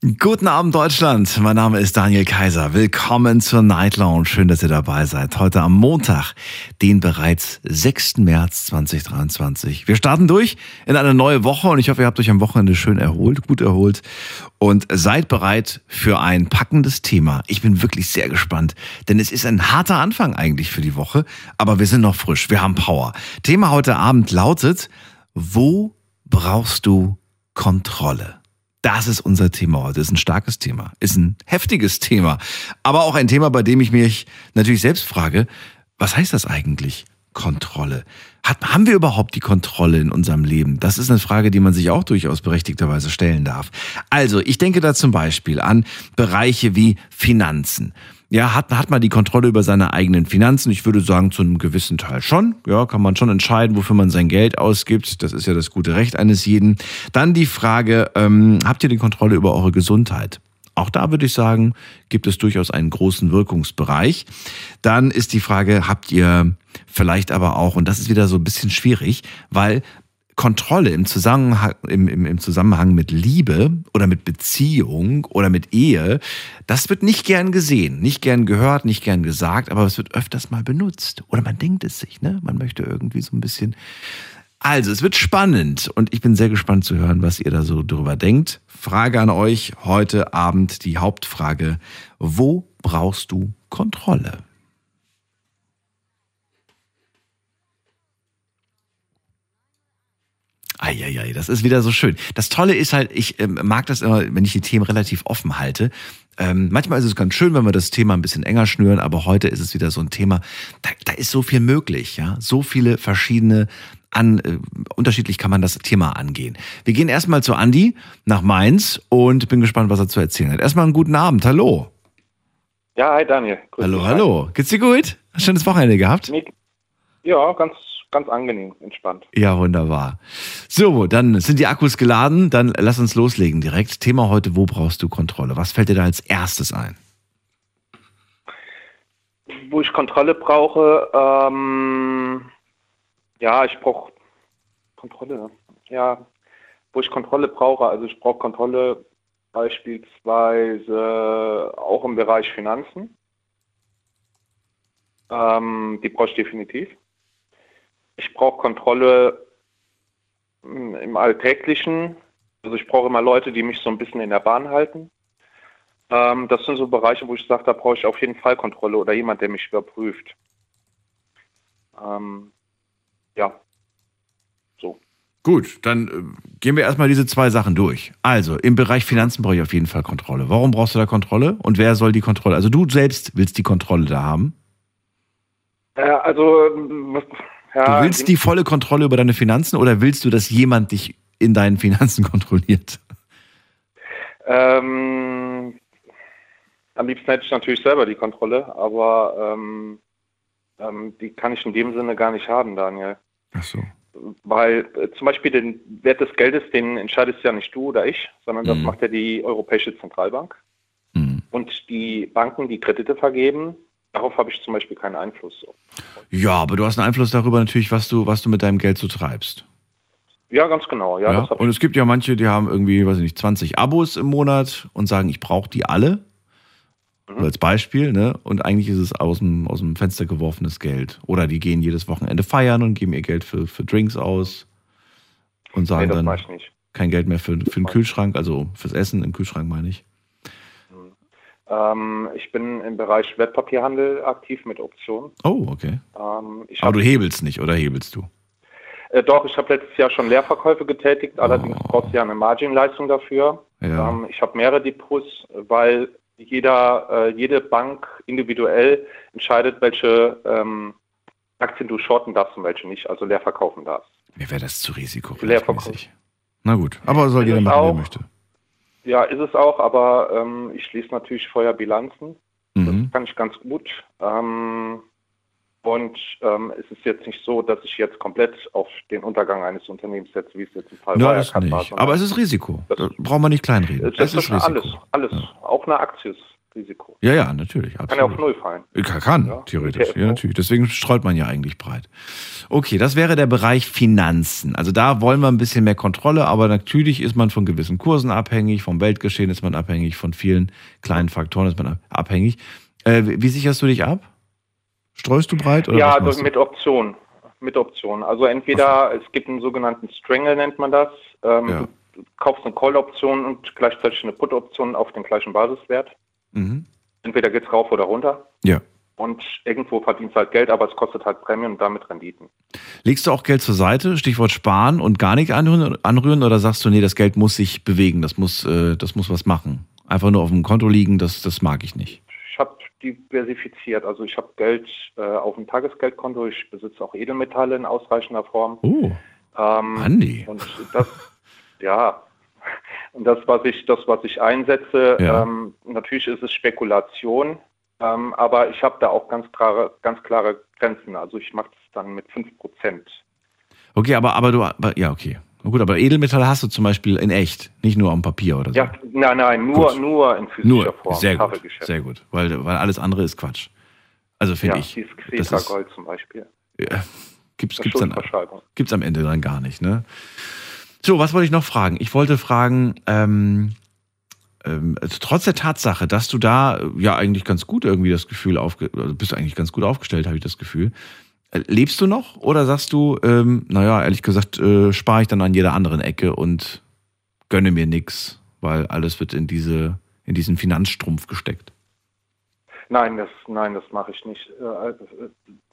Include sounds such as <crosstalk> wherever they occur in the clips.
Guten Abend Deutschland, mein Name ist Daniel Kaiser. Willkommen zur Night Lounge. Schön, dass ihr dabei seid. Heute am Montag, den bereits 6. März 2023. Wir starten durch in eine neue Woche und ich hoffe, ihr habt euch am Wochenende schön erholt, gut erholt und seid bereit für ein packendes Thema. Ich bin wirklich sehr gespannt, denn es ist ein harter Anfang eigentlich für die Woche, aber wir sind noch frisch, wir haben Power. Thema heute Abend lautet, wo brauchst du Kontrolle? Das ist unser Thema heute. Ist ein starkes Thema, ist ein heftiges Thema, aber auch ein Thema, bei dem ich mich natürlich selbst frage, was heißt das eigentlich? Kontrolle. Hat, haben wir überhaupt die Kontrolle in unserem Leben? Das ist eine Frage, die man sich auch durchaus berechtigterweise stellen darf. Also, ich denke da zum Beispiel an Bereiche wie Finanzen ja, hat, hat man die Kontrolle über seine eigenen Finanzen? Ich würde sagen, zu einem gewissen Teil schon. Ja, kann man schon entscheiden, wofür man sein Geld ausgibt. Das ist ja das gute Recht eines jeden. Dann die Frage, ähm, habt ihr die Kontrolle über eure Gesundheit? Auch da würde ich sagen, gibt es durchaus einen großen Wirkungsbereich. Dann ist die Frage, habt ihr vielleicht aber auch, und das ist wieder so ein bisschen schwierig, weil Kontrolle im Zusammenhang, im, im, im Zusammenhang mit Liebe oder mit Beziehung oder mit Ehe, das wird nicht gern gesehen, nicht gern gehört, nicht gern gesagt, aber es wird öfters mal benutzt. Oder man denkt es sich, ne? Man möchte irgendwie so ein bisschen. Also, es wird spannend und ich bin sehr gespannt zu hören, was ihr da so drüber denkt. Frage an euch heute Abend, die Hauptfrage. Wo brauchst du Kontrolle? Eieiei, das ist wieder so schön. Das Tolle ist halt, ich ähm, mag das immer, wenn ich die Themen relativ offen halte. Ähm, manchmal ist es ganz schön, wenn wir das Thema ein bisschen enger schnüren, aber heute ist es wieder so ein Thema, da, da ist so viel möglich, ja. So viele verschiedene an, äh, unterschiedlich kann man das Thema angehen. Wir gehen erstmal zu Andi nach Mainz und bin gespannt, was er zu erzählen hat. Erstmal einen guten Abend, hallo. Ja, hi Daniel. Grüß hallo, hallo. Geht's dir gut? Hast du schönes Wochenende gehabt? Ja, ganz ganz angenehm, entspannt. Ja, wunderbar. So, dann sind die Akkus geladen, dann lass uns loslegen direkt. Thema heute, wo brauchst du Kontrolle? Was fällt dir da als erstes ein? Wo ich Kontrolle brauche, ähm, ja, ich brauche Kontrolle. Ja, wo ich Kontrolle brauche, also ich brauche Kontrolle beispielsweise auch im Bereich Finanzen. Ähm, die brauche ich definitiv ich brauche Kontrolle hm, im Alltäglichen. Also ich brauche immer Leute, die mich so ein bisschen in der Bahn halten. Ähm, das sind so Bereiche, wo ich sage, da brauche ich auf jeden Fall Kontrolle oder jemand, der mich überprüft. Ähm, ja, so. Gut, dann äh, gehen wir erstmal diese zwei Sachen durch. Also, im Bereich Finanzen brauche ich auf jeden Fall Kontrolle. Warum brauchst du da Kontrolle und wer soll die Kontrolle? Also, du selbst willst die Kontrolle da haben? Ja, äh, also, ja, du willst die volle Kontrolle über deine Finanzen oder willst du, dass jemand dich in deinen Finanzen <laughs> kontrolliert? Ähm, am liebsten hätte ich natürlich selber die Kontrolle, aber ähm, ähm, die kann ich in dem Sinne gar nicht haben, Daniel. Ach so. Weil äh, zum Beispiel den Wert des Geldes, den entscheidest ja nicht du oder ich, sondern das mhm. macht ja die Europäische Zentralbank. Mhm. Und die Banken, die Kredite vergeben, Darauf habe ich zum Beispiel keinen Einfluss. Ja, aber du hast einen Einfluss darüber natürlich, was du, was du mit deinem Geld so treibst. Ja, ganz genau. Ja, ja? Und es gibt ja manche, die haben irgendwie, weiß ich nicht, 20 Abos im Monat und sagen, ich brauche die alle. Mhm. Als Beispiel, ne? Und eigentlich ist es aus dem, aus dem Fenster geworfenes Geld. Oder die gehen jedes Wochenende feiern und geben ihr Geld für, für Drinks aus und sagen nee, dann kein Geld mehr für, für den Kühlschrank, also fürs Essen im Kühlschrank meine ich. Ähm, ich bin im Bereich Wertpapierhandel aktiv mit Optionen. Oh, okay. Ähm, Aber du hebelst nicht oder hebelst du? Äh, doch, ich habe letztes Jahr schon Leerverkäufe getätigt, oh. allerdings brauchst du ja eine Margin-Leistung dafür. Ja. Ähm, ich habe mehrere Depots, weil jeder, äh, jede Bank individuell entscheidet, welche ähm, Aktien du shorten darfst und welche nicht, also leer verkaufen darfst. Mir wäre das zu risikomäßig. Na gut, aber soll jeder machen, wer möchte. Ja, ist es auch, aber ähm, ich schließe natürlich vorher Bilanzen. Mhm. Das kann ich ganz gut. Ähm, und ähm, es ist jetzt nicht so, dass ich jetzt komplett auf den Untergang eines Unternehmens setze, wie es jetzt im Fall war. das nicht. Aber es ist Risiko. Das braucht man nicht kleinreden. Das, das ist, Risiko. alles, alles, ja. eine Aktie ist Risiko. Ja, ja, natürlich. Absolut. Kann ja auf Null fallen. Kann, kann ja, theoretisch. Ja, natürlich. Deswegen streut man ja eigentlich breit. Okay, das wäre der Bereich Finanzen. Also da wollen wir ein bisschen mehr Kontrolle, aber natürlich ist man von gewissen Kursen abhängig, vom Weltgeschehen ist man abhängig, von vielen kleinen Faktoren ist man abhängig. Äh, wie sicherst du dich ab? Streust du breit? Oder ja, also mit Option. Mit Option. Also entweder okay. es gibt einen sogenannten Strangle, nennt man das. Ähm, ja. Du kaufst eine Call-Option und gleichzeitig eine Put-Option auf den gleichen Basiswert. Mhm. Entweder es rauf oder runter. Ja. Und irgendwo verdienst du halt Geld, aber es kostet halt Prämien und damit Renditen. Legst du auch Geld zur Seite, Stichwort sparen und gar nicht anrühren, anrühren oder sagst du, nee, das Geld muss sich bewegen, das muss, äh, das muss was machen? Einfach nur auf dem Konto liegen, das, das mag ich nicht. Ich habe diversifiziert. Also ich habe Geld äh, auf dem Tagesgeldkonto, ich besitze auch Edelmetalle in ausreichender Form. Oh. Ähm, Andi. Und das, ja, das, was ich, das, was ich einsetze, ja. ähm, natürlich ist es Spekulation, ähm, aber ich habe da auch ganz klare, ganz klare Grenzen. Also ich mache es dann mit 5%. Okay, aber, aber du, aber, ja, okay. Gut, aber Edelmetalle hast du zum Beispiel in echt, nicht nur am Papier oder so. Ja, nein, nein, nur, nur in physischer nur, Form. Sehr gut, sehr gut, weil, weil alles andere ist Quatsch. Also finde ja, ich. Das ist Gold zum Beispiel. Ja, gibt's, gibt's, dann, gibt's am Ende dann gar nicht, ne? So, was wollte ich noch fragen? Ich wollte fragen, ähm, ähm, also trotz der Tatsache, dass du da äh, ja eigentlich ganz gut irgendwie das Gefühl aufge also bist eigentlich ganz gut aufgestellt, habe ich das Gefühl. Äh, lebst du noch oder sagst du, ähm, naja, ehrlich gesagt, äh, spare ich dann an jeder anderen Ecke und gönne mir nichts, weil alles wird in diese, in diesen Finanzstrumpf gesteckt? Nein, das, nein, das mache ich nicht. Äh, äh,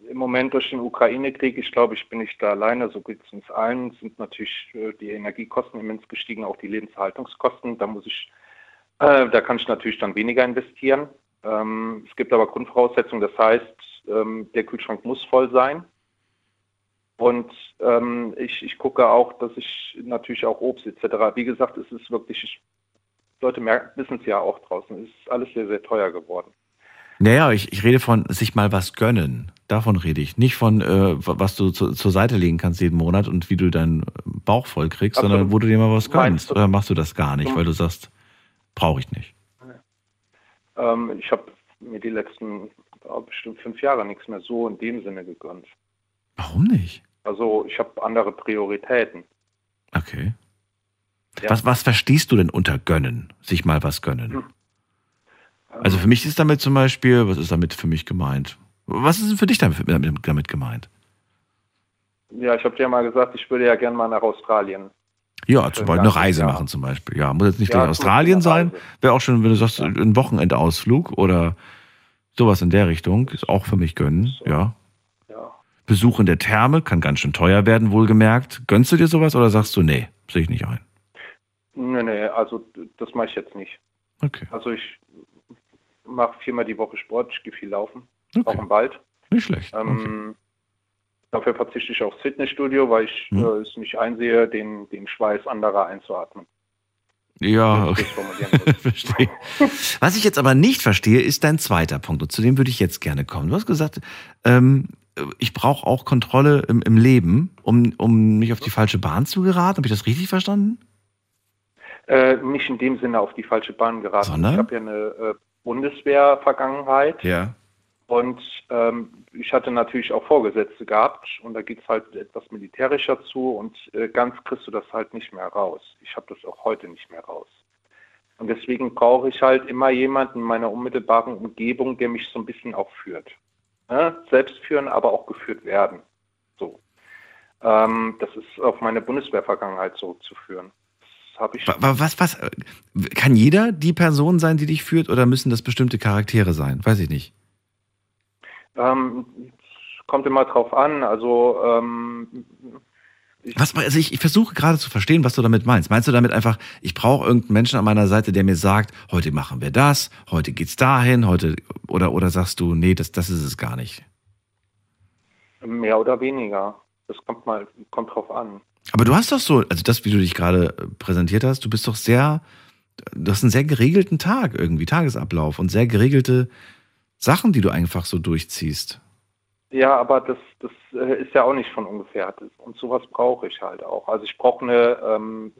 Im Moment durch den Ukraine-Krieg, ich glaube, ich bin nicht da alleine, so geht es uns allen, sind natürlich äh, die Energiekosten immens gestiegen, auch die Lebenshaltungskosten. Da muss ich, da kann ich natürlich dann weniger investieren. Ähm, es gibt aber Grundvoraussetzungen, das heißt, ähm, der Kühlschrank muss voll sein. Und ähm, ich, ich gucke auch, dass ich natürlich auch Obst etc. Wie gesagt, es ist wirklich, ich, Leute wissen es ja auch draußen, es ist alles sehr, sehr teuer geworden. Naja, ich, ich rede von sich mal was gönnen. Davon rede ich. Nicht von, äh, was du zu, zur Seite legen kannst jeden Monat und wie du deinen Bauch voll kriegst, Absolut. sondern wo du dir mal was gönnst. Oder machst du das gar nicht, weil du sagst, brauche ich nicht? Ähm, ich habe mir die letzten oh, bestimmt fünf Jahre nichts mehr so in dem Sinne gegönnt. Warum nicht? Also ich habe andere Prioritäten. Okay. Ja. Was, was verstehst du denn unter gönnen? Sich mal was gönnen? Hm. Also für mich ist damit zum Beispiel, was ist damit für mich gemeint? Was ist denn für dich damit, damit gemeint? Ja, ich habe dir ja mal gesagt, ich würde ja gerne mal nach Australien. Ja, zum Beispiel eine Reise machen zum Beispiel. Ja, muss jetzt nicht ja, gleich Australien sein. Wäre auch schon, wenn du sagst, ein Wochenendausflug oder sowas in der Richtung. Ist auch für mich gönnen, so. ja. ja. Besuch in der Therme kann ganz schön teuer werden, wohlgemerkt. Gönnst du dir sowas oder sagst du, nee, sehe ich nicht ein? Nee, nee, also das mache ich jetzt nicht. Okay. Also ich mache viermal die Woche Sport, ich gehe viel laufen, okay. auch im Wald. Nicht schlecht. Ähm, okay. Dafür verzichte ich aufs Fitnessstudio, weil ich hm. äh, es nicht einsehe, den, den Schweiß anderer einzuatmen. Ja, okay. <laughs> verstehe. Was ich jetzt aber nicht verstehe, ist dein zweiter Punkt. Und zu dem würde ich jetzt gerne kommen. Du hast gesagt, ähm, ich brauche auch Kontrolle im, im Leben, um, um nicht auf die falsche Bahn zu geraten. Habe ich das richtig verstanden? Äh, nicht in dem Sinne auf die falsche Bahn geraten. Sondern? Ich habe ja eine äh, Bundeswehr-Vergangenheit. Ja. Und ähm, ich hatte natürlich auch Vorgesetzte gehabt und da geht es halt etwas militärischer zu und äh, ganz kriegst du das halt nicht mehr raus. Ich habe das auch heute nicht mehr raus. Und deswegen brauche ich halt immer jemanden in meiner unmittelbaren Umgebung, der mich so ein bisschen auch führt. Ne? Selbst führen, aber auch geführt werden. So. Ähm, das ist auf meine Bundeswehr-Vergangenheit zurückzuführen habe ich. Was, was, äh, kann jeder die Person sein, die dich führt, oder müssen das bestimmte Charaktere sein? Weiß ich nicht. Ähm, kommt immer drauf an. Also, ähm, ich was, also ich, ich versuche gerade zu verstehen, was du damit meinst. Meinst du damit einfach, ich brauche irgendeinen Menschen an meiner Seite, der mir sagt, heute machen wir das, heute geht's dahin, heute oder oder sagst du, nee, das, das ist es gar nicht? Mehr oder weniger. Das kommt mal, kommt drauf an. Aber du hast doch so, also das, wie du dich gerade äh, präsentiert hast, du bist doch sehr, du hast einen sehr geregelten Tag irgendwie, Tagesablauf und sehr geregelte Sachen, die du einfach so durchziehst. Ja, aber das, das äh, ist ja auch nicht von ungefähr. Und sowas brauche ich halt auch. Also ich brauche eine ähm,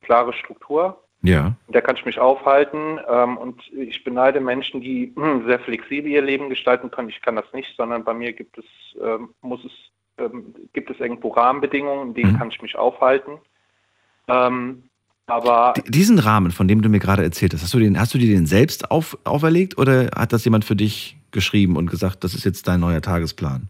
klare Struktur Ja. Da kann ich mich aufhalten ähm, und ich beneide Menschen, die hm, sehr flexibel ihr Leben gestalten können. Ich kann das nicht, sondern bei mir gibt es, ähm, muss es, ähm, gibt es irgendwo Rahmenbedingungen, in denen mhm. kann ich mich aufhalten. Ähm, aber diesen Rahmen, von dem du mir gerade erzählt hast, hast du, den, hast du dir den selbst auf, auferlegt oder hat das jemand für dich geschrieben und gesagt, das ist jetzt dein neuer Tagesplan?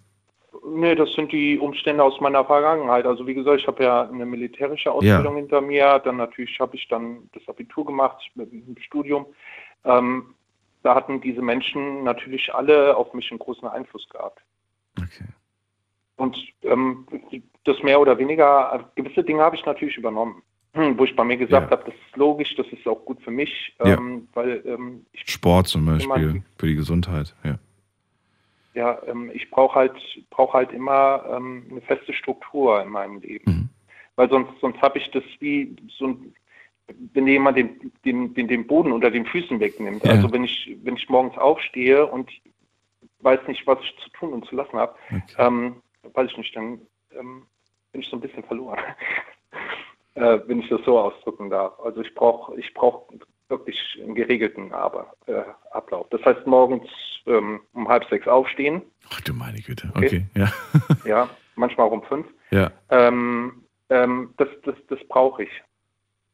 Nee, das sind die Umstände aus meiner Vergangenheit. Also wie gesagt, ich habe ja eine militärische Ausbildung ja. hinter mir. Dann natürlich habe ich dann das Abitur gemacht mit dem Studium. Ähm, da hatten diese Menschen natürlich alle auf mich einen großen Einfluss gehabt. Okay. Und ähm, das mehr oder weniger, gewisse Dinge habe ich natürlich übernommen. Hm, wo ich bei mir gesagt ja. habe, das ist logisch, das ist auch gut für mich, ja. ähm, weil ähm, Sport zum Beispiel für die Gesundheit, ja. Ja, ähm, ich brauche halt brauche halt immer ähm, eine feste Struktur in meinem Leben, mhm. weil sonst sonst habe ich das wie so ein wenn jemand den, den, den, den Boden unter den Füßen wegnimmt. Ja. Also wenn ich wenn ich morgens aufstehe und weiß nicht, was ich zu tun und zu lassen habe, okay. ähm, weiß ich nicht, dann ähm, bin ich so ein bisschen verloren. <laughs> äh, wenn ich das so ausdrücken darf. Also ich brauche ich brauch wirklich einen geregelten Aber, äh, Ablauf. Das heißt morgens ähm, um halb sechs aufstehen. Ach du meine Güte, okay, okay. ja. <laughs> ja, manchmal auch um fünf. Ja. Ähm, ähm, das das, das brauche ich.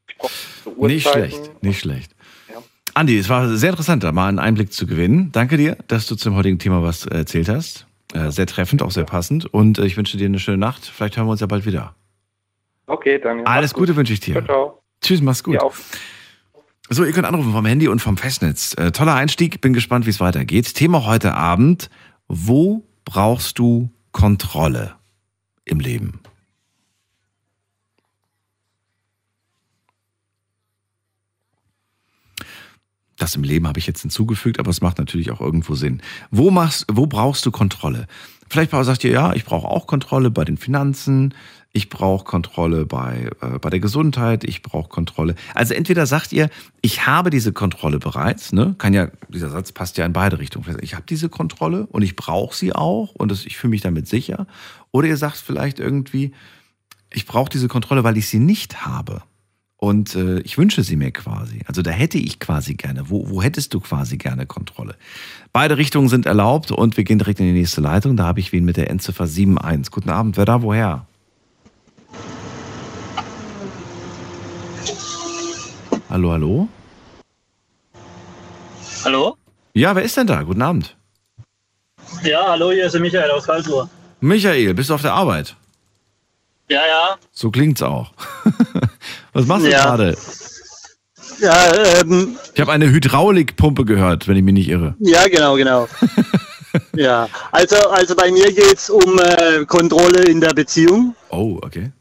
ich brauch so nicht schlecht, nicht schlecht. Ja. Andi, es war sehr interessant, da mal einen Einblick zu gewinnen. Danke dir, dass du zum heutigen Thema was erzählt hast. Äh, sehr treffend, auch sehr passend. Und äh, ich wünsche dir eine schöne Nacht. Vielleicht hören wir uns ja bald wieder. Okay, dann. Alles Gute wünsche ich dir. Ciao, ciao. Tschüss, mach's gut. So, ihr könnt anrufen vom Handy und vom Festnetz. Äh, toller Einstieg, bin gespannt, wie es weitergeht. Thema heute Abend, wo brauchst du Kontrolle im Leben? Das im Leben habe ich jetzt hinzugefügt, aber es macht natürlich auch irgendwo Sinn. Wo machst, wo brauchst du Kontrolle? Vielleicht sagt ihr, ja, ich brauche auch Kontrolle bei den Finanzen, ich brauche Kontrolle bei, äh, bei der Gesundheit, ich brauche Kontrolle. Also entweder sagt ihr, ich habe diese Kontrolle bereits, ne? Kann ja, dieser Satz passt ja in beide Richtungen. Ich habe diese Kontrolle und ich brauche sie auch und das, ich fühle mich damit sicher. Oder ihr sagt vielleicht irgendwie, ich brauche diese Kontrolle, weil ich sie nicht habe. Und äh, ich wünsche sie mir quasi. Also da hätte ich quasi gerne. Wo, wo hättest du quasi gerne Kontrolle? Beide Richtungen sind erlaubt und wir gehen direkt in die nächste Leitung. Da habe ich wen mit der Endziffer 71. Guten Abend. Wer da woher? Hallo, hallo? Hallo? Ja, wer ist denn da? Guten Abend. Ja, hallo, hier ist der Michael aus Karlsruhe. Michael, bist du auf der Arbeit? Ja, ja. So klingt's auch. <laughs> Was machst du ja. gerade? Ja, ähm, ich habe eine Hydraulikpumpe gehört, wenn ich mich nicht irre. Ja, genau, genau. <laughs> ja, also, also bei mir geht's um äh, Kontrolle in der Beziehung. Oh, okay.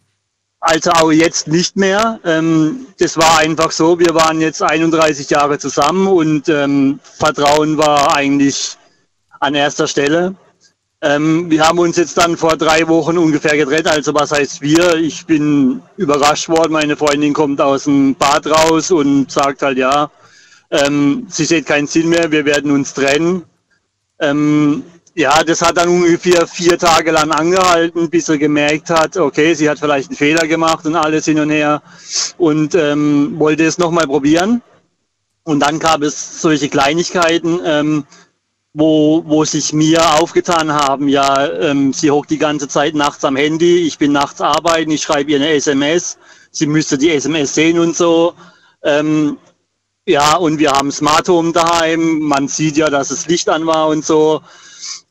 Also auch jetzt nicht mehr. Ähm, das war einfach so, wir waren jetzt 31 Jahre zusammen und ähm, Vertrauen war eigentlich an erster Stelle. Ähm, wir haben uns jetzt dann vor drei Wochen ungefähr getrennt. Also was heißt wir? Ich bin überrascht worden. Meine Freundin kommt aus dem Bad raus und sagt halt ja, ähm, sie sieht keinen Sinn mehr. Wir werden uns trennen. Ähm, ja, das hat dann ungefähr vier Tage lang angehalten, bis er gemerkt hat, okay, sie hat vielleicht einen Fehler gemacht und alles hin und her und ähm, wollte es nochmal probieren. Und dann gab es solche Kleinigkeiten, ähm, wo, wo sich mir aufgetan haben, ja, ähm, sie hockt die ganze Zeit nachts am Handy, ich bin nachts arbeiten, ich schreibe ihr eine SMS, sie müsste die SMS sehen und so. Ähm, ja, und wir haben Smart Home daheim, man sieht ja, dass das Licht an war und so.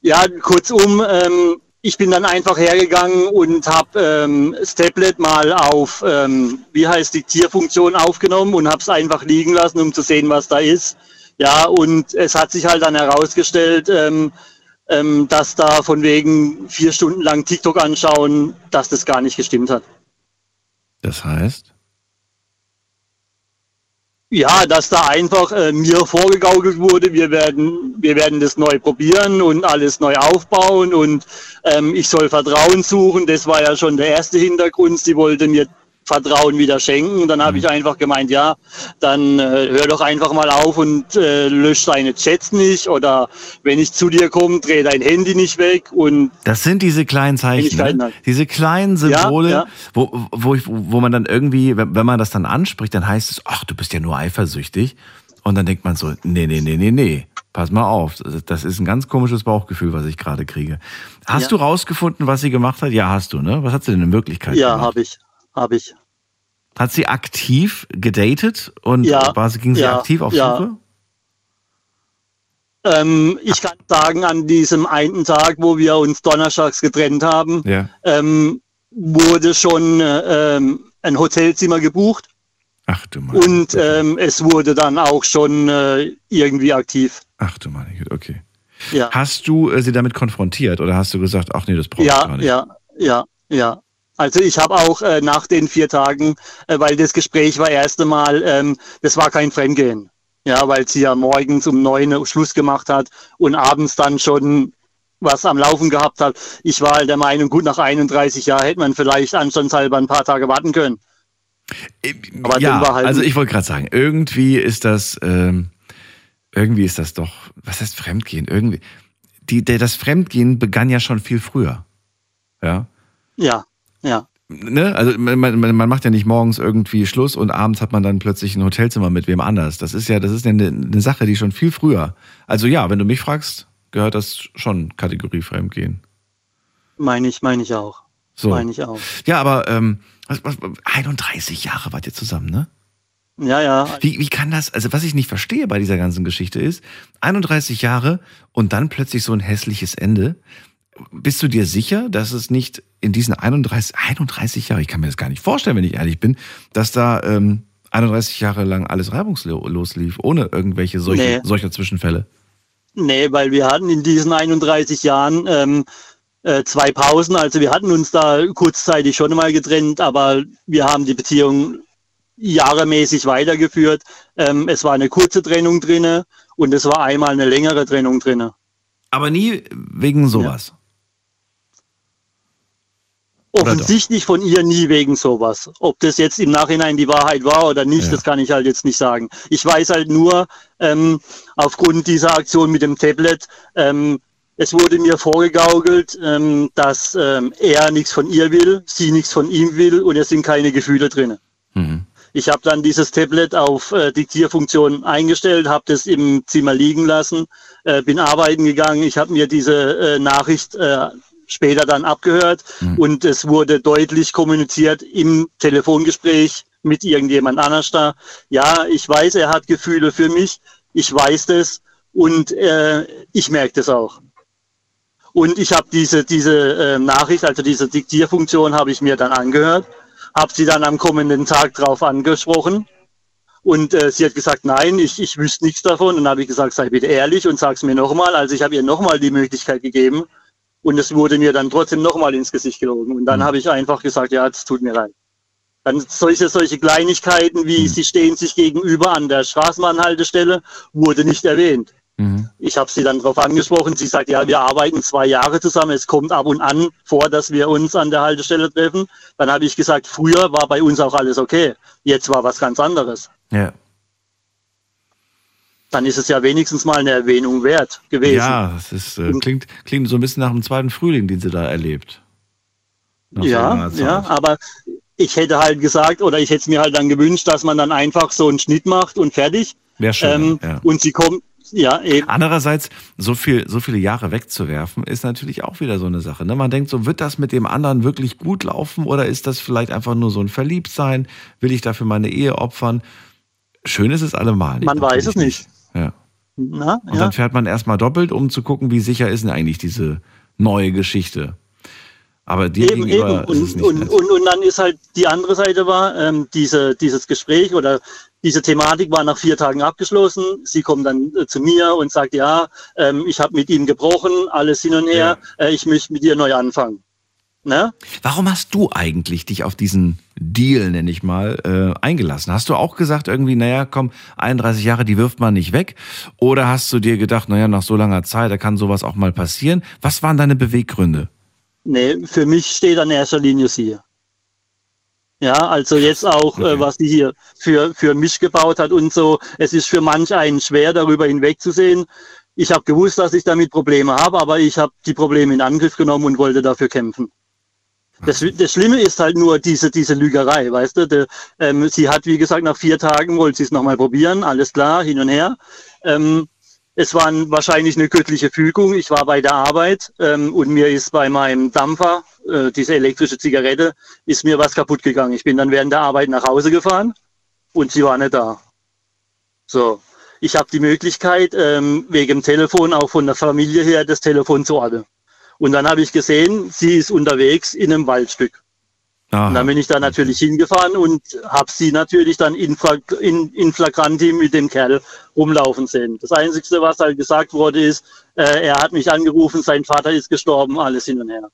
Ja, kurzum, ähm, ich bin dann einfach hergegangen und habe ähm, das Tablet mal auf, ähm, wie heißt die Tierfunktion aufgenommen und habe es einfach liegen lassen, um zu sehen, was da ist. Ja, und es hat sich halt dann herausgestellt, ähm, ähm, dass da von wegen vier Stunden lang TikTok anschauen, dass das gar nicht gestimmt hat. Das heißt? Ja, dass da einfach äh, mir vorgegaukelt wurde, wir werden, wir werden das neu probieren und alles neu aufbauen und ähm, ich soll Vertrauen suchen. Das war ja schon der erste Hintergrund. Sie wollte mir Vertrauen wieder schenken. Und dann habe Mhm. ich einfach gemeint, ja, dann äh, hör doch einfach mal auf und äh, lösch deine Chats nicht. Oder wenn ich zu dir komme, dreh dein Handy nicht weg. Und Das sind diese kleinen Zeichen, ne? halt. diese kleinen Symbole, Ja, ja. Wo, wo, ich, wo man dann irgendwie, wenn wenn man das dann anspricht, dann heißt es, ach, du bist ja nur eifersüchtig. Und dann denkt man so, nee, nee, nee, nee, nee, pass mal auf, das ist ein ganz komisches Bauchgefühl, was ich gerade kriege. Hast Ja. du rausgefunden, was sie gemacht hat? Ja, hast du, ne? Was hat sie denn in Wirklichkeit ja, gemacht? habe ich, habe ich. Hat sie aktiv gedatet und Ja, war sie, ging sie ja, aktiv auf ja. Suche? Ähm, ich kann sagen, an diesem einen Tag, wo wir uns donnerstags getrennt haben, Ja. ähm, wurde schon äh, ähm, ein Hotelzimmer gebucht Ach du Mann. und ähm, es wurde dann auch schon äh, irgendwie aktiv. Ach du Mann, okay. Ja, Hast du äh, sie damit konfrontiert oder hast du gesagt, ach nee, das brauche ich ja, gar nicht? ja, ja, ja. Also ich habe auch äh, nach den vier Tagen, äh, weil das Gespräch war erste Mal, ähm, das war kein Fremdgehen. Ja, weil sie ja morgens um neun Uhr Schluss gemacht hat und abends dann schon was am Laufen gehabt hat. Ich war halt der Meinung, gut, nach 31 Jahren hätte man vielleicht anstandshalber ein paar Tage warten können. Aber ja, halt- also ich wollte gerade sagen, irgendwie ist das, ähm, irgendwie ist das doch, was heißt Fremdgehen? Irgendwie, die, der, das Fremdgehen begann ja schon viel früher. Ja. Ja, ja. Ne? Also man, man, man macht ja nicht morgens irgendwie Schluss und abends hat man dann plötzlich ein Hotelzimmer mit wem anders. Das ist ja, das ist ja eine, eine Sache, die schon viel früher. Also ja, wenn du mich fragst, gehört das schon Kategorie Fremdgehen. Meine ich, meine ich auch. So. Meine ich auch. Ja, aber ähm, was, was, 31 Jahre wart ihr zusammen, ne? Ja, ja. Wie, wie kann das, also was ich nicht verstehe bei dieser ganzen Geschichte ist, 31 Jahre und dann plötzlich so ein hässliches Ende. Bist du dir sicher, dass es nicht in diesen 31, 31 Jahre, ich kann mir das gar nicht vorstellen, wenn ich ehrlich bin, dass da ähm, 31 Jahre lang alles reibungslos lief, ohne irgendwelche solche, Nee. solcher Zwischenfälle? Nee, weil wir hatten in diesen 31 Jahren ähm, äh, zwei Pausen. Also wir hatten uns da kurzzeitig schon mal getrennt, aber wir haben die Beziehung jahremäßig weitergeführt. Ähm, es war eine kurze Trennung drinne und es war einmal eine längere Trennung drinne. Aber nie wegen sowas. Oder Offensichtlich von ihr nie wegen sowas. Ob das jetzt im Nachhinein die Wahrheit war oder nicht, Ja. das kann ich halt jetzt nicht sagen. Ich weiß halt nur, ähm, aufgrund dieser Aktion mit dem Tablet, ähm, es wurde mir vorgegaukelt, ähm, dass ähm, er nichts von ihr will, sie nichts von ihm will und es sind keine Gefühle drin. Mhm. Ich habe dann dieses Tablet auf äh, Diktierfunktion eingestellt, habe das im Zimmer liegen lassen, äh, bin arbeiten gegangen. Ich habe mir diese äh, Nachricht äh, später dann abgehört und es wurde deutlich kommuniziert im Telefongespräch mit irgendjemand anders da. Ja, ich weiß, er hat Gefühle für mich, ich weiß das und äh, ich merke das auch. Und ich habe diese, diese äh, Nachricht, also diese Diktierfunktion, habe ich mir dann angehört, habe sie dann am kommenden Tag drauf angesprochen. Und äh, sie hat gesagt, nein, ich, ich wüsste nichts davon. Und dann habe ich gesagt, sei bitte ehrlich und sag's mir nochmal. Also ich habe ihr nochmal die Möglichkeit gegeben. Und es wurde mir dann trotzdem nochmal ins Gesicht gelogen. Und dann habe ich einfach gesagt, ja, es tut mir leid. Dann solche, solche Kleinigkeiten wie, sie stehen sich gegenüber an der Straßenbahnhaltestelle, wurde nicht erwähnt. Mhm. Ich habe sie dann darauf angesprochen. Sie sagt, ja, wir arbeiten zwei Jahre zusammen. Es kommt ab und an vor, dass wir uns an der Haltestelle treffen. Dann habe ich gesagt, früher war bei uns auch alles okay. Jetzt war was ganz anderes. Ja. Dann ist es ja wenigstens mal eine Erwähnung wert gewesen. Ja, das ist, äh, klingt, klingt so ein bisschen nach dem zweiten Frühling, den sie da erlebt. Nach so ja, Zeit. ja, aber ich hätte halt gesagt, oder ich hätte es mir halt dann gewünscht, dass man dann einfach so einen Schnitt macht und fertig. Wäre schön. Ähm, ja. Und sie kommt, ja, eben. Andererseits, so viel, so viele Jahre wegzuwerfen, ist natürlich auch wieder so eine Sache. Ne? Man denkt so, wird das mit dem anderen wirklich gut laufen oder ist das vielleicht einfach nur so ein Verliebtsein? Will ich dafür meine Ehe opfern? Schön ist es allemal. Man weiß es nicht. Ja. Na, Und ja. dann fährt man erstmal doppelt, um zu gucken, wie sicher ist denn eigentlich diese neue Geschichte. Aber dir Eben, eben. Und, nicht und, und, und dann ist halt die andere Seite war, ähm, diese, dieses Gespräch oder diese Thematik war nach vier Tagen abgeschlossen. Sie kommt dann äh, zu mir und sagt, ja, ähm, ich habe mit ihm gebrochen, alles hin und her, äh, ich möchte mit dir neu anfangen. Ne? Warum hast du eigentlich dich auf diesen Deal, nenne ich mal, äh, eingelassen? Hast du auch gesagt irgendwie, naja, komm, 31 Jahre, die wirft man nicht weg? Oder hast du dir gedacht, naja, nach so langer Zeit, da kann sowas auch mal passieren? Was waren deine Beweggründe? Nee, für mich steht an erster Linie sie. Ja, also jetzt auch, äh, okay. äh, was sie hier für, für mich gebaut hat und so. Es ist für manch einen schwer, darüber hinwegzusehen. Ich habe gewusst, dass ich damit Probleme habe, aber ich habe die Probleme in Angriff genommen und wollte dafür kämpfen. Das, das Schlimme ist halt nur diese, diese Lügerei, weißt du? De, ähm, sie hat, wie gesagt, nach vier Tagen wollte sie es nochmal probieren, alles klar, hin und her. Ähm, es war wahrscheinlich eine göttliche Fügung. Ich war bei der Arbeit ähm, und mir ist bei meinem Dampfer, äh, diese elektrische Zigarette, ist mir was kaputt gegangen. Ich bin dann während der Arbeit nach Hause gefahren und sie war nicht da. So, ich habe die Möglichkeit, ähm, wegen dem Telefon auch von der Familie her das Telefon zu orten. Und dann habe ich gesehen, sie ist unterwegs in einem Waldstück. Aha. Und dann bin ich da natürlich hingefahren und habe sie natürlich dann in, in, in Flagranti mit dem Kerl rumlaufen sehen. Das Einzige, was halt gesagt wurde, ist, äh, er hat mich angerufen, sein Vater ist gestorben, alles hin und her.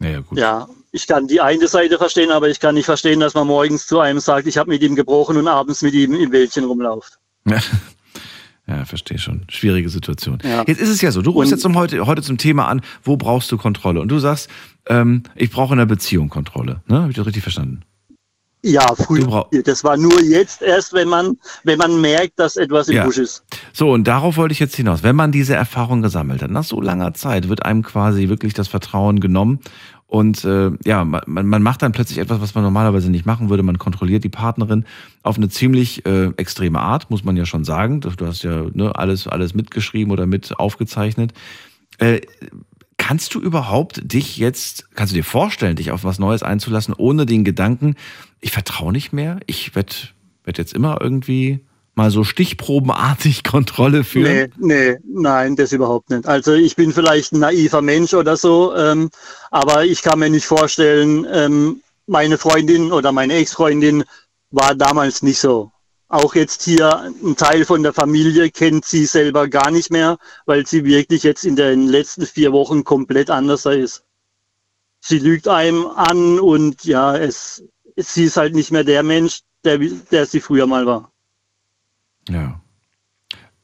Ja, gut. ja, ich kann die eine Seite verstehen, aber ich kann nicht verstehen, dass man morgens zu einem sagt, ich habe mit ihm gebrochen und abends mit ihm im Wäldchen rumlauft. <laughs> Ja. Verstehe schon. Schwierige Situation. Ja. Jetzt ist es ja so, du rufst jetzt zum heute, heute zum Thema an, wo brauchst du Kontrolle? Und du sagst, ähm, ich brauche in der Beziehung Kontrolle. Ne? Habe ich das richtig verstanden? Ja, früher. Das war nur jetzt erst, wenn man, wenn man merkt, dass etwas im ja. Busch ist. So, und darauf wollte ich jetzt hinaus. Wenn man diese Erfahrung gesammelt hat, nach so langer Zeit wird einem quasi wirklich das Vertrauen genommen und äh, ja, man, man macht dann plötzlich etwas, was man normalerweise nicht machen würde. Man kontrolliert die Partnerin auf eine ziemlich äh, extreme Art, muss man ja schon sagen. Du hast ja ne, alles, alles mitgeschrieben oder mit aufgezeichnet. Äh, kannst du überhaupt dich jetzt, kannst du dir vorstellen, dich auf was Neues einzulassen, ohne den Gedanken, ich vertraue nicht mehr, ich werde werd jetzt immer irgendwie mal so stichprobenartig <laughs> Kontrolle führen? Nee, nee, nein, das überhaupt nicht. Also ich bin vielleicht ein naiver Mensch oder so, ähm, aber ich kann mir nicht vorstellen, ähm, meine Freundin oder meine Ex-Freundin war damals nicht so. Auch jetzt hier ein Teil von der Familie kennt sie selber gar nicht mehr, weil sie wirklich jetzt in den letzten vier Wochen komplett anders ist. Sie lügt einem an und ja, es, sie ist halt nicht mehr der Mensch, der, der sie früher mal war. Ja.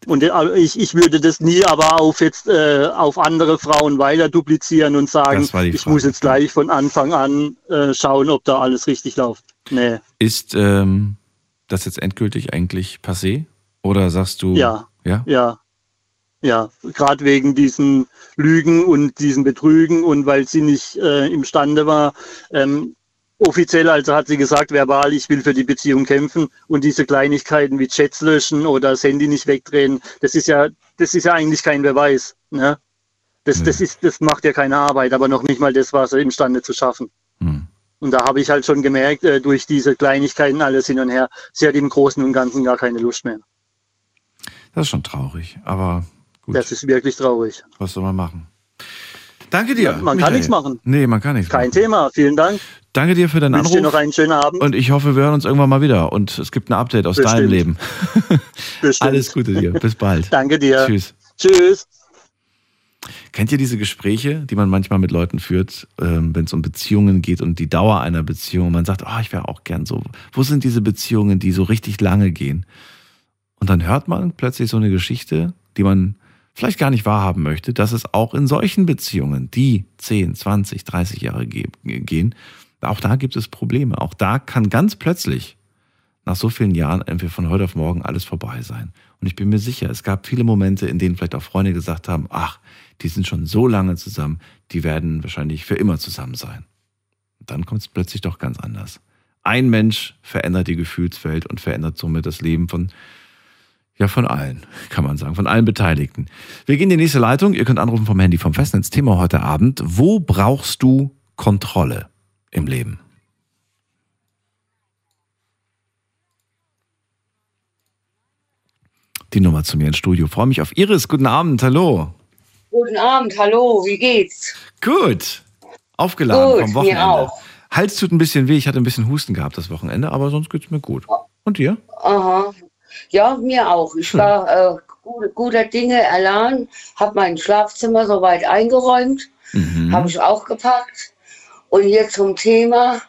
Und äh, ich, ich würde das nie aber auf jetzt äh, auf andere Frauen weiter duplizieren und sagen, ich muss jetzt gleich von Anfang an äh, schauen, ob da alles richtig läuft. Nee. Ist ähm, das jetzt endgültig eigentlich passé? Oder sagst du? Ja. Ja. Ja. Ja, gerade wegen diesen Lügen und diesen Betrügen und weil sie nicht äh, imstande war, ähm, offiziell also hat sie gesagt, verbal, ich will für die Beziehung kämpfen und diese Kleinigkeiten wie Chats löschen oder das Handy nicht wegdrehen, das ist ja, das ist ja eigentlich kein Beweis. Ne? Das, mhm. das, ist, das macht ja keine Arbeit, aber noch nicht mal das war sie imstande zu schaffen. Mhm. Und da habe ich halt schon gemerkt, äh, durch diese Kleinigkeiten alles hin und her, sie hat im Großen und Ganzen gar keine Lust mehr. Das ist schon traurig, aber gut. Das ist wirklich traurig. Was soll man machen? Danke dir. Ja, man Michael. kann nichts machen. Nee, man kann nichts Kein machen. Thema. Vielen Dank. Danke dir für deinen Anruf. Ich dir noch einen schönen Abend. Und ich hoffe, wir hören uns irgendwann mal wieder. Und es gibt ein Update aus Bestimmt. deinem Leben. <laughs> Alles Gute dir. Bis bald. <laughs> Danke dir. Tschüss. Tschüss. Kennt ihr diese Gespräche, die man manchmal mit Leuten führt, ähm, wenn es um Beziehungen geht und die Dauer einer Beziehung? Man sagt, oh, ich wäre auch gern so. Wo sind diese Beziehungen, die so richtig lange gehen? Und dann hört man plötzlich so eine Geschichte, die man vielleicht gar nicht wahrhaben möchte, dass es auch in solchen Beziehungen, die 10, 20, 30 Jahre gehen, auch da gibt es Probleme. Auch da kann ganz plötzlich nach so vielen Jahren entweder von heute auf morgen alles vorbei sein. Und ich bin mir sicher, es gab viele Momente, in denen vielleicht auch Freunde gesagt haben, ach, die sind schon so lange zusammen, die werden wahrscheinlich für immer zusammen sein. Und dann kommt es plötzlich doch ganz anders. Ein Mensch verändert die Gefühlswelt und verändert somit das Leben von, ja, von allen, kann man sagen, von allen Beteiligten. Wir gehen in die nächste Leitung. Ihr könnt anrufen vom Handy vom Festnetz. Thema heute Abend. Wo brauchst du Kontrolle? im Leben. Die Nummer zu mir ins Studio. Freue mich auf Iris. Guten Abend, hallo. Guten Abend, hallo, wie geht's? Gut. Aufgeladen gut, vom Wochenende. Mir auch. Hals tut ein bisschen weh, ich hatte ein bisschen Husten gehabt das Wochenende, aber sonst geht's mir gut. Und dir? Aha. Ja, mir auch. Ich war äh, guter, guter Dinge erlernt, habe mein Schlafzimmer soweit eingeräumt, mhm. habe ich auch gepackt. Und hier zum Thema,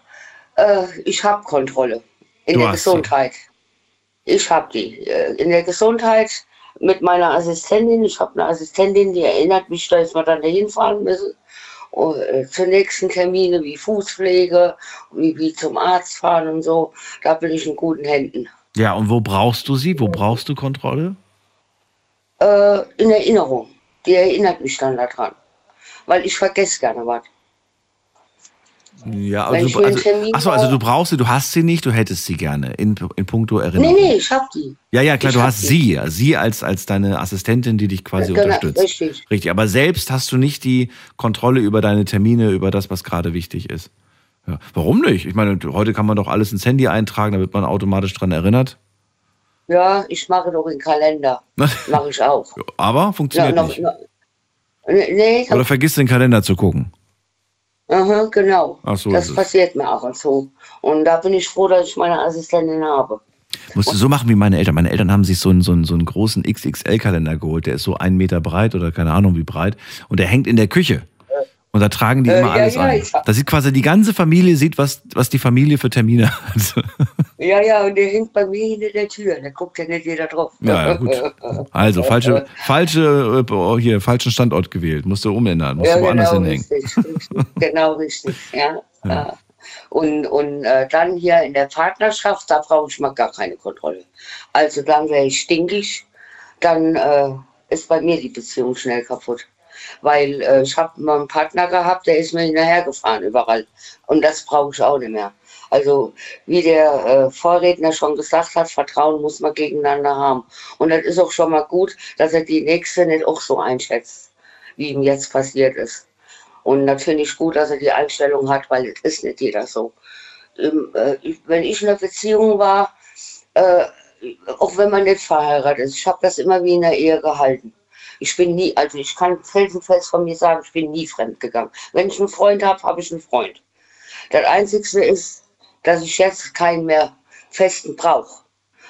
äh, ich habe Kontrolle in du der Gesundheit. Sie. Ich habe die. Äh, in der Gesundheit mit meiner Assistentin. Ich habe eine Assistentin, die erinnert mich, dass wir dann dahin fahren müssen. äh, zur nächsten Termine wie Fußpflege, wie, wie zum Arzt fahren und so. Da bin ich in guten Händen. Ja, und wo brauchst du sie? Wo brauchst du Kontrolle? Äh, in Erinnerung. Die erinnert mich dann daran. Weil ich vergesse gerne was. Ja, also, du, also, achso, also du brauchst sie, du hast sie nicht, du hättest sie gerne in, in puncto Erinnerung. Nee, nee, ich hab die. Ja, ja, klar, ich du hast sie, sie als, als deine Assistentin, die dich quasi ja, genau, unterstützt. Richtig. Richtig, aber selbst hast du nicht die Kontrolle über deine Termine, über das, was gerade wichtig ist. Ja. Warum nicht? Ich meine, heute kann man doch alles ins Handy eintragen, da wird man automatisch dran erinnert. Ja, ich mache doch den Kalender. mache ich auch. Aber funktioniert ja, noch, nicht. Noch, nee, Oder vergiss den Kalender zu gucken. Aha, genau. Ach so, das passiert mir auch und so. Und da bin ich froh, dass ich meine Assistentin habe. Musst du so machen wie meine Eltern. Meine Eltern haben sich so einen, so einen, so einen großen XXL-Kalender geholt. Der ist so einen Meter breit oder keine Ahnung wie breit. Und der hängt in der Küche. Und da tragen die äh, immer alles ja, ein. Da sieht quasi die ganze Familie sieht, was, was die Familie für Termine hat. Ja, ja, und der hängt bei mir hinter der Tür. Da guckt ja nicht jeder drauf. Ja, gut. <laughs> Also, falsche, falsche, äh, hier, falschen Standort gewählt. Musst du umändern. Musst ja, du woanders genau, hinhängen. Richtig, genau, richtig. <laughs> Ja. ja. Und, und äh, dann hier in der Partnerschaft, da brauche ich mal gar keine Kontrolle. Also dann wäre ich stinkig, dann äh, ist bei mir die Beziehung schnell kaputt weil äh, ich habe mal einen Partner gehabt, der ist mir hinterhergefahren überall. Und das brauche ich auch nicht mehr. Also wie der äh, Vorredner schon gesagt hat, Vertrauen muss man gegeneinander haben. Und das ist auch schon mal gut, dass er die nächste nicht auch so einschätzt, wie ihm jetzt passiert ist. Und das finde ich gut, dass er die Einstellung hat, weil es ist nicht jeder so. Ähm, äh, wenn ich in einer Beziehung war, äh, auch wenn man nicht verheiratet ist, ich habe das immer wie in der Ehe gehalten. Ich bin nie, also ich kann felsenfest von mir sagen, ich bin nie fremd gegangen. Wenn ich einen Freund habe, habe ich einen Freund. Das Einzige ist, dass ich jetzt keinen mehr festen brauche.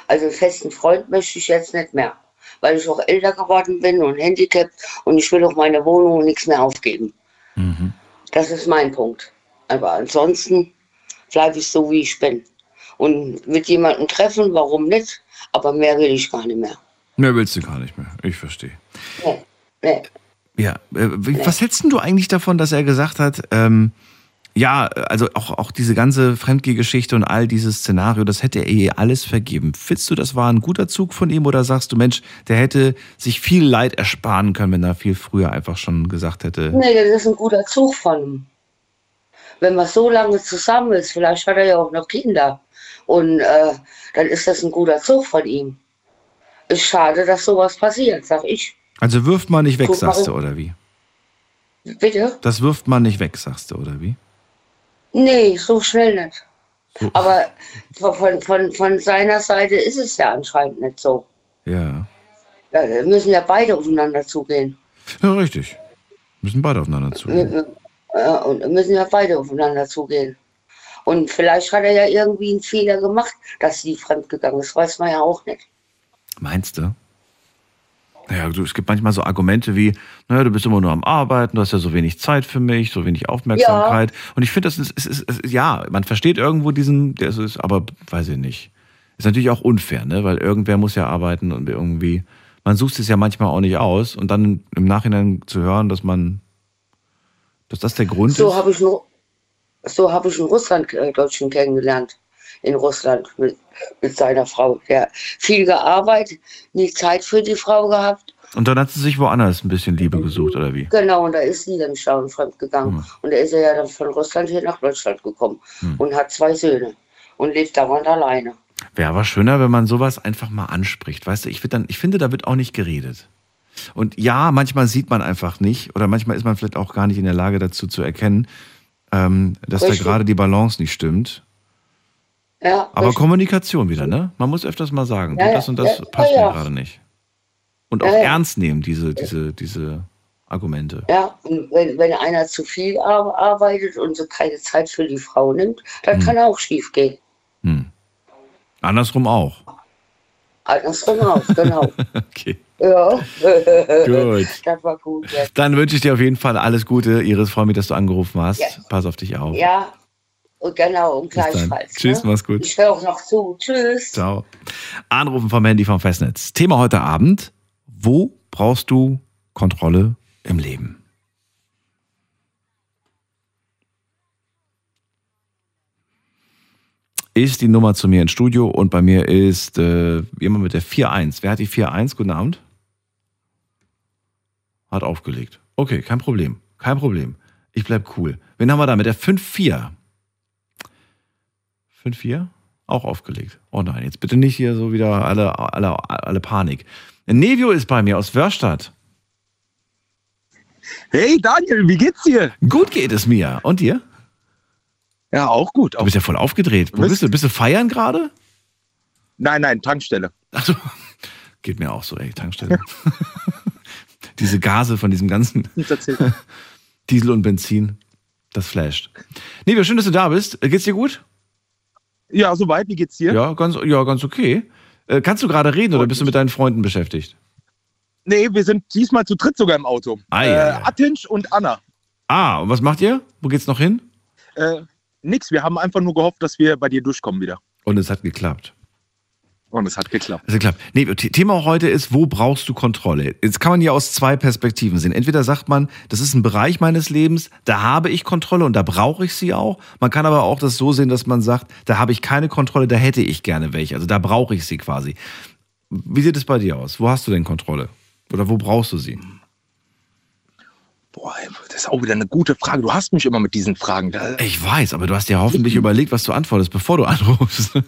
Also einen festen Freund möchte ich jetzt nicht mehr, weil ich auch älter geworden bin und handicapped und ich will auch meine Wohnung und nichts mehr aufgeben. Mhm. Das ist mein Punkt. Aber ansonsten bleibe ich so, wie ich bin. Und mit jemandem treffen, warum nicht? Aber mehr will ich gar nicht mehr. Mehr willst du gar nicht mehr. Ich verstehe. Nee. Nee. Ja, äh, was hältst du eigentlich davon, dass er gesagt hat, ähm, ja, also auch, auch diese ganze Fremdgeh-Geschichte und all dieses Szenario, das hätte er ihr alles vergeben. Findest du, das war ein guter Zug von ihm oder sagst du, Mensch, der hätte sich viel Leid ersparen können, wenn er viel früher einfach schon gesagt hätte? Nee, das ist ein guter Zug von ihm. Wenn man so lange zusammen ist, vielleicht hat er ja auch noch Kinder. Und äh, dann ist das ein guter Zug von ihm ist schade, dass sowas passiert, sag ich. Also wirft man nicht weg, Guck sagst du, oder wie? Bitte? Das wirft man nicht weg, sagst du, oder wie? Nee, so schnell nicht. So. Aber von, von, von seiner Seite ist es ja anscheinend nicht so. Ja. ja müssen ja beide aufeinander zugehen. Ja, richtig. Müssen beide aufeinander zugehen. Ja, und müssen ja beide aufeinander zugehen. Und vielleicht hat er ja irgendwie einen Fehler gemacht, dass sie fremdgegangen ist, weiß man ja auch nicht. Meinst du? Naja, es gibt manchmal so Argumente wie, naja, du bist immer nur am Arbeiten, du hast ja so wenig Zeit für mich, so wenig Aufmerksamkeit. Ja. Und ich finde, das ist, ist, ist, ist, ja, man versteht irgendwo diesen, das ist, aber weiß ich nicht. Ist natürlich auch unfair, ne? Weil irgendwer muss ja arbeiten und irgendwie, man sucht es ja manchmal auch nicht aus und dann im Nachhinein zu hören, dass man, dass das der Grund so ist. Hab ich nur, so habe ich einen Russlanddeutschen kennengelernt in Russland mit, mit seiner Frau. Der viel gearbeitet, nie Zeit für die Frau gehabt. Und dann hat sie sich woanders ein bisschen Liebe gesucht, oder wie? Genau, und da ist sie dann schauenfremd gegangen. Hm. Und da ist er ja dann von Russland hier nach Deutschland gekommen hm. und hat zwei Söhne und lebt dauernd alleine. Wäre aber schöner, wenn man sowas einfach mal anspricht. Weißt du, ich, dann, ich finde, da wird auch nicht geredet. Und ja, manchmal sieht man einfach nicht oder manchmal ist man vielleicht auch gar nicht in der Lage dazu zu erkennen, ähm, dass Richtig. da gerade die Balance nicht stimmt. Ja, Aber richtig. Kommunikation wieder, ne? Man muss öfters mal sagen, ja, das und das ja, passt mir gerade nicht. Und auch ernst nehmen, diese, diese, diese Argumente. Ja, und wenn, wenn einer zu viel arbeitet und so keine Zeit für die Frau nimmt, dann hm. kann auch schief gehen. Hm. Andersrum auch. Andersrum auch, genau. <laughs> okay. Ja. gut. <laughs> Das war gut. Dann wünsche ich dir auf jeden Fall alles Gute. Iris, freue mich, dass du angerufen hast. Pass auf dich auf. Ja, Genau, und gleichfalls. Ne? Tschüss, ne? mach's gut. Ich höre auch noch zu. Tschüss. Ciao. Anrufen vom Handy vom Festnetz. Thema heute Abend. Wo brauchst du Kontrolle im Leben? Ist die Nummer zu mir ins Studio und bei mir ist äh, jemand mit der 4.1. Wer hat die 4.1? Guten Abend. Hat aufgelegt. Okay, kein Problem. Kein Problem. Ich bleib cool. Wen haben wir da mit der 5-4? 5-4? Auch aufgelegt. Oh nein, jetzt bitte nicht hier so wieder alle, alle, alle Panik. Nevio ist bei mir aus Wörstadt. Hey Daniel, wie geht's dir? Gut geht es mir. Und dir? Ja, auch gut. Du bist ja voll aufgedreht. Wo bist du? Bist du feiern gerade? Nein, nein, Tankstelle. Achso, geht mir auch so, ey, Tankstelle. <laughs> Diese Gase von diesem ganzen <laughs> Diesel und Benzin, das flasht. Nevio, schön, dass du da bist. Geht's dir gut? Ja, soweit. Wie geht's dir? Ja, ganz, ja, ganz okay. Äh, kannst du gerade reden oder bist du mit deinen Freunden beschäftigt? Nee, wir sind diesmal zu dritt sogar im Auto. Ah, ja, äh. Atinch und Anna. Ah, und was macht ihr? Wo geht's noch hin? Äh, nix, wir haben einfach nur gehofft, dass wir bei dir durchkommen wieder. Und es hat geklappt. Und es hat geklappt. Es hat geklappt. Nee, Thema heute ist, wo brauchst du Kontrolle? Jetzt kann man ja aus zwei Perspektiven sehen. Entweder sagt man, das ist ein Bereich meines Lebens, da habe ich Kontrolle und da brauche ich sie auch. Man kann aber auch das so sehen, dass man sagt, da habe ich keine Kontrolle, da hätte ich gerne welche. Also da brauche ich sie quasi. Wie sieht es bei dir aus? Wo hast du denn Kontrolle? Oder wo brauchst du sie? Boah, das ist auch wieder eine gute Frage. Du hast mich immer mit diesen Fragen. Ich weiß, aber du hast dir hoffentlich überlegt, was du antwortest, bevor du anrufst. <laughs>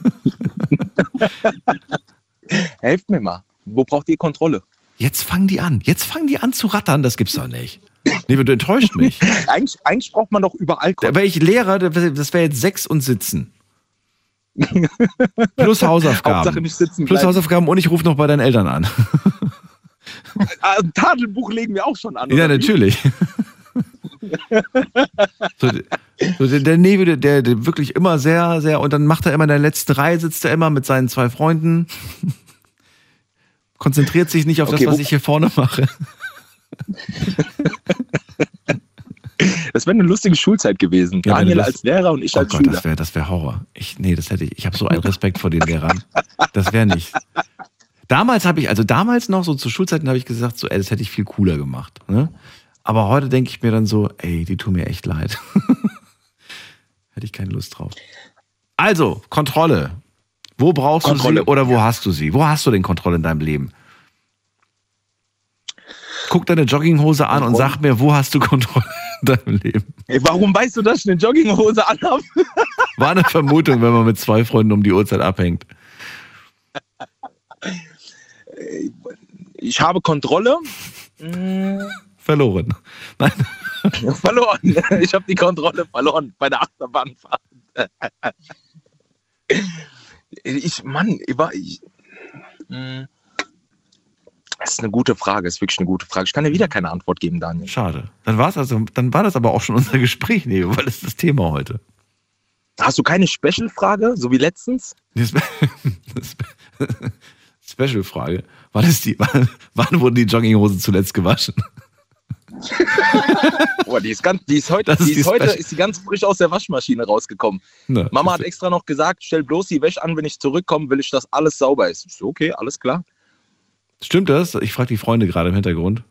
<laughs> Helft mir mal. Wo braucht ihr Kontrolle? Jetzt fangen die an. Jetzt fangen die an zu rattern. Das gibt's doch nicht. Nee, du enttäuscht mich. <laughs> eigentlich, eigentlich braucht man doch überall Kontrolle. Wäre ich Lehrer, das wäre jetzt sechs und sitzen. Plus Hausaufgaben. Plus Hausaufgaben und ich rufe noch bei deinen Eltern an. Ein Tadelbuch legen wir auch schon an. Ja, natürlich. <laughs> so, so, der Nebel, der, der, wirklich immer sehr, sehr, und dann macht er immer in der letzten Reihe, sitzt er immer mit seinen zwei Freunden, <laughs> konzentriert sich nicht auf okay, das, was ich hier vorne mache. <laughs> Das wäre eine lustige Schulzeit gewesen. Ja, Daniel als Lehrer und ich oh als Gott, Schüler. Das wäre das wär Horror. Ich, nee, das hätte ich. Ich habe so einen Respekt vor den Lehrern. Das wäre nicht. Damals habe ich, also damals noch so zu Schulzeiten habe ich gesagt, so, ey, das hätte ich viel cooler gemacht. Ne? Aber heute denke ich mir dann so, ey, die tun mir echt leid. <laughs> hätte ich keine Lust drauf. Also, Kontrolle. Wo brauchst Kontrolle. du sie oder wo hast du sie? Wo hast du denn Kontrolle in deinem Leben? Guck deine Jogginghose an und sag mir, wo hast du <laughs> Kontrolle in deinem Leben? Ey, warum weißt du, dass ich eine Jogginghose anhabe? <laughs> War eine Vermutung, wenn man mit zwei Freunden um die Uhrzeit abhängt ich habe Kontrolle. Verloren. Nein. <laughs> verloren. Ich habe die Kontrolle verloren bei der Achterbahnfahrt. Ich, Mann, ich war. Ich, hm. das ist eine gute Frage, das ist wirklich eine gute Frage. Ich kann dir wieder keine Antwort geben, Daniel. Schade. Dann, war's also, dann war das aber auch schon unser Gespräch, nee, weil das ist das Thema heute. Hast du keine Special-Frage, so wie letztens? <laughs> <laughs> Special-Frage. Wann, ist die, wann, wann wurden die Jogginghosen zuletzt gewaschen? <laughs> Boah, die ist, ganz, die ist heute, die ist, die heute ist die ganz frisch aus der Waschmaschine rausgekommen. Ne, Mama hat extra noch gesagt, stell bloß die Wäsche an, wenn ich zurückkomme, will ich, dass alles sauber ist. So, okay, alles klar. Stimmt das? Ich frage die Freunde gerade im Hintergrund.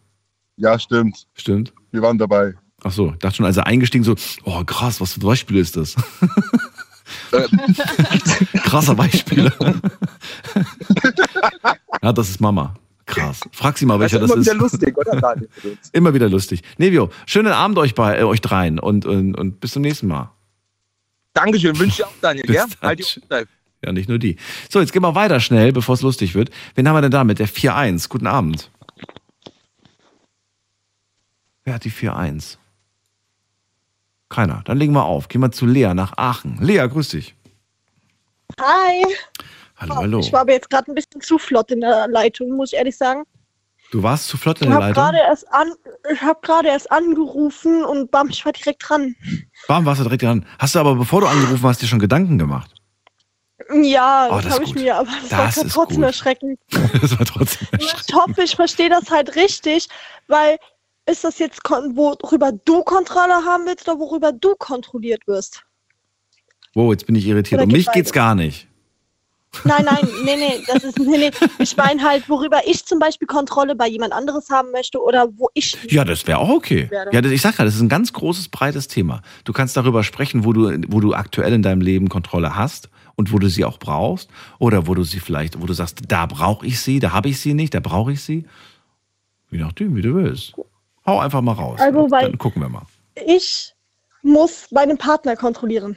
Ja, stimmt. Stimmt. Wir waren dabei. Ach so, dachte schon, als er eingestiegen so, oh krass, was für ein Beispiel ist das? <laughs> <laughs> Krasser Beispiel. ja, das ist Mama. Krass. Frag sie mal, welcher das, ist. Immer wieder lustig, oder? <laughs> immer wieder lustig. Nevio, schönen Abend euch bei äh, euch dreien und, und, und bis zum nächsten Mal. Dankeschön, wünsche ich auch, Daniel. <laughs> Ja? Halt ja, nicht nur die. So, jetzt gehen wir weiter schnell, bevor es lustig wird. Wen haben wir denn da mit der 4-1? Guten Abend. Wer hat die 4-1? Keiner. Dann legen wir auf. Gehen wir zu Lea nach Aachen. Lea, grüß dich. Hi. Hallo, oh, hallo. Ich war aber jetzt gerade ein bisschen zu flott in der Leitung, muss ich ehrlich sagen. Du warst zu flott in der Leitung? An, ich habe gerade erst angerufen und bam, ich war direkt dran. Bam, warst du direkt dran. Hast du aber, bevor du angerufen hast, dir schon Gedanken gemacht? Ja, oh, das, habe ich mir, aber das, <laughs> das war trotzdem gut. erschreckend. das war trotzdem erschreckend. Ich hoffe, ich verstehe das halt richtig, weil ist das jetzt, worüber du Kontrolle haben willst oder worüber du kontrolliert wirst? Wow, jetzt bin ich irritiert. Um mich geht's gar nicht. Nein, nein, nee, nee, das ist, nee, nee. Ich meine halt, worüber ich zum Beispiel Kontrolle bei jemand anderes haben möchte oder wo ich. Ja, das wäre auch okay. Werde. Ja, das, ich sag ja, das ist ein ganz großes, breites Thema. Du kannst darüber sprechen, wo du, wo du aktuell in deinem Leben Kontrolle hast und wo du sie auch brauchst oder wo du sie vielleicht, wo du sagst, da brauche ich sie, da habe ich sie nicht, da brauche ich sie. Je nachdem, wie du willst. Hau einfach mal raus. Also, Dann gucken wir mal. Ich muss meinen Partner kontrollieren.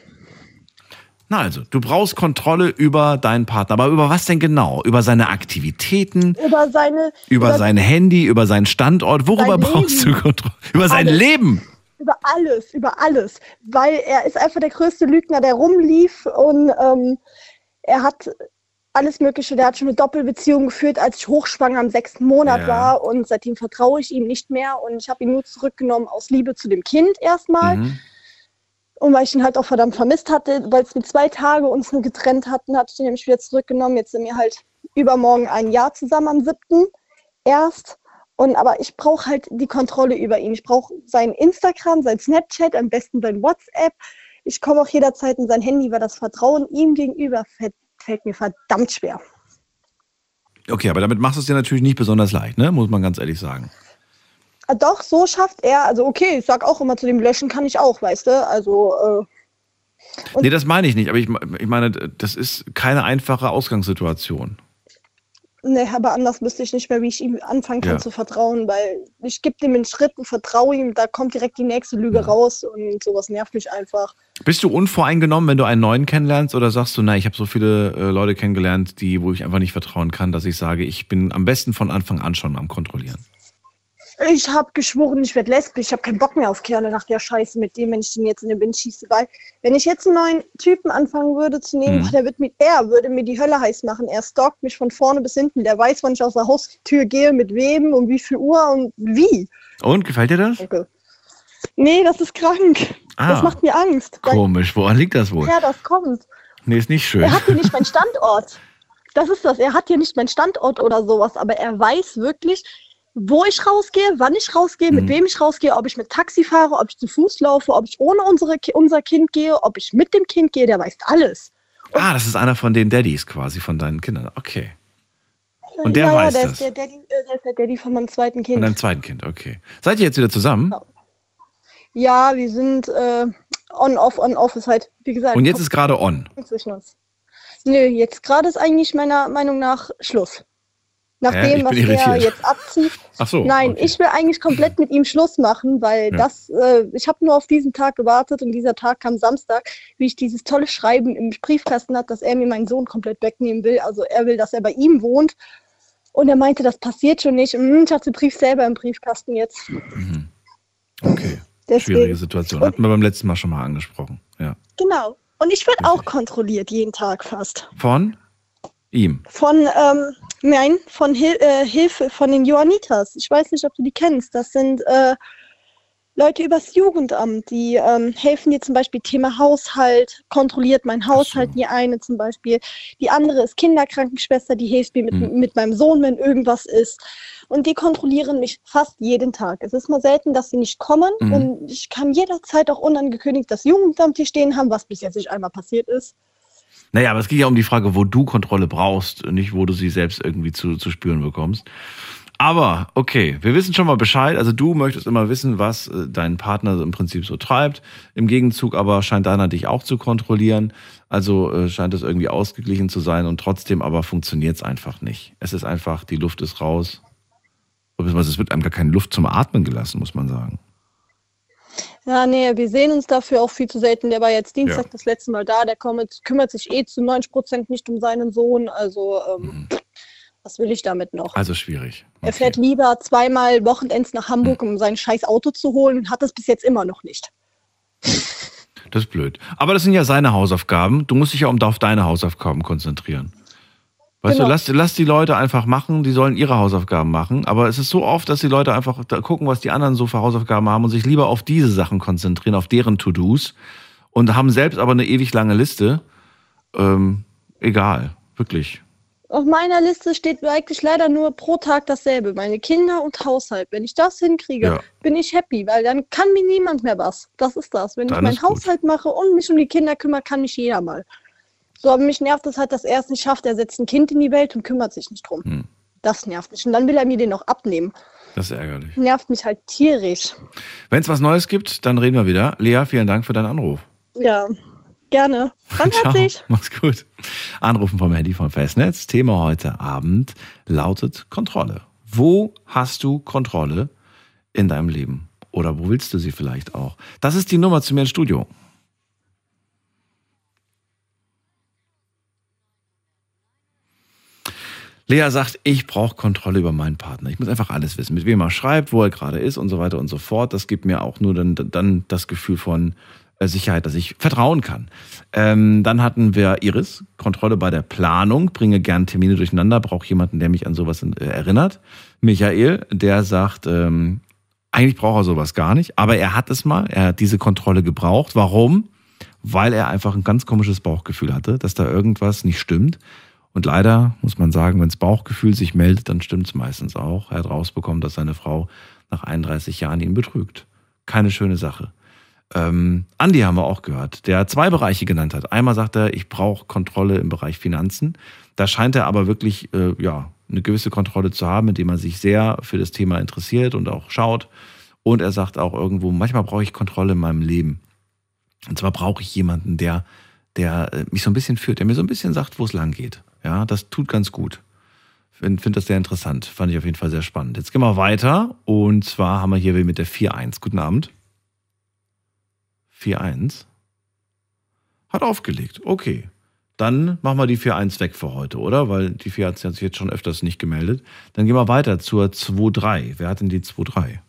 Na also, du brauchst Kontrolle über deinen Partner. Aber über was denn genau? Über seine Aktivitäten? Über seine. Über, über sein Handy, über seinen Standort? Worüber brauchst du Kontrolle? Über sein alles. Leben? Über alles, über alles. Weil er ist einfach der größte Lügner, der rumlief und ähm, er hat alles Mögliche. Der hat schon eine Doppelbeziehung geführt, als ich hochschwanger im sechsten Monat ja. war und seitdem vertraue ich ihm nicht mehr und ich habe ihn nur zurückgenommen aus Liebe zu dem Kind erstmal. Mhm. Und weil ich ihn halt auch verdammt vermisst hatte, weil es mit zwei Tage uns nur getrennt hatten, hatte ich ihn nämlich wieder zurückgenommen. Jetzt sind wir halt übermorgen ein Jahr zusammen am siebten erst. Und aber ich brauche halt die Kontrolle über ihn. Ich brauche sein Instagram, sein Snapchat, am besten sein WhatsApp. Ich komme auch jederzeit in sein Handy, weil das Vertrauen ihm gegenüber fällt, fällt mir verdammt schwer. Okay, aber damit machst du es dir natürlich nicht besonders leicht, ne? Muss man ganz ehrlich sagen. Ah, doch, so schafft er, also okay, ich sag auch immer zu dem Löschen kann ich auch, weißt du, also. Äh, nee, das meine ich nicht, aber ich, ich meine, das ist keine einfache Ausgangssituation. Nee, aber anders wüsste ich nicht mehr, wie ich ihm anfangen kann ja. zu vertrauen, weil ich gebe dem einen Schritt und vertraue ihm, da kommt direkt die nächste Lüge ja. raus und sowas nervt mich einfach. Bist du unvoreingenommen, wenn du einen neuen kennenlernst oder sagst du, na, ich habe so viele äh, Leute kennengelernt, die, wo ich einfach nicht vertrauen kann, dass ich sage, ich bin am besten von Anfang an schon am Kontrollieren? Ich habe geschworen, ich werde lesbisch. Ich habe keinen Bock mehr auf Kerle nach der Scheiße mit dem, wenn ich den jetzt in den Wind schieße. Weil, wenn ich jetzt einen neuen Typen anfangen würde zu nehmen, mhm. der wird mit, er würde mir die Hölle heiß machen. Er stalkt mich von vorne bis hinten. Der weiß, wann ich aus der Haustür gehe, mit wem, um wie viel Uhr und wie. Und, gefällt dir das? Danke. Nee, das ist krank. Ah, das macht mir Angst. Komisch, woran liegt das wohl? Ja, das kommt. Nee, ist nicht schön. Er hat hier nicht meinen Standort. Das ist das. Er hat hier nicht meinen Standort oder sowas, aber er weiß wirklich, wo ich rausgehe, wann ich rausgehe, mit mhm. wem ich rausgehe, ob ich mit Taxi fahre, ob ich zu Fuß laufe, ob ich ohne unsere, unser Kind gehe, ob ich mit dem Kind gehe, der weiß alles. Und ah, das ist einer von den Daddys quasi, von deinen Kindern. Okay. Und der ja, weiß ja, der das. Ist der, Daddy, äh, der ist der Daddy von meinem zweiten Kind. Von deinem zweiten Kind, okay. Seid ihr jetzt wieder zusammen? Ja, wir sind äh, on, off, on, off ist halt, wie gesagt. Und jetzt ist gerade on? Zwischen uns. Nö, jetzt gerade ist eigentlich meiner Meinung nach Schluss nach äh, dem, was er jetzt abzieht. Ach so. Nein, okay. ich will eigentlich komplett mit ihm Schluss machen, weil ja. das, äh, ich habe nur auf diesen Tag gewartet und dieser Tag kam Samstag, wie ich dieses tolle Schreiben im Briefkasten hat, dass er mir meinen Sohn komplett wegnehmen will. Also er will, dass er bei ihm wohnt. Und er meinte, das passiert schon nicht. Hm, ich hatte den Brief selber im Briefkasten jetzt. Mhm. Okay. Deswegen. Schwierige Situation. Hatten wir beim letzten Mal schon mal angesprochen. Ja. Genau. Und ich werde auch kontrolliert, jeden Tag fast. Von? Ihm? Von, ähm, nein, von Hil äh, Hilfe, von den Johanniters. Ich weiß nicht, ob du die kennst. Das sind äh, Leute übers Jugendamt, die ähm, helfen dir zum Beispiel Thema Haushalt, kontrolliert mein Haushalt, so. die eine zum Beispiel. Die andere ist Kinderkrankenschwester, die hilft mir mit, mhm. mit meinem Sohn, wenn irgendwas ist. Und die kontrollieren mich fast jeden Tag. Es ist mal selten, dass sie nicht kommen. Mhm. Und ich kann jederzeit auch unangekündigt das Jugendamt hier stehen haben, was bis jetzt nicht einmal passiert ist. Naja, aber es geht ja um die Frage, wo du Kontrolle brauchst, nicht wo du sie selbst irgendwie zu, zu spüren bekommst. Aber okay, wir wissen schon mal Bescheid. Also du möchtest immer wissen, was äh, dein Partner im Prinzip so treibt. Im Gegenzug aber scheint deiner dich auch zu kontrollieren. Also äh, scheint es irgendwie ausgeglichen zu sein und trotzdem aber funktioniert es einfach nicht. Es ist einfach, die Luft ist raus. Es wird einem gar keine Luft zum Atmen gelassen, muss man sagen. Ja, nee, wir sehen uns dafür auch viel zu selten. Der war jetzt Dienstag ja. das letzte Mal da. Der kümmert, kümmert sich eh zu 90 Prozent nicht um seinen Sohn. Also, ähm, mhm. was will ich damit noch? Also schwierig. Okay. Er fährt lieber zweimal Wochenends nach Hamburg, mhm. um sein scheiß Auto zu holen und hat das bis jetzt immer noch nicht. Das ist blöd. Aber das sind ja seine Hausaufgaben. Du musst dich ja um auf deine Hausaufgaben konzentrieren. Weißt genau. du, lass, lass die Leute einfach machen, die sollen ihre Hausaufgaben machen. Aber es ist so oft, dass die Leute einfach gucken, was die anderen so für Hausaufgaben haben und sich lieber auf diese Sachen konzentrieren, auf deren To-Dos und haben selbst aber eine ewig lange Liste. Ähm, egal, wirklich. Auf meiner Liste steht eigentlich leider nur pro Tag dasselbe. Meine Kinder und Haushalt. Wenn ich das hinkriege, ja. bin ich happy, weil dann kann mir niemand mehr was. Das ist das. Wenn dann ich meinen Haushalt mache und mich um die Kinder kümmere, kann mich jeder mal. So, aber mich nervt es halt, dass er es nicht schafft. Er setzt ein Kind in die Welt und kümmert sich nicht drum. Hm. Das nervt mich. Und dann will er mir den noch abnehmen. Das ist ärgerlich. Nervt mich halt tierisch. Wenn es was Neues gibt, dann reden wir wieder. Lea, vielen Dank für deinen Anruf. Ja. Gerne. <laughs> Dann herzlich. Mach's gut. Anrufen vom Handy von Festnetz. Thema heute Abend lautet Kontrolle. Wo hast du Kontrolle in deinem Leben? Oder wo willst du sie vielleicht auch? Das ist die Nummer zu mir ins Studio. Lea sagt, ich brauche Kontrolle über meinen Partner. Ich muss einfach alles wissen, mit wem er schreibt, wo er gerade ist und so weiter und so fort. Das gibt mir auch nur dann, dann das Gefühl von äh, Sicherheit, dass ich vertrauen kann. Ähm, dann hatten wir Iris, Kontrolle bei der Planung, bringe gern Termine durcheinander, brauche jemanden, der mich an sowas äh, erinnert. Michael, der sagt, ähm, eigentlich braucht er sowas gar nicht, aber er hat es mal, er hat diese Kontrolle gebraucht. Warum? Weil er einfach ein ganz komisches Bauchgefühl hatte, dass da irgendwas nicht stimmt und leider muss man sagen, wenn das Bauchgefühl sich meldet, dann stimmt es meistens auch. Er hat rausbekommen, dass seine Frau nach 31 Jahren ihn betrügt. Keine schöne Sache. Ähm, Andi haben wir auch gehört, der zwei Bereiche genannt hat. Einmal sagt er, ich brauche Kontrolle im Bereich Finanzen. Da scheint er aber wirklich äh, ja, eine gewisse Kontrolle zu haben, indem er sich sehr für das Thema interessiert und auch schaut. Und er sagt auch irgendwo, manchmal brauche ich Kontrolle in meinem Leben. Und zwar brauche ich jemanden, der, der äh, mich so ein bisschen führt, der mir so ein bisschen sagt, wo es lang geht. Ja, das tut ganz gut. Finde find das sehr interessant. Fand ich auf jeden Fall sehr spannend. Jetzt gehen wir weiter. Und zwar haben wir hier mit der 4.1. Guten Abend. 4.1. Hat aufgelegt. Okay. Dann machen wir die 4.1 weg für heute, oder? Weil die 4 hat sich jetzt schon öfters nicht gemeldet. Dann gehen wir weiter zur 2.3. Wer hat denn die 2.3?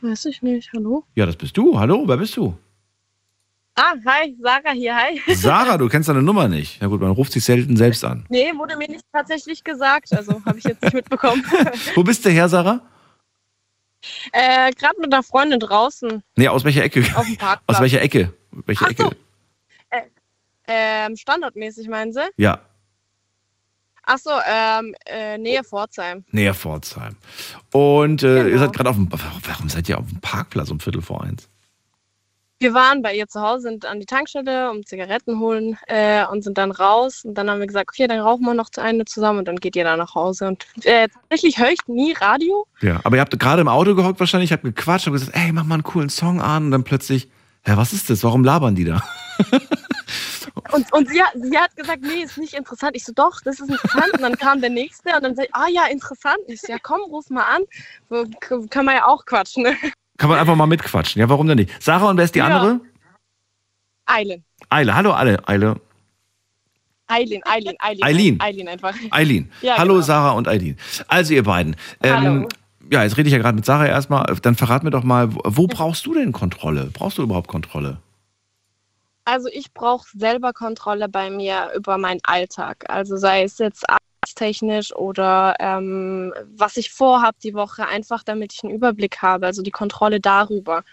Weiß ich nicht. Hallo? Ja, das bist du. Hallo, wer bist du? Ah, hi, Sarah hier, hi. Sarah, du kennst deine Nummer nicht. Na gut, man ruft sich selten selbst an. Nee, wurde mir nicht tatsächlich gesagt, also habe ich jetzt nicht mitbekommen. <laughs> Wo bist du her, Sarah? Äh, gerade mit einer Freundin draußen. Nee, aus welcher Ecke? Auf dem Parkplatz. Aus welcher Ecke? Welche Ach Ecke? So. Äh, ähm, standardmäßig, meinen Sie? Ja, Achso, ähm, äh, Nähe Pforzheim. Nähe Pforzheim. Und äh, Genau. ihr seid gerade auf dem. Warum seid ihr auf dem Parkplatz um Viertel vor eins? Wir waren bei ihr zu Hause, sind an die Tankstelle, um Zigaretten holen äh, und sind dann raus. Und dann haben wir gesagt, okay, dann rauchen wir noch eine zusammen und dann geht jeder nach Hause. Und äh, tatsächlich höre ich nie Radio. Ja, aber ihr habt gerade im Auto gehockt wahrscheinlich, habt gequatscht und gesagt, ey, mach mal einen coolen Song an und dann plötzlich, hä, was ist das? Warum labern die da? <laughs> Und, und sie, hat, sie hat gesagt, nee, ist nicht interessant. Ich so, doch, das ist interessant. Und dann kam der nächste und dann sagt, ah ja, interessant. Ich so, ja, komm, ruf mal an. Kann man ja auch quatschen. Ne? <laughs> Kann man einfach mal mitquatschen. Ja, warum denn nicht? Sarah und wer ist die Ja. andere? Eilen. Eile. Hallo, alle. Eile. Eileen, Eileen, Eileen. Eileen. Eileen einfach. Eileen. <laughs> Ja, Hallo, genau. Sarah und Eileen. Also, ihr beiden. Ähm, Hallo. ja, jetzt rede ich ja gerade mit Sarah erstmal. Dann verrat mir doch mal, wo- wo brauchst du denn Kontrolle? Brauchst du überhaupt Kontrolle? Also ich brauche selber Kontrolle bei mir über meinen Alltag. Also sei es jetzt arbeitstechnisch oder ähm, was ich vorhabe die Woche, einfach damit ich einen Überblick habe. Also die Kontrolle darüber.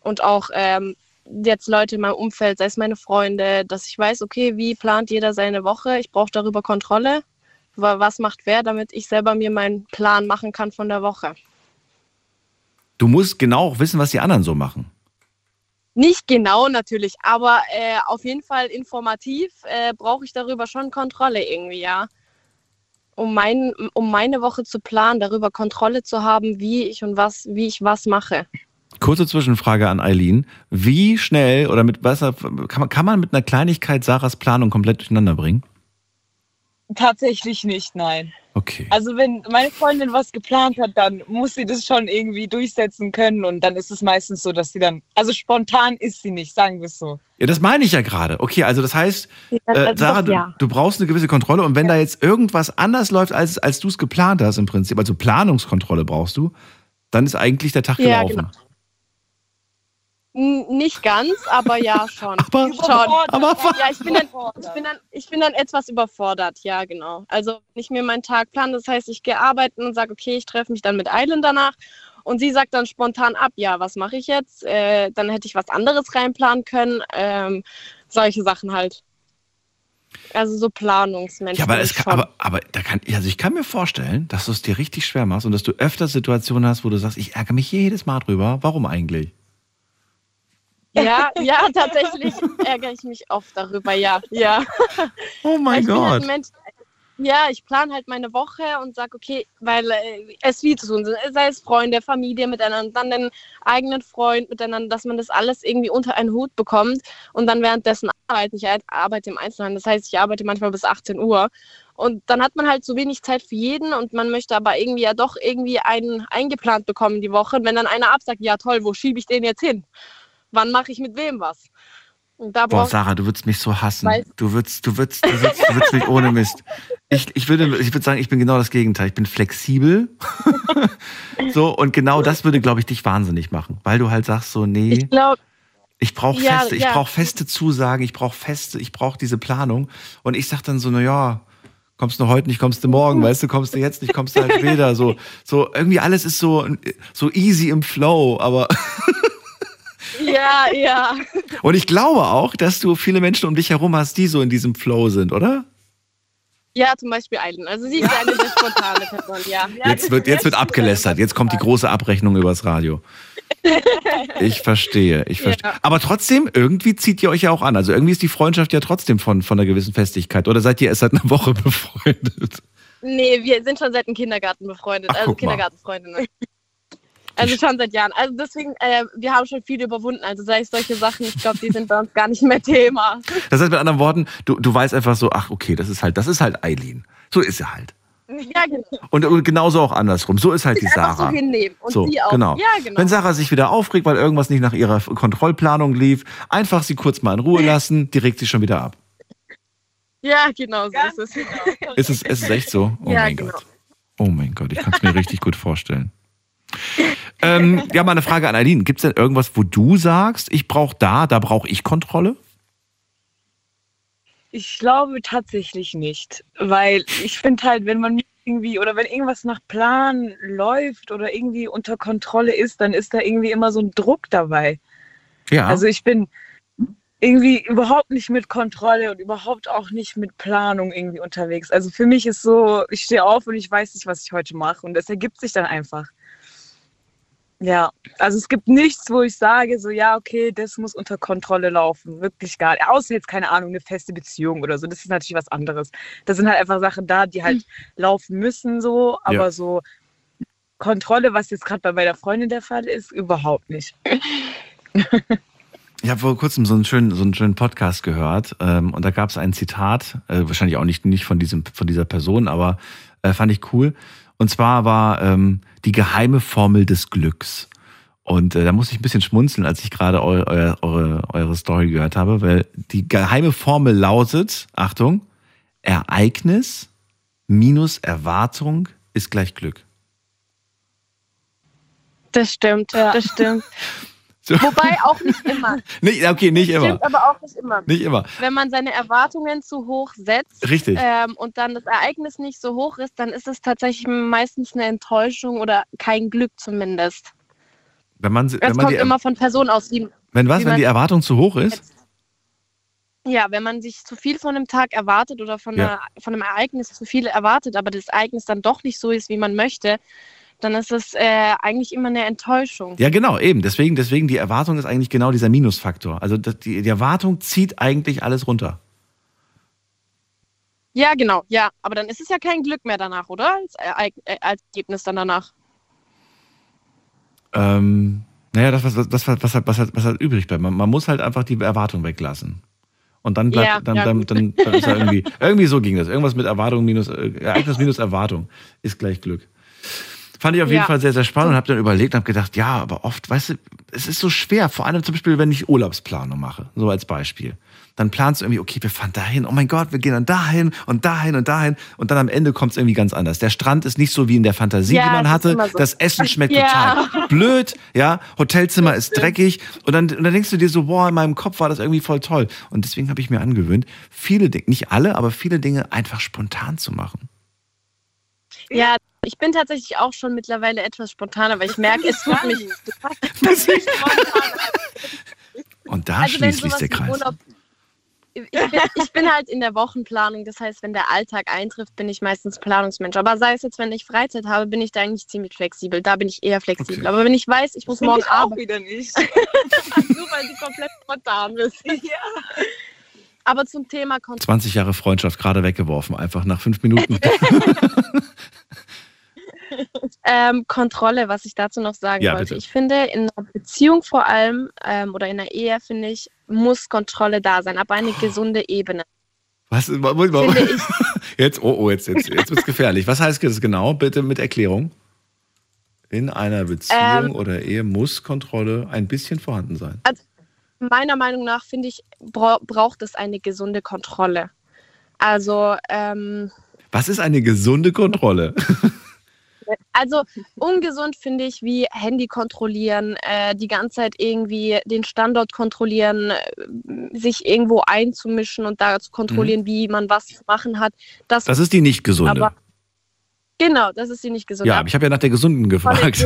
Und auch ähm, jetzt Leute in meinem Umfeld, sei es meine Freunde, dass ich weiß, okay, wie plant jeder seine Woche. Ich brauche darüber Kontrolle. Wa- Was macht wer, damit ich selber mir meinen Plan machen kann von der Woche. Du musst genau auch wissen, was die anderen so machen. Nicht genau natürlich, aber äh, auf jeden Fall informativ äh, brauche ich darüber schon Kontrolle irgendwie, ja. Um, mein, um meine Woche zu planen, darüber Kontrolle zu haben, wie ich und was, wie ich was mache. Kurze Zwischenfrage an Eileen. Wie schnell oder mit was kann man, kann man mit einer Kleinigkeit Sarahs Planung komplett durcheinander bringen? Tatsächlich nicht, nein. Okay. Also wenn meine Freundin was geplant hat, dann muss sie das schon irgendwie durchsetzen können und dann ist es meistens so, dass sie dann, also spontan ist sie nicht, sagen wir es so. Ja, das meine ich ja gerade. Okay, also das heißt, Ja, äh, also Sarah, doch, du, ja. du brauchst eine gewisse Kontrolle und wenn da jetzt irgendwas anders läuft, als, als du es geplant hast im Prinzip, also Planungskontrolle brauchst du, dann ist eigentlich der Tag Ja, gelaufen. genau. Nicht ganz, aber ja schon. Aber- schon. aber- ja, ich bin, dann, ich, bin dann, ich bin dann etwas überfordert, ja, genau. Also wenn ich mir meinen Tag plane, das heißt, ich gehe arbeiten und sage, okay, ich treffe mich dann mit Eilen danach und sie sagt dann spontan ab, ja, was mache ich jetzt? Äh, dann hätte ich was anderes reinplanen können. Ähm, solche Sachen halt. Also so Planungsmenschen. Ja, aber, es ich kann, aber, aber da kann, also ich kann mir vorstellen, dass du es dir richtig schwer machst und dass du öfter Situationen hast, wo du sagst, ich ärgere mich jedes Mal drüber. Warum eigentlich? Ja, ja, tatsächlich ärgere ich mich oft darüber, ja, ja. <laughs> Oh mein halt Gott. ja, ich plane halt meine Woche und sage, okay, weil äh, es viel zu tun sind, sei es Freunde, Familie miteinander, dann den eigenen Freund miteinander, dass man das alles irgendwie unter einen Hut bekommt und dann währenddessen arbeiten. Ich arbeite im Einzelhandel, das heißt, ich arbeite manchmal bis 18 Uhr und dann hat man halt so wenig Zeit für jeden und man möchte aber irgendwie ja doch irgendwie einen eingeplant bekommen die Woche. Und wenn dann einer absagt, ja toll, wo schiebe ich den jetzt hin? Wann mache ich mit wem was? Boah, Sarah, du würdest mich so hassen. Du würdest, du würdest, du würdest, du würdest mich ohne Mist. Ich, ich würde, ich würde sagen, ich bin genau das Gegenteil. Ich bin flexibel. <laughs> so, und genau das würde, glaube ich, dich wahnsinnig machen. Weil du halt sagst so, nee. Ich glaube, ich brauche ja, feste, ja. ich brauche feste Zusagen, ich brauche feste, ich brauche diese Planung. Und ich sag dann so, na ja, kommst du heute nicht, kommst du morgen, weißt du, kommst du jetzt nicht, kommst du halt später. So, so irgendwie alles ist so, so easy im Flow, aber. <laughs> ja, ja. Und ich glaube auch, dass du viele Menschen um dich herum hast, die so in diesem Flow sind, oder? Ja, zum Beispiel Eilen. Also sie ist eine sehr spontane Person, ja. Jetzt wird, jetzt wird abgelästert. Jetzt kommt die große Abrechnung übers Radio. Ich verstehe, ich verstehe. Ja. Aber trotzdem, irgendwie zieht ihr euch ja auch an. Also irgendwie ist die Freundschaft ja trotzdem von, von einer gewissen Festigkeit. Oder seid ihr erst seit einer Woche <laughs> befreundet? Nee, wir sind schon seit dem Kindergarten befreundet. Ach, also Kindergartenfreundinnen. Also schon seit Jahren. Also deswegen, äh, wir haben schon viel überwunden. Also sei es solche Sachen, ich glaube, die sind bei uns gar nicht mehr Thema. Das heißt mit anderen Worten, du, du weißt einfach so, ach okay, das ist halt, das ist halt Eileen. So ist sie halt. Ja, genau. Und, und genauso auch andersrum. So ist halt die Sarah. So hinnehmen. Und so, sie auch. Genau. Ja, genau. Wenn Sarah sich wieder aufregt, weil irgendwas nicht nach ihrer Kontrollplanung lief, einfach sie kurz mal in Ruhe lassen, die regt sich schon wieder ab. Ja, genau so ist es. Genau. Ist es. Ist es echt so? Oh ja, mein genau. Gott. Oh mein Gott, ich kann es mir richtig gut vorstellen. Ähm, ja, mal eine Frage an Aline. Gibt es denn irgendwas, wo du sagst, ich brauche da, da brauche ich Kontrolle? Ich glaube tatsächlich nicht, weil ich finde halt, wenn man irgendwie oder wenn irgendwas nach Plan läuft oder irgendwie unter Kontrolle ist, dann ist da irgendwie immer so ein Druck dabei. Ja. Also ich bin irgendwie überhaupt nicht mit Kontrolle und überhaupt auch nicht mit Planung irgendwie unterwegs. Also für mich ist so, ich stehe auf und ich weiß nicht, was ich heute mache und es ergibt sich dann einfach. Ja, also es gibt nichts, wo ich sage, so ja, okay, das muss unter Kontrolle laufen. Wirklich gar nicht. Außer jetzt, keine Ahnung, eine feste Beziehung oder so. Das ist natürlich was anderes. Da sind halt einfach Sachen da, die halt mhm. laufen müssen, so, aber ja. so Kontrolle, was jetzt gerade bei meiner Freundin der Fall ist, überhaupt nicht. Ich habe vor kurzem so einen schönen, so einen schönen Podcast gehört ähm, und da gab es ein Zitat, äh, wahrscheinlich auch nicht, nicht von, diesem, von dieser Person, aber äh, fand ich cool. Und zwar war ähm, die geheime Formel des Glücks. Und äh, da muss ich ein bisschen schmunzeln, als ich gerade eu, eu, eure, eure Story gehört habe, weil die geheime Formel lautet, Achtung, Ereignis minus Erwartung ist gleich Glück. Das stimmt, ja. das stimmt. <laughs> So. Wobei auch nicht immer. <laughs> nicht, okay, nicht immer. Stimmt, aber auch nicht immer. Nicht immer. Wenn man seine Erwartungen zu hoch setzt Richtig. Ähm, und dann das Ereignis nicht so hoch ist, dann ist es tatsächlich meistens eine Enttäuschung oder kein Glück zumindest. Wenn man, es wenn man kommt immer von Person aus. Wie, wenn was, wenn die Erwartung zu hoch ist? Ja, wenn man sich zu viel von einem Tag erwartet oder von, ja. einer, von einem Ereignis zu viel erwartet, aber das Ereignis dann doch nicht so ist, wie man möchte, dann ist es äh, eigentlich immer eine Enttäuschung. Ja, genau, eben. Deswegen, deswegen die Erwartung ist eigentlich genau dieser Minusfaktor. Also die, die Erwartung zieht eigentlich alles runter. Ja, genau, ja. Aber dann ist es ja kein Glück mehr danach, oder? Als, äh, als Ergebnis dann danach. Ähm, naja, das, was, das, was, was, was, was halt übrig bleibt. Man, man, muss halt einfach die Erwartung weglassen. Und dann bleibt, ja, dann, ja, dann, dann, dann, ist ja irgendwie, <laughs> irgendwie so ging das. Irgendwas mit Erwartung minus, äh, Ereignis minus Erwartung ist gleich Glück. Fand ich auf jeden ja. Fall sehr, sehr spannend und habe dann überlegt und habe gedacht, ja, aber oft, weißt du, es ist so schwer, vor allem zum Beispiel, wenn ich Urlaubsplanung mache, so als Beispiel. Dann planst du irgendwie, okay, wir fahren dahin, oh mein Gott, wir gehen dann dahin und dahin und dahin und dann am Ende kommt es irgendwie ganz anders. Der Strand ist nicht so wie in der Fantasie, ja, die man hatte. So. Das Essen schmeckt ja. total blöd, ja, Hotelzimmer ist dreckig und dann, und dann denkst du dir so, boah, in meinem Kopf war das irgendwie voll toll. Und deswegen habe ich mir angewöhnt, viele Dinge, nicht alle, aber viele Dinge einfach spontan zu machen. Ja, ich bin tatsächlich auch schon mittlerweile etwas spontaner, weil ich merke, es tut mich. <laughs> <laughs> Und da also schließt sich der Kreis. Urlaub, ich, bin, ich bin halt in der Wochenplanung, das heißt, wenn der Alltag eintrifft, bin ich meistens Planungsmensch. Aber sei es jetzt, wenn ich Freizeit habe, bin ich da eigentlich ziemlich flexibel. Da bin ich eher flexibel. Okay. Aber wenn ich weiß, ich muss morgen ich auch wieder nicht. <laughs> Nur weil du komplett spontan bist. Ja. Aber zum Thema Kontrolle. 20 Jahre Freundschaft gerade weggeworfen, einfach nach fünf Minuten. Ähm, Kontrolle, was ich dazu noch sagen ja, wollte. Bitte. Ich finde, in einer Beziehung vor allem ähm, oder in einer Ehe, finde ich, muss Kontrolle da sein, aber eine gesunde Ebene. Was? <laughs> Jetzt, oh, oh, jetzt, jetzt, jetzt wird es gefährlich. Was heißt das genau? Bitte mit Erklärung. In einer Beziehung ähm, oder Ehe muss Kontrolle ein bisschen vorhanden sein. Also meiner Meinung nach, finde ich, bra braucht es eine gesunde Kontrolle. Also, ähm, Was ist eine gesunde Kontrolle? <laughs> Also ungesund finde ich, wie Handy kontrollieren, äh, die ganze Zeit irgendwie den Standort kontrollieren, äh, sich irgendwo einzumischen und da zu kontrollieren, mhm. wie man was zu machen hat. Das, das ist die nicht gesunde. Aber, genau, das ist die nicht gesunde. Ja, aber ich habe ja nach der gesunden gefragt.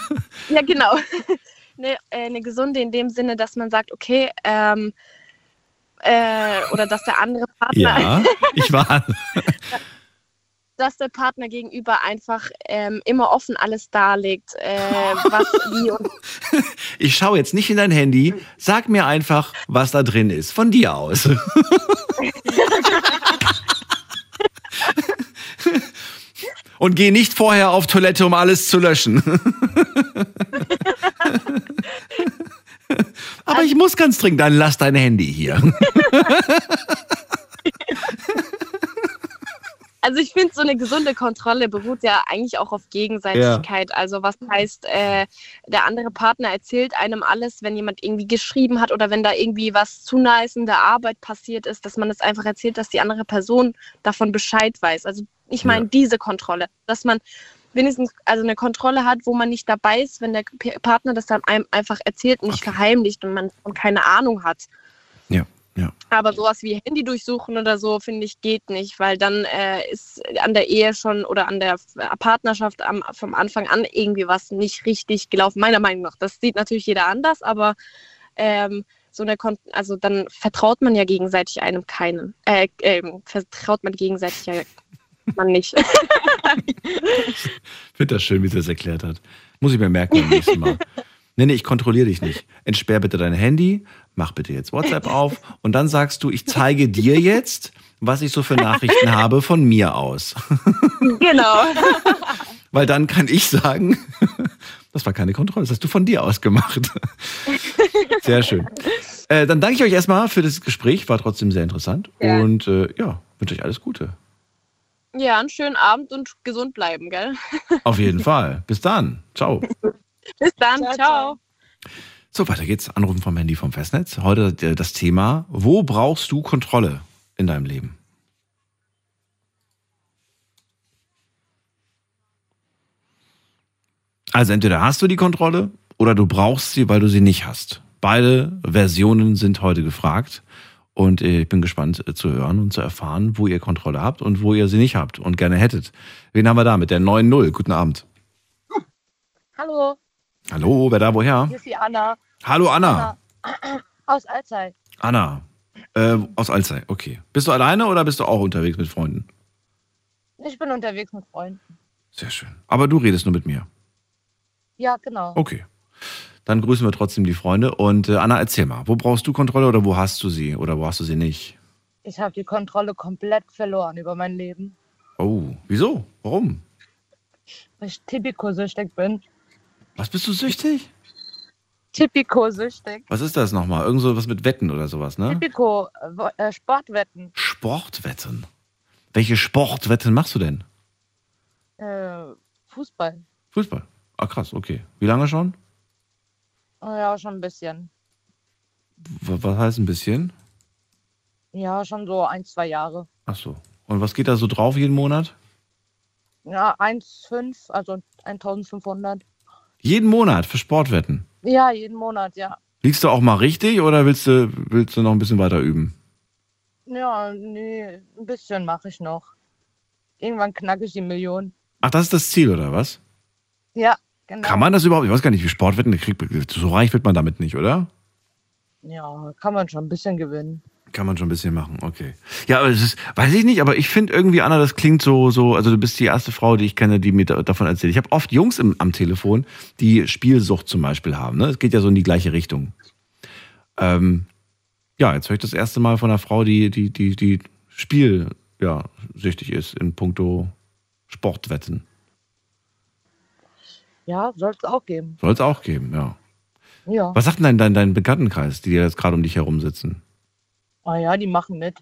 <laughs> ja, genau. <laughs> eine, äh, eine gesunde in dem Sinne, dass man sagt, okay, ähm, äh, oder dass der andere Partner. Ja, ich war. <laughs> dass der Partner gegenüber einfach ähm, immer offen alles darlegt, äh, was <laughs> wie und. Ich schaue jetzt nicht in dein Handy, sag mir einfach, was da drin ist, von dir aus. <laughs> und geh nicht vorher auf Toilette, um alles zu löschen. Aber ich muss ganz dringend, dann lass dein Handy hier. <laughs> Also ich finde, so eine gesunde Kontrolle beruht ja eigentlich auch auf Gegenseitigkeit. Ja. Also was heißt, äh, der andere Partner erzählt einem alles, wenn jemand irgendwie geschrieben hat oder wenn da irgendwie was zu nice in der Arbeit passiert ist, dass man es das einfach erzählt, dass die andere Person davon Bescheid weiß. Also ich meine ja. diese Kontrolle, dass man wenigstens also eine Kontrolle hat, wo man nicht dabei ist, wenn der Partner das dann einem einfach erzählt und nicht okay. verheimlicht und man keine Ahnung hat. Ja. Aber sowas wie Handy durchsuchen oder so, finde ich, geht nicht, weil dann äh, ist an der Ehe schon oder an der Partnerschaft am, vom Anfang an irgendwie was nicht richtig gelaufen, meiner Meinung nach. Das sieht natürlich jeder anders, aber ähm, so eine Kon also dann vertraut man ja gegenseitig einem keinen. Äh, äh, vertraut man gegenseitig ja man nicht. <laughs> ich finde das schön, wie sie das erklärt hat. Muss ich mir merken beim nächsten Mal. <laughs> Nee, nee, ich kontrolliere dich nicht. Entsperr bitte dein Handy, mach bitte jetzt WhatsApp auf und dann sagst du, ich zeige dir jetzt, was ich so für Nachrichten habe von mir aus. Genau. <laughs> Weil dann kann ich sagen, das war keine Kontrolle, das hast du von dir aus gemacht. Sehr schön. Äh, dann danke ich euch erstmal für das Gespräch, war trotzdem sehr interessant. Ja. Und äh, ja, wünsche euch alles Gute. Ja, einen schönen Abend und gesund bleiben, gell? Auf jeden Fall. Bis dann. Ciao. Bis dann. ciao. ciao. So, weiter geht's. Anrufen vom Handy vom Festnetz. Heute äh, das Thema, wo brauchst du Kontrolle in deinem Leben? Also entweder hast du die Kontrolle oder du brauchst sie, weil du sie nicht hast. Beide Versionen sind heute gefragt. Und äh, ich bin gespannt äh, zu hören und zu erfahren, wo ihr Kontrolle habt und wo ihr sie nicht habt und gerne hättet. Wen haben wir da mit der 9.0? Guten Abend. Hallo. Hallo, wer da woher? Hier ist die Anna. Hallo Anna. Anna. <clears throat> Aus Alzey. Anna. Äh, aus Alzey, okay. Bist du alleine oder bist du auch unterwegs mit Freunden? Ich bin unterwegs mit Freunden. Sehr schön. Aber du redest nur mit mir. Ja, genau. Okay. Dann grüßen wir trotzdem die Freunde. Und äh, Anna, erzähl mal, wo brauchst du Kontrolle oder wo hast du sie oder wo hast du sie nicht? Ich habe die Kontrolle komplett verloren über mein Leben. Oh, wieso? Warum? Weil ich Tipico-süchtig bin. Was bist du süchtig? Tipico-süchtig. Was ist das nochmal? Irgend so was mit Wetten oder sowas, ne? Tipico, äh, Sportwetten. Sportwetten? Welche Sportwetten machst du denn? Äh, Fußball. Fußball? Ah, krass, okay. Wie lange schon? Ja, schon ein bisschen. W was heißt ein bisschen? Ja, schon so ein, zwei Jahre. Ach so. Und was geht da so drauf jeden Monat? Ja, 1,5, also 1500. Jeden Monat für Sportwetten? Ja, jeden Monat, ja. Liegst du auch mal richtig oder willst du, willst du noch ein bisschen weiter üben? Ja, nee, ein bisschen mache ich noch. Irgendwann knacke ich die Million. Ach, das ist das Ziel, oder was? Ja, genau. Kann man das überhaupt? Ich weiß gar nicht, wie Sportwetten kriegt. So reich wird man damit nicht, oder? Ja, kann man schon ein bisschen gewinnen. Kann man schon ein bisschen machen, okay. Ja, aber es ist, weiß ich nicht, aber ich finde irgendwie, Anna, das klingt so, so, also du bist die erste Frau, die ich kenne, die mir davon erzählt. Ich habe oft Jungs im, am Telefon, die Spielsucht zum Beispiel haben. Ne? Es geht ja so in die gleiche Richtung. Ähm, Ja, jetzt höre ich das erste Mal von einer Frau, die, die, die, die Spiel, ja, süchtig ist in puncto Sportwetten. Ja, soll es auch geben. Soll es auch geben, ja. Ja. Was sagt denn dein, dein, dein Bekanntenkreis, die jetzt gerade um dich herum sitzen? Ah ja, die machen mit.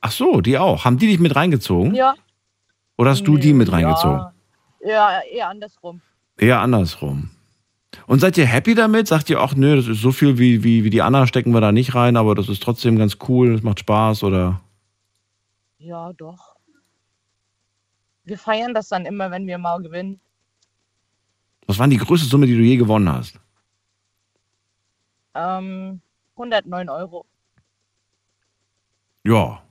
Ach so, die auch. Haben die dich mit reingezogen? Ja. Oder hast du die mit reingezogen? Ja, ja eher andersrum. Eher andersrum. Und seid ihr happy damit? Sagt ihr, ach nö, das ist so viel wie, wie, wie die Anna, stecken wir da nicht rein, aber das ist trotzdem ganz cool, es macht Spaß oder? Ja, doch. Wir feiern das dann immer, wenn wir mal gewinnen. Was war die größte Summe, die du je gewonnen hast? Ähm, 109 Euro. Ja,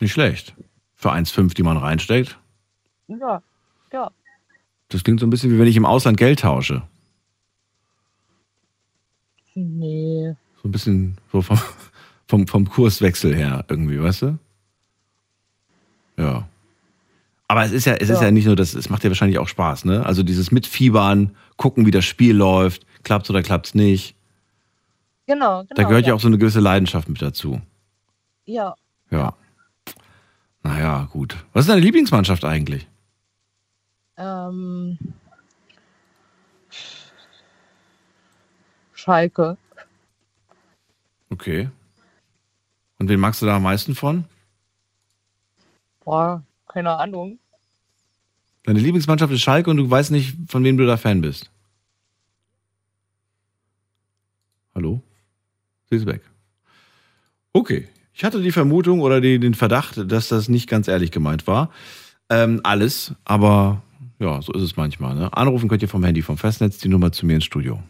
nicht schlecht. Für 1,5, die man reinsteckt. Ja, ja. Das klingt so ein bisschen wie wenn ich im Ausland Geld tausche. Nee. So ein bisschen so vom, vom, vom Kurswechsel her irgendwie, weißt du? Ja. Aber es ist ja, es ja. ist ja nicht nur das, es macht ja wahrscheinlich auch Spaß, ne? Also dieses Mitfiebern, gucken, wie das Spiel läuft, klappt oder klappt es nicht. Genau, genau. Da gehört ja. ja auch so eine gewisse Leidenschaft mit dazu. Ja. Ja. Naja, gut. Was ist deine Lieblingsmannschaft eigentlich? Ähm, Schalke. Okay. Und wen magst du da am meisten von? Boah, keine Ahnung. Deine Lieblingsmannschaft ist Schalke und du weißt nicht, von wem du da Fan bist. Hallo? Sie ist weg. Okay. Ich hatte die Vermutung oder die, den Verdacht, dass das nicht ganz ehrlich gemeint war. Ähm, alles, aber ja, so ist es manchmal. Ne? Anrufen könnt ihr vom Handy, vom Festnetz, die Nummer zu mir ins Studio.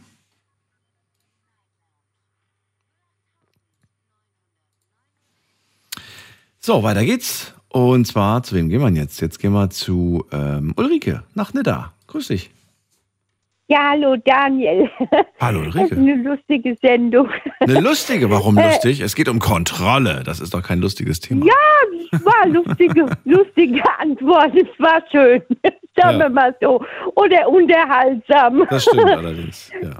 So, weiter geht's. Und zwar, zu wem gehen wir jetzt? Jetzt gehen wir zu ähm, Ulrike nach Nidda. Grüß dich. Ja, hallo Daniel. Hallo Ulrike. Das ist eine lustige Sendung. Eine lustige? Warum <laughs> lustig? Es geht um Kontrolle. Das ist doch kein lustiges Thema. Ja, es war lustige, <laughs> lustige Antwort. Es war schön. <laughs> Sagen ja. wir mal so. Oder unterhaltsam. Das stimmt allerdings, ja.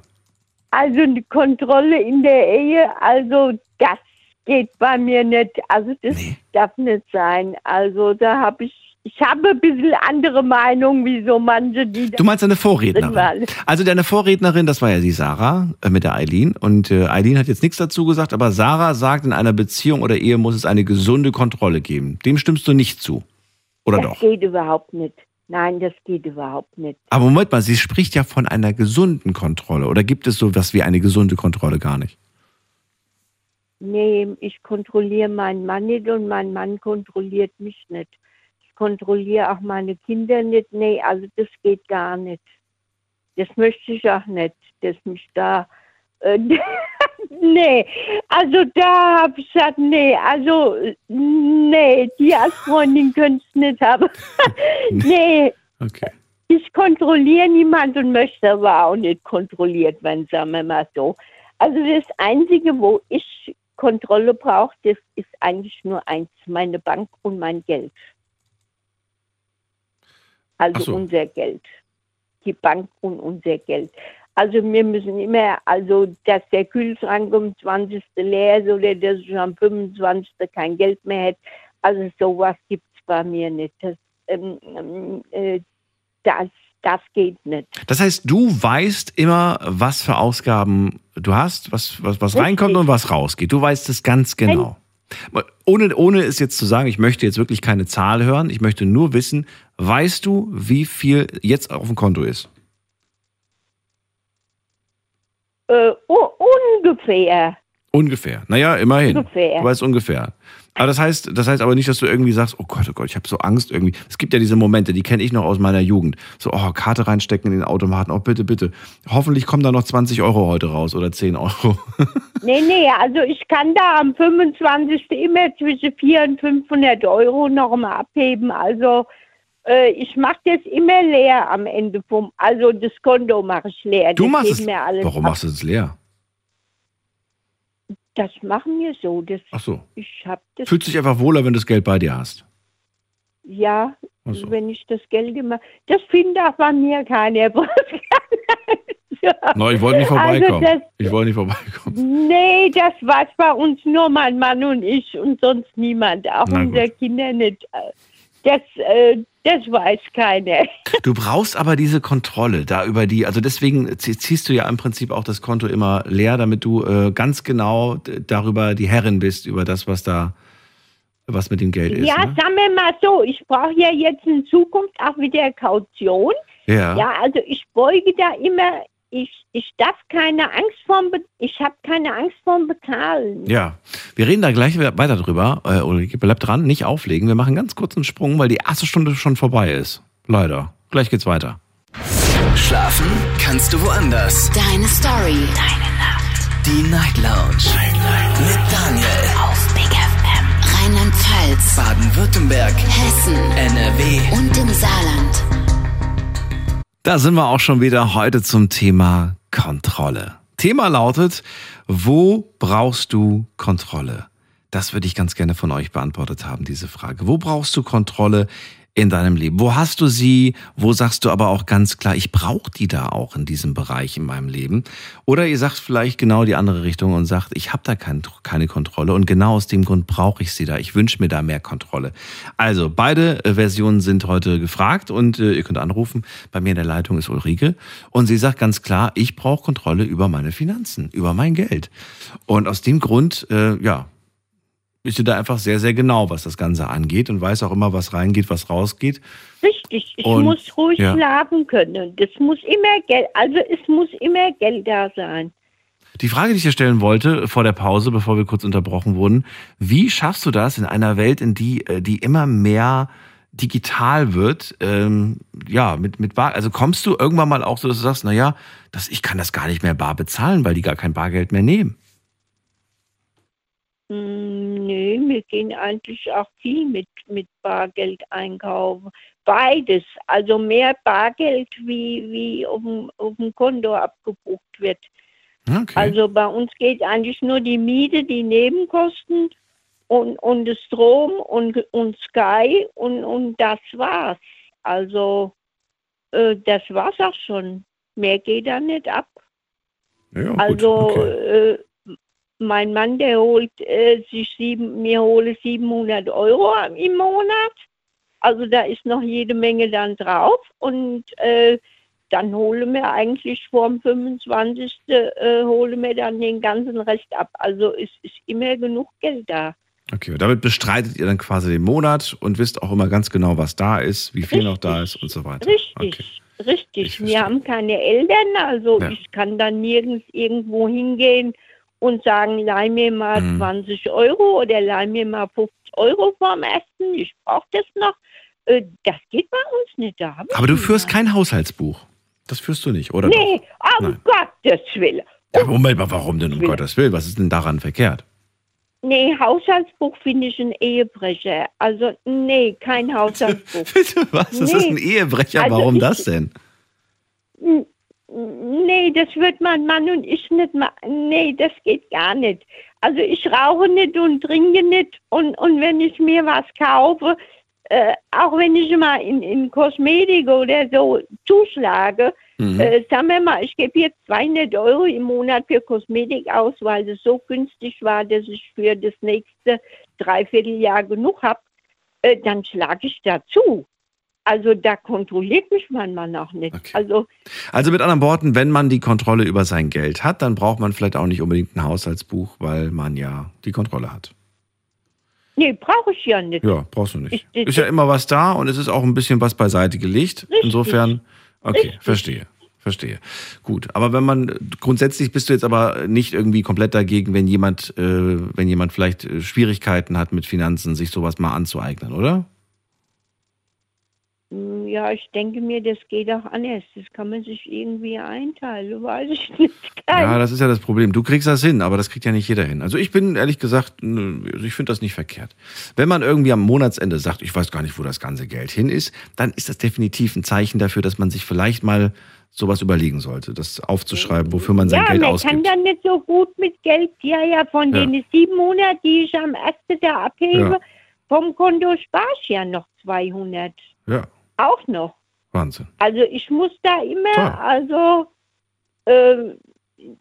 Also eine Kontrolle in der Ehe, also das geht bei mir nicht. Also das nee. darf nicht sein. Also da habe ich ich habe ein bisschen andere Meinung wie so manche, die. Du meinst deine Vorrednerin? Also deine Vorrednerin, das war ja die Sarah äh, mit der Eileen. Und äh, Eileen hat jetzt nichts dazu gesagt, aber Sarah sagt, in einer Beziehung oder Ehe muss es eine gesunde Kontrolle geben. Dem stimmst du nicht zu. Oder das doch? Das geht überhaupt nicht. Nein, das geht überhaupt nicht. Aber Moment mal, sie spricht ja von einer gesunden Kontrolle. Oder gibt es so was wie eine gesunde Kontrolle gar nicht? Nee, ich kontrolliere meinen Mann nicht und mein Mann kontrolliert mich nicht kontrolliere auch meine Kinder nicht. Nee, also das geht gar nicht. Das möchte ich auch nicht, dass mich da. Äh, <laughs> nee, also da habe ich gesagt, nee, also nee, die als Freundin könnte es nicht haben. <laughs> nee. Okay. Ich kontrolliere niemanden und möchte aber auch nicht kontrolliert werden, sagen wir mal so. Also das Einzige, wo ich Kontrolle brauche, das ist eigentlich nur eins, meine Bank und mein Geld also so. unser Geld. Die Bank und unser Geld. Also wir müssen immer, also dass der Kühlschrank um 20. leer ist oder dass ich am 25. kein Geld mehr hätte, also sowas gibt es bei mir nicht. Das, ähm, äh, das, das geht nicht. Das heißt, du weißt immer, was für Ausgaben du hast, was, was, was reinkommt und was rausgeht. Du weißt es ganz genau. Ohne, ohne es jetzt zu sagen, ich möchte jetzt wirklich keine Zahl hören, ich möchte nur wissen, weißt du, wie viel jetzt auf dem Konto ist? Äh, ungefähr. Ungefähr. Naja, immerhin. Ungefähr. Du weißt ungefähr. Aber das heißt, das heißt aber nicht, dass du irgendwie sagst, oh Gott, oh Gott, ich habe so Angst irgendwie. Es gibt ja diese Momente, die kenne ich noch aus meiner Jugend. So, oh, Karte reinstecken in den Automaten, oh bitte, bitte. Hoffentlich kommen da noch 20 Euro heute raus oder 10 Euro. <laughs> nee, nee, also ich kann da am 25. immer zwischen 400 und 500 Euro noch mal abheben. Also äh, ich mache das immer leer am Ende vom, also das Konto mache ich leer. Du das machst es, warum ab. machst du es leer? Das machen wir so. Das, Ach so. Ich hab das Fühlt sich einfach wohler, wenn du das Geld bei dir hast? Ja, so. wenn ich das Geld immer. Das findet auch bei mir <laughs> keiner. No, ich wollte nicht vorbeikommen. Also das, ich wollte nicht vorbeikommen. Nee, das war bei uns nur mein Mann und ich und sonst niemand. Auch Na unsere gut. Kinder nicht. Das, äh, das weiß keiner. <laughs> Du brauchst aber diese Kontrolle da über die, also deswegen ziehst du ja im Prinzip auch das Konto immer leer, damit du äh, ganz genau darüber die Herrin bist, über das, was da, was mit dem Geld ist. Ja, ne? sagen wir mal so, ich brauche ja jetzt in Zukunft auch wieder Kaution. Ja. Ja, also ich beuge da immer ich, ich darf keine Angst vorm, Be ich habe keine Angst vorm Bezahlen. Ja, wir reden da gleich weiter drüber. Äh, Ulrike, bleib dran, nicht auflegen. Wir machen ganz kurz einen Sprung, weil die erste Stunde schon vorbei ist. Leider. Gleich geht's weiter. Schlafen kannst du woanders. Deine Story. Deine Nacht. Die Night Lounge. Night, Night. Mit Daniel. Auf Big FM. Rheinland-Pfalz. Baden-Württemberg. Hessen. NRW. Und im Saarland. Da sind wir auch schon wieder heute zum Thema Kontrolle. Thema lautet, wo brauchst du Kontrolle? Das würde ich ganz gerne von euch beantwortet haben, diese Frage. Wo brauchst du Kontrolle in deinem Leben? Wo hast du sie? Wo sagst du aber auch ganz klar, ich brauche die da auch in diesem Bereich in meinem Leben? Oder ihr sagt vielleicht genau die andere Richtung und sagt, ich habe da kein, keine Kontrolle und genau aus dem Grund brauche ich sie da. Ich wünsche mir da mehr Kontrolle. Also beide äh, Versionen sind heute gefragt und äh, ihr könnt anrufen. Bei mir in der Leitung ist Ulrike und sie sagt ganz klar, ich brauche Kontrolle über meine Finanzen, über mein Geld. Und aus dem Grund, äh, ja, ist sie da einfach sehr, sehr genau, was das Ganze angeht und weiß auch immer, was reingeht, was rausgeht. Richtig, ich und, muss ruhig ja. schlafen können. Das muss immer Geld, also es muss immer Geld da sein. Die Frage, die ich dir stellen wollte vor der Pause, bevor wir kurz unterbrochen wurden, wie schaffst du das in einer Welt, in die, äh, die immer mehr digital wird, ähm, ja, mit, mit Bar, also kommst du irgendwann mal auch so, dass du sagst, naja, das, ich kann das gar nicht mehr bar bezahlen, weil die gar kein Bargeld mehr nehmen. Hm, nee, wir gehen eigentlich auch viel mit, mit Bargeld einkaufen. Beides, also mehr Bargeld, wie, wie auf, dem, auf dem Konto abgebucht wird. Okay. Also bei uns geht eigentlich nur die Miete, die Nebenkosten und, und das Strom und, und Sky und, und das war's. Also äh, das war's auch schon. Mehr geht da nicht ab. Ja, also okay. äh, mein Mann, der holt äh, sich sieben, mir hole 700 Euro im Monat. Also da ist noch jede Menge dann drauf und äh, dann hole wir eigentlich vor dem 25. Äh, hole mir dann den ganzen Rest ab. Also es ist immer genug Geld da. Okay, und damit bestreitet ihr dann quasi den Monat und wisst auch immer ganz genau, was da ist, wie viel richtig, noch da ist und so weiter. Richtig, okay. richtig. Wir haben keine Eltern, also ja. ich kann dann nirgends irgendwo hingehen und sagen, leih mir mal mhm. 20 Euro oder leih mir mal 50 Euro vom Essen, ich brauche das noch. Äh, das geht bei uns nicht. Da Aber du führst mehr. kein Haushaltsbuch. Das führst du nicht, oder? Nee, doch? um Nein. Gottes Willen. Ja, Moment mal, warum denn um Willen. Gottes Willen? Was ist denn daran verkehrt? Nee, Haushaltsbuch finde ich ein Ehebrecher. Also, nee, kein <laughs> Haushaltsbuch. Bitte was? Das nee. ist ein Ehebrecher. Also warum ich, das denn? Nee, das wird mein Mann und ich nicht machen. Nee, das geht gar nicht. Also ich rauche nicht und trinke nicht und, und wenn ich mir was kaufe, äh, auch wenn ich mal in, in Kosmetik oder so zuschlage, mhm. äh, sagen wir mal, ich gebe jetzt 200 Euro im Monat für Kosmetik aus, weil es so günstig war, dass ich für das nächste Dreivierteljahr genug habe, äh, dann schlage ich dazu. Also da kontrolliert mich mein Mann auch nicht. Okay. Also, also mit anderen Worten, wenn man die Kontrolle über sein Geld hat, dann braucht man vielleicht auch nicht unbedingt ein Haushaltsbuch, weil man ja die Kontrolle hat. Nee, brauche ich ja nicht. Ja, brauchst du nicht. Ich, ich, ist ja immer was da und es ist auch ein bisschen was beiseite gelegt. Richtig, Insofern, okay, richtig. verstehe. Verstehe. Gut, aber wenn man grundsätzlich bist du jetzt aber nicht irgendwie komplett dagegen, wenn jemand, äh, wenn jemand vielleicht äh, Schwierigkeiten hat mit Finanzen, sich sowas mal anzueignen, oder? Ja, ich denke mir, das geht auch anders. Das kann man sich irgendwie einteilen, <laughs> weiß ich nicht. Ja, das ist ja das Problem. Du kriegst das hin, aber das kriegt ja nicht jeder hin. Also ich bin ehrlich gesagt, also ich finde das nicht verkehrt. Wenn man irgendwie am Monatsende sagt, ich weiß gar nicht, wo das ganze Geld hin ist, dann ist das definitiv ein Zeichen dafür, dass man sich vielleicht mal sowas überlegen sollte, das aufzuschreiben, wofür man sein ja, Geld ausgibt. Ja, man kann dann nicht so gut mit Geld, ja, ja, von ja. den sieben Monaten, die ich am ersten Tag abhebe, ja. vom Konto spare ich ja noch 200. Ja. Auch noch. Wahnsinn. Also ich muss da immer, Toll. also äh,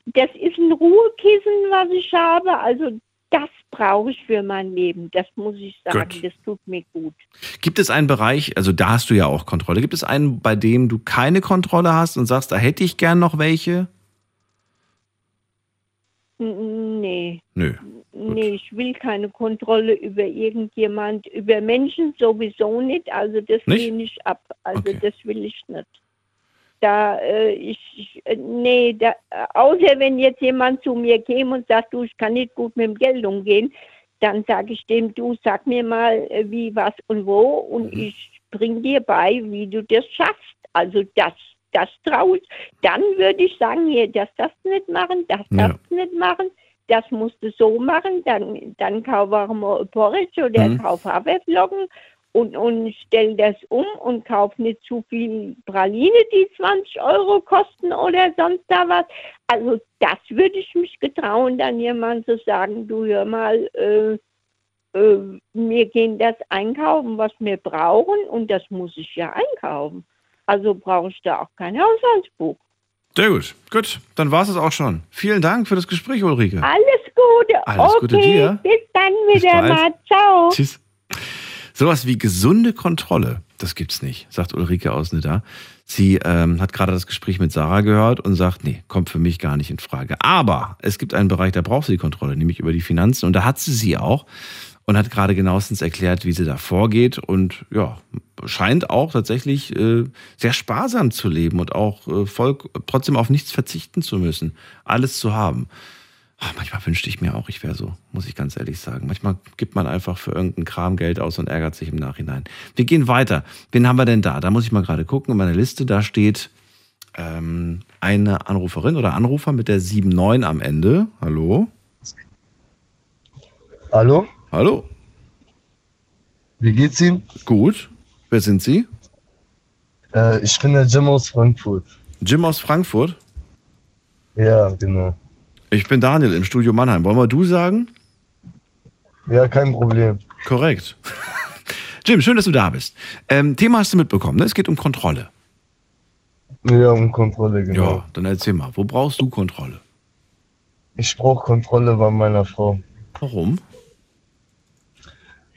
das ist ein Ruhekissen, was ich habe. Also das brauche ich für mein Leben. Das muss ich sagen. Gut. Das tut mir gut. Gibt es einen Bereich, also da hast du ja auch Kontrolle. Gibt es einen, bei dem du keine Kontrolle hast und sagst, da hätte ich gern noch welche? Nee. Nö. Nee, ich will keine Kontrolle über irgendjemand, über Menschen sowieso nicht. Also das nicht? lehne ich ab. Also okay. das will ich nicht. Da äh, ich, äh, nee, da, außer wenn jetzt jemand zu mir käme und sagt, du, ich kann nicht gut mit dem Geld umgehen, dann sage ich dem, du sag mir mal, äh, wie, was und wo und mhm. ich bring dir bei, wie du das schaffst. Also das das traut, dann würde ich sagen, hier, das darfst du nicht machen, das ja. darfst du nicht machen, das musst du so machen, dann, dann kauf auch mal Porridge oder mhm. kauf Haferflocken und, und stell das um und kauf nicht zu viel Praline, die 20 Euro kosten oder sonst da was. Also das würde ich mich getrauen, dann jemand zu sagen, du hör mal, äh, äh, wir gehen das einkaufen, was wir brauchen und das muss ich ja einkaufen. Also brauche ich da auch kein Haushaltsbuch. Sehr gut. Gut, dann war es auch schon. Vielen Dank für das Gespräch, Ulrike. Alles Gute. Alles okay, Gute dir. Bis dann wieder mal. Ciao. Tschüss. Sowas wie gesunde Kontrolle, das gibt's nicht, sagt Ulrike aus Nidda. Sie ähm, hat gerade das Gespräch mit Sarah gehört und sagt, nee, kommt für mich gar nicht in Frage. Aber es gibt einen Bereich, da braucht sie die Kontrolle, nämlich über die Finanzen. Und da hat sie sie auch und hat gerade genauestens erklärt, wie sie da vorgeht und ja, scheint auch tatsächlich äh, sehr sparsam zu leben und auch äh, voll, trotzdem auf nichts verzichten zu müssen, alles zu haben. Ach, manchmal wünschte ich mir auch, ich wäre so, muss ich ganz ehrlich sagen. Manchmal gibt man einfach für irgendeinen Kram Geld aus und ärgert sich im Nachhinein. Wir gehen weiter. Wen haben wir denn da? Da muss ich mal gerade gucken in meiner Liste. Da steht ähm, eine Anruferin oder Anrufer mit der 79 am Ende. Hallo? Hallo? Hallo. Wie geht's Ihnen? Gut. Wer sind Sie? Äh, ich bin der Jim aus Frankfurt. Jim aus Frankfurt? Ja, genau. Ich bin Daniel im Studio Mannheim. Wollen wir du sagen? Ja, kein Problem. Korrekt. <laughs> Jim, schön, dass du da bist. Ähm, Thema hast du mitbekommen, ne? Es geht um Kontrolle. Ja, um Kontrolle, genau. Ja, dann erzähl mal, wo brauchst du Kontrolle? Ich brauche Kontrolle bei meiner Frau. Warum?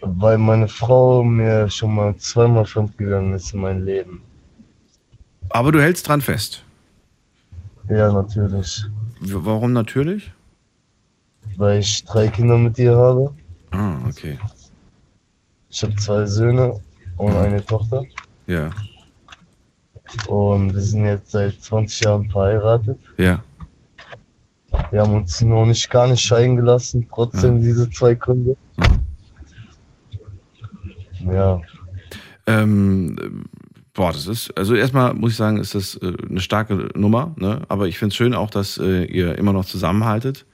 Weil meine Frau mir schon mal zweimal fremdgegangen ist in meinem Leben. Aber du hältst dran fest? Ja, natürlich. W warum natürlich? Weil ich drei Kinder mit ihr habe. Ah, okay. Ich habe zwei Söhne und eine Tochter. Ja. Und wir sind jetzt seit 20 Jahren verheiratet. Ja. Wir haben uns noch nicht gar nicht scheiden gelassen, trotzdem ja. diese zwei Gründe. Mhm. Ja. Ähm, boah, das ist, also erstmal muss ich sagen, ist das äh, eine starke Nummer, ne? aber ich finde es schön auch, dass äh, ihr immer noch zusammenhaltet.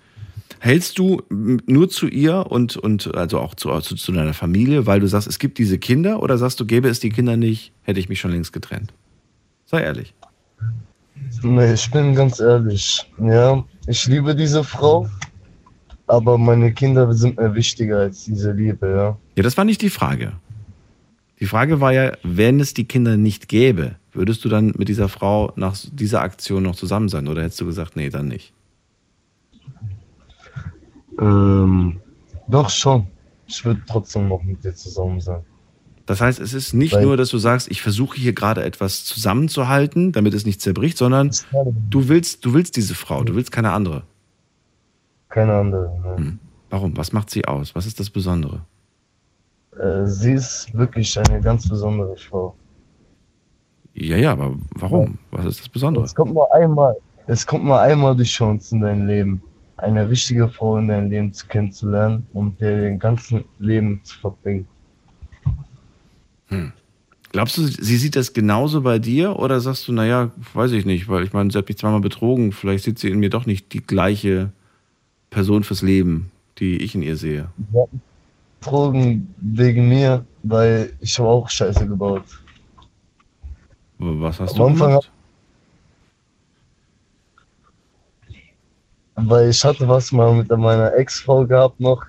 Hältst du nur zu ihr und, und also auch zu, zu, zu deiner Familie, weil du sagst, es gibt diese Kinder oder sagst du, gäbe es die Kinder nicht, hätte ich mich schon längst getrennt? Sei ehrlich. Nee, ich bin ganz ehrlich. Ja, ich liebe diese Frau, aber meine Kinder sind mir wichtiger als diese Liebe, ja. Ja, das war nicht die Frage. Die Frage war ja, wenn es die Kinder nicht gäbe, würdest du dann mit dieser Frau nach dieser Aktion noch zusammen sein oder hättest du gesagt, nee, dann nicht? Ähm, doch schon. Ich würde trotzdem noch mit dir zusammen sein. Das heißt, es ist nicht Weil nur, dass du sagst, ich versuche hier gerade etwas zusammenzuhalten, damit es nicht zerbricht, sondern du willst, du willst diese Frau, du willst keine andere. Keine andere. Ne. Warum? Was macht sie aus? Was ist das Besondere? Äh, sie ist wirklich eine ganz besondere Frau. Ja, ja, aber warum? Was ist das Besondere? Es kommt nur einmal, es kommt nur einmal die Chance in dein Leben, eine richtige Frau in dein Leben kennenzulernen und dir den ganzen Leben zu verbringen. Hm. Glaubst du, sie sieht das genauso bei dir oder sagst du, naja, weiß ich nicht, weil ich meine, sie hat mich zweimal betrogen, vielleicht sieht sie in mir doch nicht die gleiche Person fürs Leben, die ich in ihr sehe? Ja, Drogen wegen mir, weil ich habe auch Scheiße gebaut. Was hast Am du Anfang gemacht? Weil ich hatte was mal mit meiner Ex-Frau gehabt noch.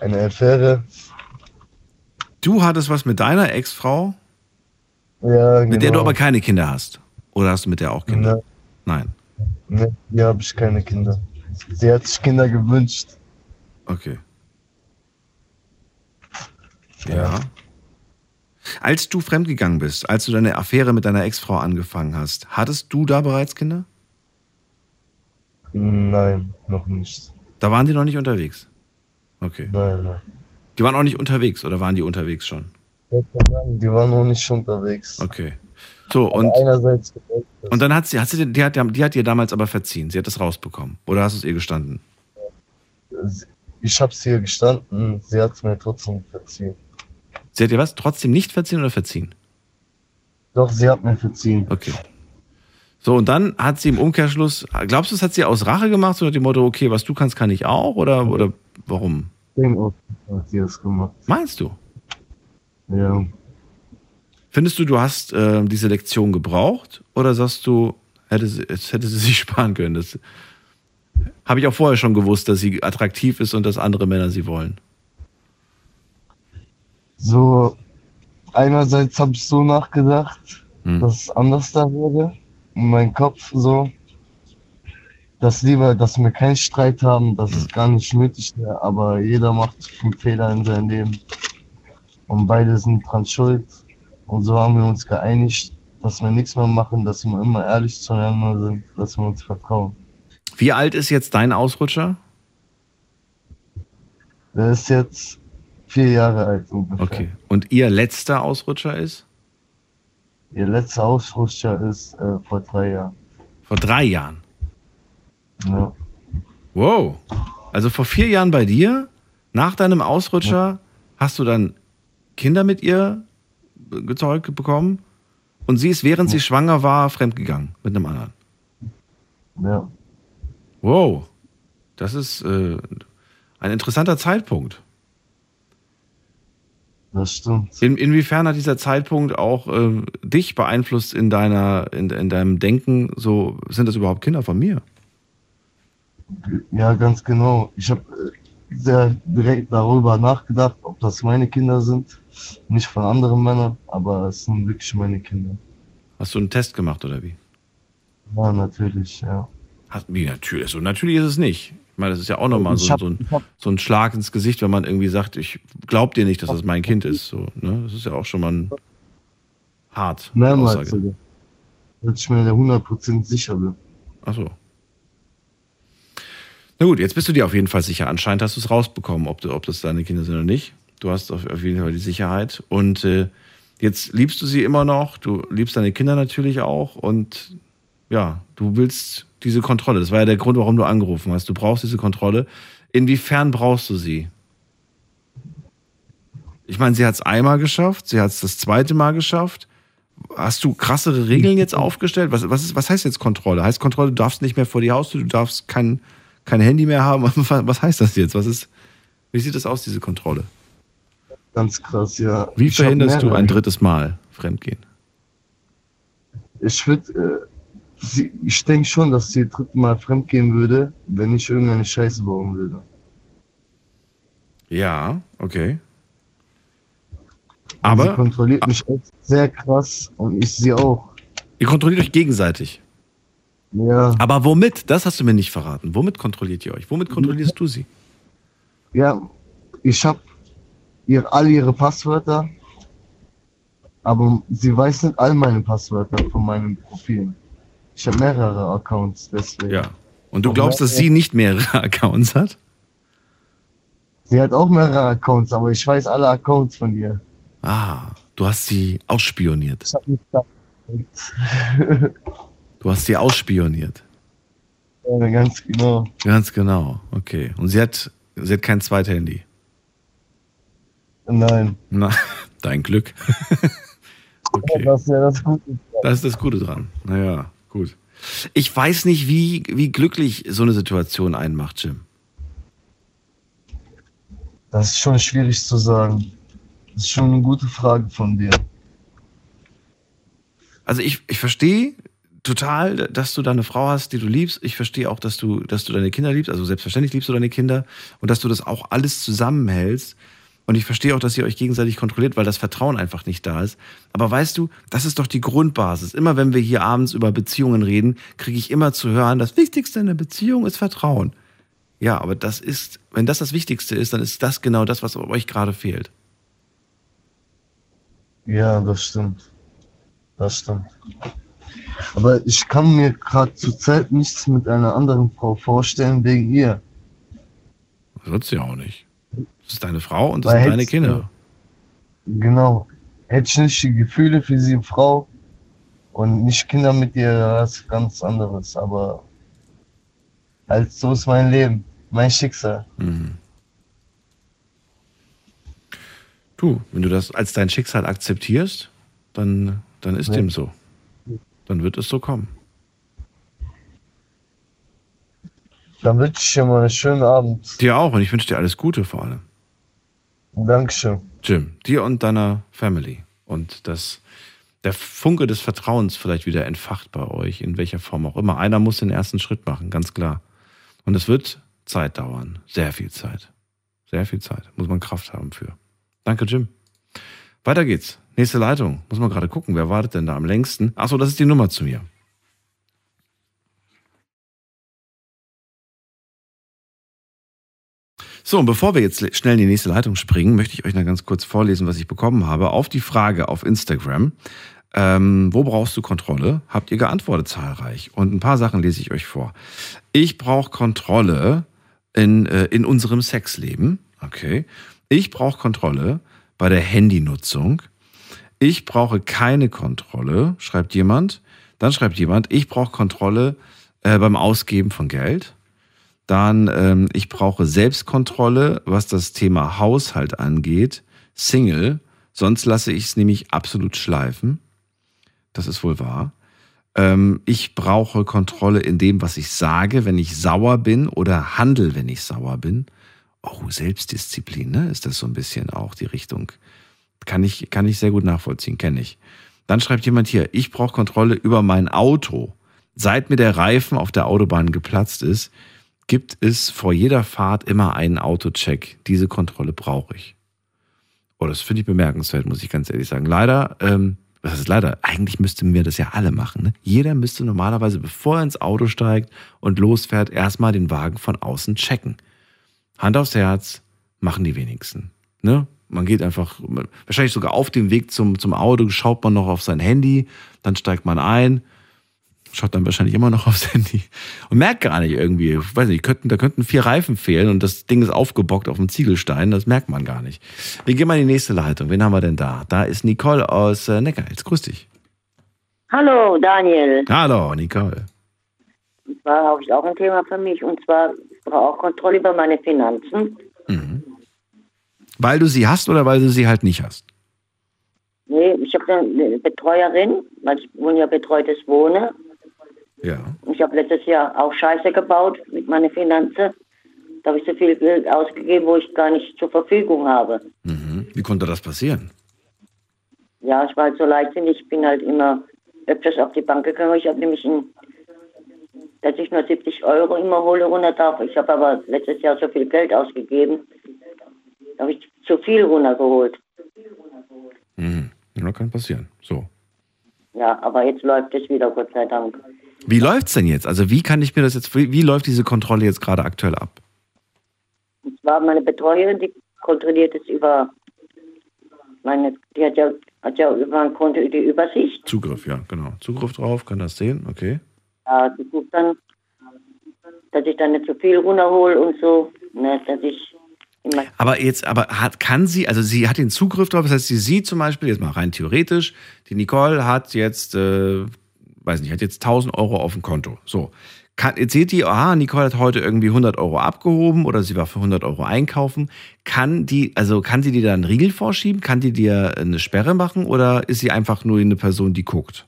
Eine Affäre. Du hattest was mit deiner Ex-Frau? Ja, genau. Mit der du genau. aber keine Kinder hast? Oder hast du mit der auch Kinder? Nein. Nee, hier habe ich keine Kinder. Sie hat sich Kinder gewünscht. Okay. Ja. Als du fremdgegangen bist, als du deine Affäre mit deiner Ex-Frau angefangen hast, hattest du da bereits Kinder? Nein, noch nicht. Da waren die noch nicht unterwegs? Okay. Nein, nein. Die waren auch nicht unterwegs oder waren die unterwegs schon? Die waren noch nicht unterwegs. Okay. So, und, und dann hat sie, hat sie, die hat, die hat ihr damals aber verziehen. Sie hat das rausbekommen. Oder hast du es ihr gestanden? Ich habe es ihr gestanden, sie hat es mir trotzdem verziehen. Sie hat dir was? Trotzdem nicht verziehen oder verziehen? Doch, sie hat mir verziehen. Okay. So, und dann hat sie im Umkehrschluss, glaubst du, das hat sie aus Rache gemacht, so nach dem Motto, okay, was du kannst, kann ich auch? Oder, oder warum? Ich denke hat sie das gemacht. Meinst du? Ja. Findest du, du hast äh, diese Lektion gebraucht? Oder sagst du, hätte sie, hätte sie <laughs> sich sparen können? Das habe ich auch vorher schon gewusst, dass sie attraktiv ist und dass andere Männer sie wollen. So, einerseits habe ich so nachgedacht, hm. dass es anders da wäre. In meinem Kopf so, dass lieber, dass wir keinen Streit haben, dass hm. es gar nicht nötig wäre, aber jeder macht einen Fehler in seinem Leben. Und beide sind dran schuld. Und so haben wir uns geeinigt, dass wir nichts mehr machen, dass wir immer ehrlich zueinander sind, dass wir uns vertrauen. Wie alt ist jetzt dein Ausrutscher? Der ist jetzt vier Jahre alt ungefähr. Okay. Und Ihr letzter Ausrutscher ist? Ihr letzter Ausrutscher ist äh, vor drei Jahren. Vor drei Jahren? Ja. Wow. Also vor vier Jahren bei dir, nach deinem Ausrutscher, ja. hast du dann Kinder mit ihr gezeugt bekommen und sie ist, während ja. sie schwanger war, fremdgegangen mit einem anderen. Ja. Wow. Das ist äh, ein interessanter Zeitpunkt. Das stimmt. In, inwiefern hat dieser Zeitpunkt auch äh, dich beeinflusst in deiner, in, in deinem Denken? So, sind das überhaupt Kinder von mir? Ja, ganz genau. Ich habe äh, sehr direkt darüber nachgedacht, ob das meine Kinder sind. Nicht von anderen Männern, aber es sind wirklich meine Kinder. Hast du einen Test gemacht oder wie? Ja, natürlich, ja. Wie natürlich? So natürlich ist es nicht. Ich meine, das ist ja auch nochmal so, so, ein, so ein Schlag ins Gesicht, wenn man irgendwie sagt, ich glaub dir nicht, dass das mein Kind ist. So, ne? Das ist ja auch schon mal ein hart. Mehrmals sogar. Dass ich mir da 100% sicher bin. Achso. Na gut, jetzt bist du dir auf jeden Fall sicher. Anscheinend hast du es rausbekommen, ob, du, ob das deine Kinder sind oder nicht. Du hast auf, auf jeden Fall die Sicherheit. Und äh, jetzt liebst du sie immer noch. Du liebst deine Kinder natürlich auch. Und ja, du willst diese Kontrolle. Das war ja der Grund, warum du angerufen hast. Du brauchst diese Kontrolle. Inwiefern brauchst du sie? Ich meine, sie hat es einmal geschafft, sie hat es das zweite Mal geschafft. Hast du krassere Regeln jetzt aufgestellt? Was, was, ist, was heißt jetzt Kontrolle? Heißt Kontrolle, du darfst nicht mehr vor die Haustür, du darfst kein, kein Handy mehr haben? <laughs> Was heißt das jetzt? Was ist, wie sieht das aus, diese Kontrolle? Ganz krass, ja. Wie ich verhinderst du ein drittes Mal Fremdgehen? Ich würde äh, sie, ich denke schon, dass sie dritte Mal fremdgehen würde, wenn ich irgendeine Scheiße bauen würde. Ja, okay. Aber. Sie kontrolliert mich echt sehr krass und ich sie auch. Ihr kontrolliert euch gegenseitig. Ja. Aber womit? Das hast du mir nicht verraten. Womit kontrolliert ihr euch? Womit kontrollierst du sie? Ja, ich habe ihr alle ihre Passwörter, aber sie weiß nicht all meine Passwörter von meinen Profilen. Ich habe mehrere Accounts, deswegen. Ja. Und du glaubst, dass sie nicht mehrere <laughs> Accounts hat? Sie hat auch mehrere Accounts, aber ich weiß alle Accounts von ihr. Ah, du hast sie ausspioniert. Ich hab nicht <laughs> Du hast sie ausspioniert. Ja, ganz genau. Ganz genau, okay. Und sie hat, sie hat kein Zweithandy? Nein. Na, <laughs> dein Glück. okay. Das ist ja das Gute. Dran. Das ist das Gute dran. Naja. Gut. Ich weiß nicht, wie, wie glücklich so eine Situation einen macht, Jim. Das ist schon schwierig zu sagen. Das ist schon eine gute Frage von dir. Also ich, ich verstehe total, dass du deine Frau hast, die du liebst. Ich verstehe auch, dass du, dass du deine Kinder liebst. Also selbstverständlich liebst du deine Kinder und dass du das auch alles zusammenhältst. Und ich verstehe auch, dass ihr euch gegenseitig kontrolliert, weil das Vertrauen einfach nicht da ist. Aber weißt du, das ist doch die Grundbasis. Immer wenn wir hier abends über Beziehungen reden, kriege ich immer zu hören, das Wichtigste in der Beziehung ist Vertrauen. Ja, aber das ist, wenn das das Wichtigste ist, dann ist das genau das, was euch gerade fehlt. Ja, das stimmt. Das stimmt. Aber ich kann mir gerade zurzeit nichts mit einer anderen Frau vorstellen wegen ihr. Das wird's ja auch nicht. Das ist deine Frau und das Weil sind deine Kinder. Genau. Hätte ich nicht die Gefühle für sie Frau und nicht Kinder mit ihr, das ist ganz anderes. Aber halt so ist mein Leben, mein Schicksal. Mhm. Du, wenn du das als dein Schicksal akzeptierst, dann, dann ist ja. dem so. Dann wird es so kommen. Dann wünsche ich dir mal einen schönen Abend. Dir auch und ich wünsche dir alles Gute vor allem. Dankeschön. Jim, dir und deiner Family. Und dass der Funke des Vertrauens vielleicht wieder entfacht bei euch, in welcher Form auch immer. Einer muss den ersten Schritt machen, ganz klar. Und es wird Zeit dauern. Sehr viel Zeit. Sehr viel Zeit. Muss man Kraft haben für. Danke, Jim. Weiter geht's. Nächste Leitung. Muss man gerade gucken, wer wartet denn da am längsten? Achso, das ist die Nummer zu mir. So, und bevor wir jetzt schnell in die nächste Leitung springen, möchte ich euch noch ganz kurz vorlesen, was ich bekommen habe. Auf die Frage auf Instagram, ähm, wo brauchst du Kontrolle? Habt ihr geantwortet zahlreich. Und ein paar Sachen lese ich euch vor. Ich brauche Kontrolle in, äh, in unserem Sexleben. Okay. Ich brauche Kontrolle bei der Handynutzung. Ich brauche keine Kontrolle, schreibt jemand. Dann schreibt jemand, ich brauche Kontrolle äh, beim Ausgeben von Geld. Dann, ähm, ich brauche Selbstkontrolle, was das Thema Haushalt angeht. Single, sonst lasse ich es nämlich absolut schleifen. Das ist wohl wahr. Ähm, ich brauche Kontrolle in dem, was ich sage, wenn ich sauer bin oder handel, wenn ich sauer bin. Oh, Selbstdisziplin, ne? Ist das so ein bisschen auch die Richtung? Kann ich, kann ich sehr gut nachvollziehen, kenne ich. Dann schreibt jemand hier, ich brauche Kontrolle über mein Auto. Seit mir der Reifen auf der Autobahn geplatzt ist, gibt es vor jeder Fahrt immer einen Autocheck. Diese Kontrolle brauche ich. Oh, das finde ich bemerkenswert, muss ich ganz ehrlich sagen. Leider, ähm, das ist leider, eigentlich müssten wir das ja alle machen. Ne? Jeder müsste normalerweise, bevor er ins Auto steigt und losfährt, erstmal den Wagen von außen checken. Hand aufs Herz, machen die wenigsten. Ne? Man geht einfach, wahrscheinlich sogar auf dem Weg zum, zum Auto, schaut man noch auf sein Handy, dann steigt man ein, schaut dann wahrscheinlich immer noch <laughs> aufs Handy und merkt gar nicht irgendwie, weiß nicht, könnten, da könnten vier Reifen fehlen und das Ding ist aufgebockt auf dem Ziegelstein, das merkt man gar nicht. Wir gehen mal in die nächste Leitung. Wen haben wir denn da? Da ist Nicole aus äh, Neckarhals. Grüß dich. Hallo, Daniel. Hallo, Nicole. Und zwar habe ich auch ein Thema für mich und zwar brauche auch Kontrolle über meine Finanzen. Mhm. Weil du sie hast oder weil du sie halt nicht hast? Nee, ich habe eine Betreuerin, weil ich wohne ja betreutes Wohnen. Ja. Ich habe letztes Jahr auch Scheiße gebaut mit meinen Finanzen. Da habe ich so viel Geld ausgegeben, wo ich gar nicht zur Verfügung habe. Mhm. Wie konnte das passieren? Ja, ich war halt so leichtsinnig. Ich bin halt immer öfters auf die Bank gegangen. Ich habe nämlich ein dass ich nur 70 Euro immer hole, 100 darf. Ich habe aber letztes Jahr so viel Geld ausgegeben, da habe ich zu viel runtergeholt. Mhm. Ja, kann passieren. So. Ja, aber jetzt läuft es wieder, Gott sei Dank. Wie läuft es denn jetzt? Also wie kann ich mir das jetzt, wie, wie läuft diese Kontrolle jetzt gerade aktuell ab? Und zwar meine Betreuerin, die kontrolliert es über meine, die hat ja, hat ja über ein Konto die Übersicht. Zugriff, ja, genau. Zugriff drauf, kann das sehen, okay. Ja, die guckt dann, dass ich dann nicht zu viel runterhole und so, ne, dass ich aber jetzt, aber hat, kann sie, also sie hat den Zugriff drauf, das heißt, sie sieht zum Beispiel, jetzt mal rein theoretisch, die Nicole hat jetzt, äh, weiß nicht, hat jetzt 1000 Euro auf dem Konto. So. Kann, jetzt seht ihr, ah, Nicole hat heute irgendwie 100 Euro abgehoben oder sie war für 100 Euro einkaufen. Kann die, also kann sie dir da einen Riegel vorschieben? Kann die dir eine Sperre machen oder ist sie einfach nur eine Person, die guckt?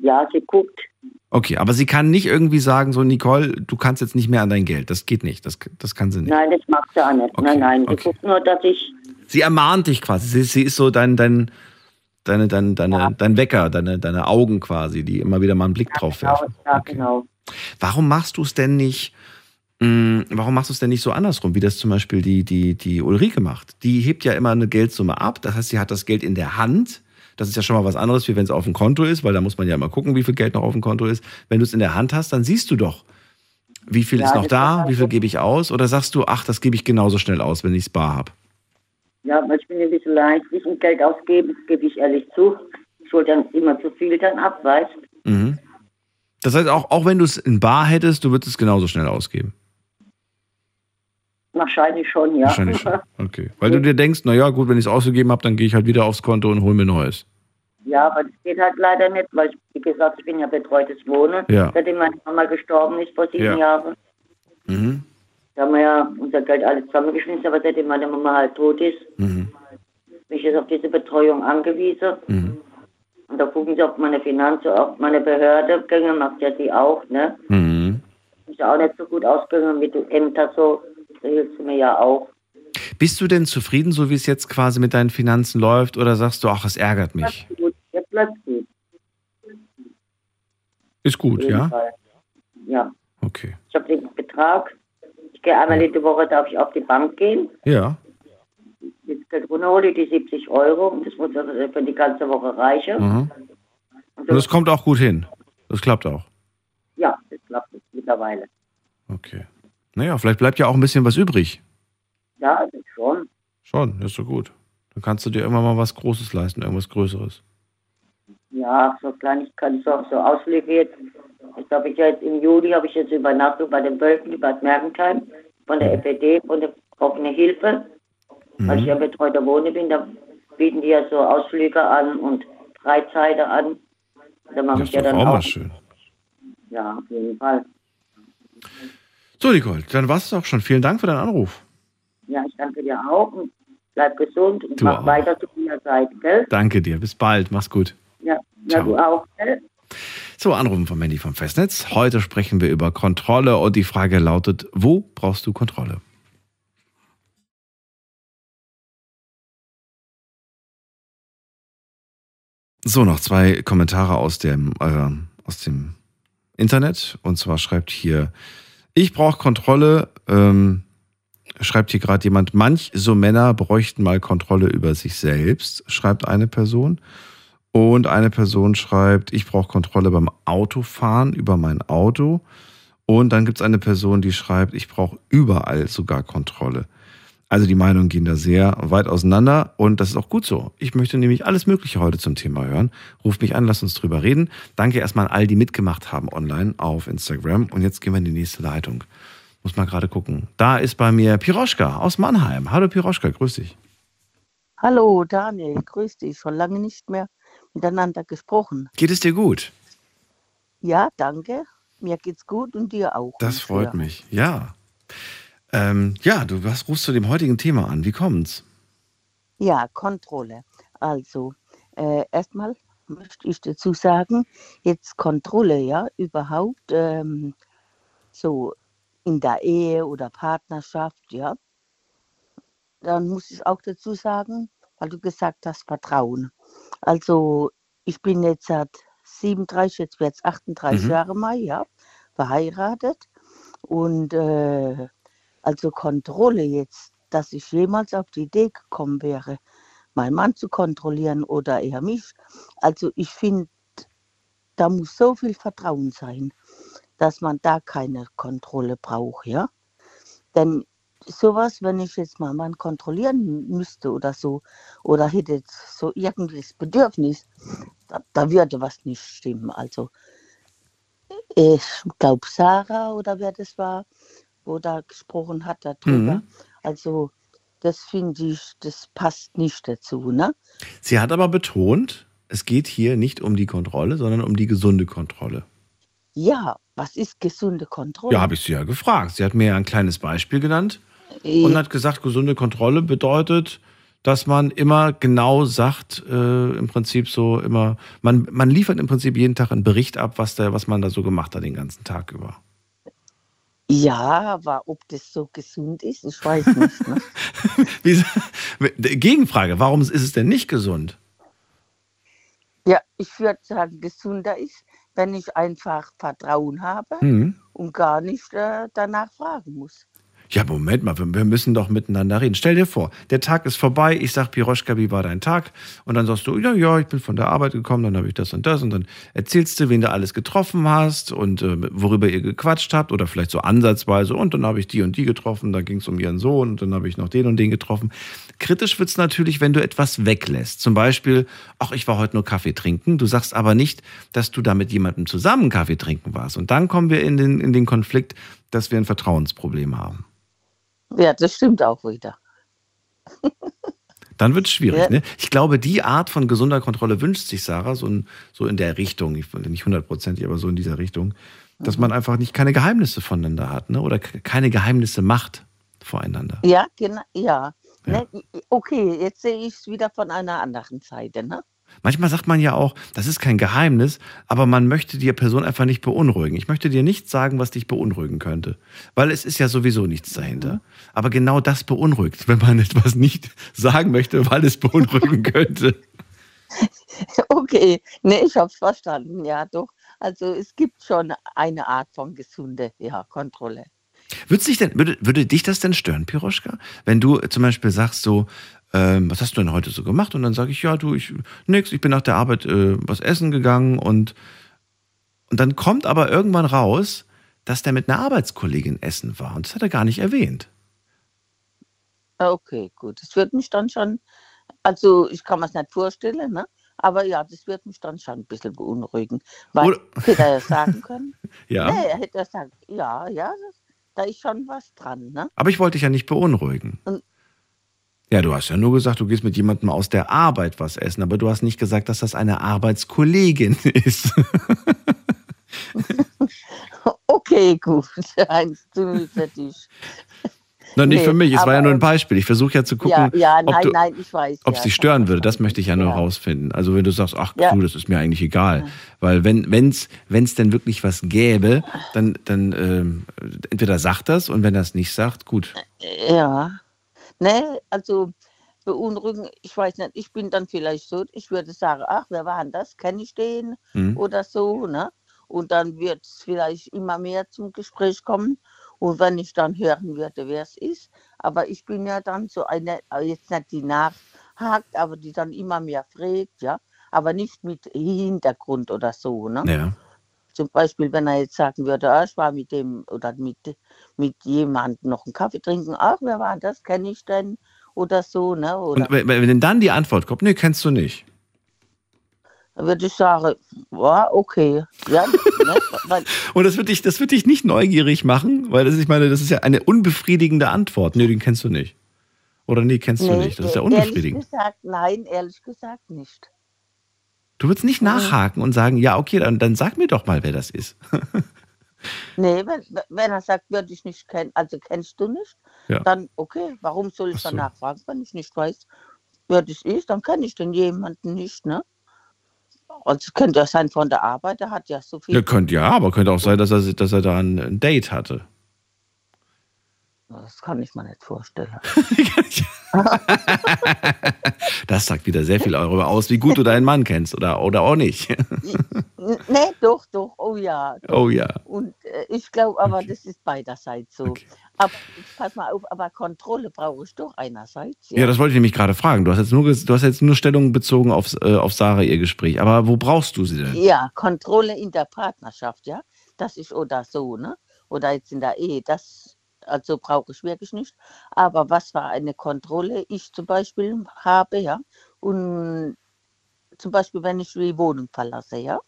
Ja, sie guckt. Okay, aber sie kann nicht irgendwie sagen, so Nicole, du kannst jetzt nicht mehr an dein Geld. Das geht nicht. Das, das kann sie nicht. Nein, das macht sie auch nicht. Okay. Nein, nein. Sie okay. guckt nur, dass ich. Sie ermahnt dich quasi. Sie, sie ist so dein, dein, deine, deine, deine, ja. dein Wecker, deine, deine Augen quasi, die immer wieder mal einen Blick ja, drauf genau, werfen. Ja, okay. genau. Warum machst du es denn nicht? Mm, warum machst du es denn nicht so andersrum, wie das zum Beispiel die, die, die Ulrike macht? Die hebt ja immer eine Geldsumme ab, das heißt, sie hat das Geld in der Hand. Das ist ja schon mal was anderes, wie wenn es auf dem Konto ist, weil da muss man ja immer gucken, wie viel Geld noch auf dem Konto ist. Wenn du es in der Hand hast, dann siehst du doch, wie viel ja, ist noch da, wie viel gebe ich aus? Oder sagst du, ach, das gebe ich genauso schnell aus, wenn ich es bar habe? Ja, weil ich bin ein bisschen leicht, ich ein Geld ausgebe, das gebe ich ehrlich zu. Ich hole dann immer zu viel dann ab, weißt mhm. Das heißt, auch, auch wenn du es in bar hättest, du würdest es genauso schnell ausgeben? Wahrscheinlich schon, ja. Wahrscheinlich schon. <laughs> Okay. Weil du dir denkst, naja, gut, wenn ich es ausgegeben habe, dann gehe ich halt wieder aufs Konto und hole mir Neues. Ja, aber das geht halt leider nicht, weil, ich, wie gesagt, ich bin ja betreutes Wohnen, ja. seitdem meine Mama gestorben ist vor sieben ja. Jahren. Mhm. Da haben wir ja unser Geld alles zusammengeschmissen, aber seitdem meine Mama halt tot ist, mhm. bin ich jetzt auf diese Betreuung angewiesen. Mhm. Und da gucken sie auf meine Finanzen, auf meine Behörde, Gänge macht ja die auch, ne? Mhm. Ist ja auch nicht so gut ausgegangen mit den Ämtern so, da hilft sie mir ja auch. Bist du denn zufrieden, so wie es jetzt quasi mit deinen Finanzen läuft, oder sagst du, ach, es ärgert mich? Bleibt gut. Jetzt bleibt gut. Ist gut, ja? Fall. Ja. Okay. Ich habe den Betrag. Gehe einmal jede Woche, darf ich auf die Bank gehen. Ja. Das Geld runterhole, die 70 Euro. Und das muss also für die ganze Woche reichen. Mhm. Und das kommt auch gut hin. Das klappt auch. Ja, das klappt mittlerweile. Okay. Naja, vielleicht bleibt ja auch ein bisschen was übrig. Ja, schon. Schon, ist so gut. Dann kannst du dir immer mal was Großes leisten, irgendwas Größeres. Ja, so Kleinigkeiten, so, so Ausflüge jetzt. Jetzt habe ich jetzt im Juli habe ich jetzt Übernachtung bei den Wölfen, Bad Mergentheim, von der FPD, von der offene Hilfe. Mhm. Weil ich ja betreuter Wohne bin, da bieten die ja so Ausflüge an und Freizeiten an. Da mache das ich ja dann auch. auch mal schön. Ja, auf jeden Fall. So, Nicole, dann war es auch schon. Vielen Dank für deinen Anruf. Ja, ich danke dir auch und bleib gesund und Du mach auch. weiter zu deiner Zeit, gell? Danke dir. Bis bald. Mach's gut. Ja, ja du auch, gell? So, Anrufen von Mandy vom Festnetz. Heute sprechen wir über Kontrolle und die Frage lautet, wo brauchst du Kontrolle? So, noch zwei Kommentare aus dem, äh, aus dem Internet. Und zwar schreibt hier, ich brauche Kontrolle, ähm, schreibt hier gerade jemand, manch so Männer bräuchten mal Kontrolle über sich selbst, schreibt eine Person. Und eine Person schreibt, ich brauche Kontrolle beim Autofahren über mein Auto. Und dann gibt es eine Person, die schreibt, ich brauche überall sogar Kontrolle. Also die Meinungen gehen da sehr weit auseinander und das ist auch gut so. Ich möchte nämlich alles Mögliche heute zum Thema hören. Ruft mich an, lasst uns drüber reden. Danke erstmal an all, die mitgemacht haben online auf Instagram. Und jetzt gehen wir in die nächste Leitung. Muss mal gerade gucken. Da ist bei mir Piroschka aus Mannheim. Hallo Piroschka, grüß dich. Hallo Daniel, grüß dich. Schon lange nicht mehr miteinander gesprochen. Geht es dir gut? Ja, danke. Mir geht's gut und dir auch. Das freut mich. Ja. Ähm, ja, du was rufst zu dem heutigen Thema an. Wie kommt's? Ja, Kontrolle. Also, äh, erstmal möchte ich dazu sagen, jetzt Kontrolle, ja, überhaupt ähm, so in der Ehe oder Partnerschaft, ja. Dann muss ich auch dazu sagen, weil du gesagt hast, Vertrauen. Also, ich bin jetzt seit 37, jetzt wird es 38 Mhm. Jahre mal, ja, verheiratet. Und äh, also Kontrolle jetzt, dass ich jemals auf die Idee gekommen wäre, meinen Mann zu kontrollieren oder eher mich. Also ich finde, da muss so viel Vertrauen sein, dass man da keine Kontrolle braucht, ja. Denn sowas, wenn ich jetzt meinen Mann kontrollieren müsste oder so, oder hätte jetzt so irgendwas Bedürfnis, da, da würde was nicht stimmen. Also ich glaube Sarah oder wer das war, wo da gesprochen hat darüber. Mhm. Also das finde ich, das passt nicht dazu, ne? Sie hat aber betont, es geht hier nicht um die Kontrolle, sondern um die gesunde Kontrolle. Ja, was ist gesunde Kontrolle? Ja, habe ich sie ja gefragt. Sie hat mir ja ein kleines Beispiel genannt. Und hat gesagt, gesunde Kontrolle bedeutet, dass man immer genau sagt, äh, im Prinzip so immer, man, man liefert im Prinzip jeden Tag einen Bericht ab, was, der, was man da so gemacht hat den ganzen Tag über. Ja, aber ob das so gesund ist, ich weiß nicht. Ne? <laughs> Gegenfrage, warum ist es denn nicht gesund? ja, ich würde sagen, gesunder ist, wenn ich einfach Vertrauen habe Mhm. und gar nicht äh, danach fragen muss. Ja, Moment mal, wir müssen doch miteinander reden. Stell dir vor, der Tag ist vorbei, ich sag Piroschka, wie war dein Tag? Und dann sagst du, ja, ja, ich bin von der Arbeit gekommen, dann habe ich das und das und dann erzählst du, wen du alles getroffen hast und äh, worüber ihr gequatscht habt oder vielleicht so ansatzweise und dann habe ich die und die getroffen, da ging es um ihren Sohn und dann habe ich noch den und den getroffen. Kritisch wird es natürlich, wenn du etwas weglässt. Zum Beispiel, ach, ich war heute nur Kaffee trinken. Du sagst aber nicht, dass du da mit jemandem zusammen Kaffee trinken warst. Und dann kommen wir in den, in den Konflikt, dass wir ein Vertrauensproblem haben. Ja, das stimmt auch wieder. Dann wird es schwierig. Ja. Ne? Ich glaube, die Art von gesunder Kontrolle wünscht sich Sarah, so, in, so in der Richtung, ich, nicht hundertprozentig, aber so in dieser Richtung, dass man einfach nicht keine Geheimnisse voneinander hat ne? oder keine Geheimnisse macht voreinander. Ja, genau, ja. ja. Ne? Okay, jetzt sehe ich es wieder von einer anderen Seite. Ne? Manchmal sagt man ja auch, das ist kein Geheimnis, aber man möchte die Person einfach nicht beunruhigen. Ich möchte dir nichts sagen, was dich beunruhigen könnte, weil es ist ja sowieso nichts dahinter. Aber genau das beunruhigt, wenn man <laughs> etwas nicht sagen möchte, weil es beunruhigen könnte. <laughs> Okay, nee, ich habe es verstanden, ja doch. Also es gibt schon eine Art von gesunde ja, Kontrolle. Würde, dich denn, würde, würde dich das denn stören, Piroschka? Wenn du zum Beispiel sagst so, ähm, was hast du denn heute so gemacht? Und dann sage ich, ja, du, ich, nix, ich bin nach der Arbeit äh, was essen gegangen und, und dann kommt aber irgendwann raus, dass der mit einer Arbeitskollegin essen war und das hat er gar nicht erwähnt. Okay, gut. Das wird mich dann schon, also ich kann mir es nicht vorstellen, ne? aber ja, das wird mich dann schon ein bisschen beunruhigen. Weil Oder <laughs> hätte er ja sagen können. <laughs> ja. Nee, er hätte gesagt, ja, ja, das, da ist schon was dran. Ne? Aber ich wollte dich ja nicht beunruhigen. Und, ja, du hast ja nur gesagt, du gehst mit jemandem aus der Arbeit was essen, aber du hast nicht gesagt, dass das eine Arbeitskollegin ist. <laughs> okay, gut. <laughs> Eins zu für dich. Nein, nicht nee, für mich, es war ja nur ein Beispiel. Ich versuche ja zu gucken, ja, ja, nein, du, nein, ich weiß, ob es dich stören würde. Das möchte ich ja nur ja. rausfinden. Also wenn du sagst, ach du, das ist mir eigentlich egal. Weil wenn es wenn's denn wirklich was gäbe, dann, dann ähm, entweder sagt das und wenn es nicht sagt, gut. Ja. Ne, also beunruhigen, ich weiß nicht, ich bin dann vielleicht so, ich würde sagen, ach, wer war denn das? Kenne ich den? Mhm. Oder so, ne? Und dann wird es vielleicht immer mehr zum Gespräch kommen. Und wenn ich dann hören würde, wer es ist, aber ich bin ja dann so eine, äh, jetzt nicht die nachhakt, aber die dann immer mehr fragt, ja, aber nicht mit Hintergrund oder so, ne? Ja. Zum Beispiel, wenn er jetzt sagen würde, ah, ich war mit dem oder mit, mit jemandem noch einen Kaffee trinken, ach, wer war das, kenne ich denn? Oder so, ne? Oder Und wenn, dann die Antwort kommt, nee, kennst du nicht. Dann würde ich sagen, ja, okay. Ja, ne? <laughs> Und das wird, dich, das wird dich nicht neugierig machen, weil das, ich meine, das ist ja eine unbefriedigende Antwort. Nee, den kennst du nicht. Oder nee, kennst nee, du nicht. Das ist ja unbefriedigend. Ehrlich gesagt, nein, ehrlich gesagt nicht. Du würdest nicht nachhaken und sagen, ja, okay, dann, dann sag mir doch mal, wer das ist. <laughs> nee, wenn, wenn er sagt, würde ich nicht kennen, also kennst du nicht, ja. dann okay, warum soll ich so. dann nachfragen, wenn ich nicht weiß, wer das ist, dann kenne ich den jemanden nicht, ne? Also könnte ja sein von der Arbeit, der hat ja so viel. Ja, könnte ja, aber könnte auch sein, dass er, dass er da ein Date hatte. Das kann ich mir nicht vorstellen. <laughs> <laughs> <laughs> das sagt wieder sehr viel darüber aus, wie gut du deinen Mann kennst oder, oder auch nicht. <laughs> nee, doch, doch. Oh ja. Doch. Oh ja. Und äh, ich glaube aber, okay. das ist beiderseits so. Okay. Aber pass mal auf, aber Kontrolle brauche ich doch einerseits. Ja. ja, das wollte ich nämlich gerade fragen. Du hast jetzt nur, du hast jetzt nur Stellung bezogen auf, äh, auf Sarah, ihr Gespräch. Aber wo brauchst du sie denn? Ja, Kontrolle in der Partnerschaft, ja. Das ist oder so, ne? Oder jetzt in der Ehe. Das also brauche ich wirklich nicht. Aber was war eine Kontrolle ich zum Beispiel habe, ja, und zum Beispiel, wenn ich die Wohnung verlasse, ja,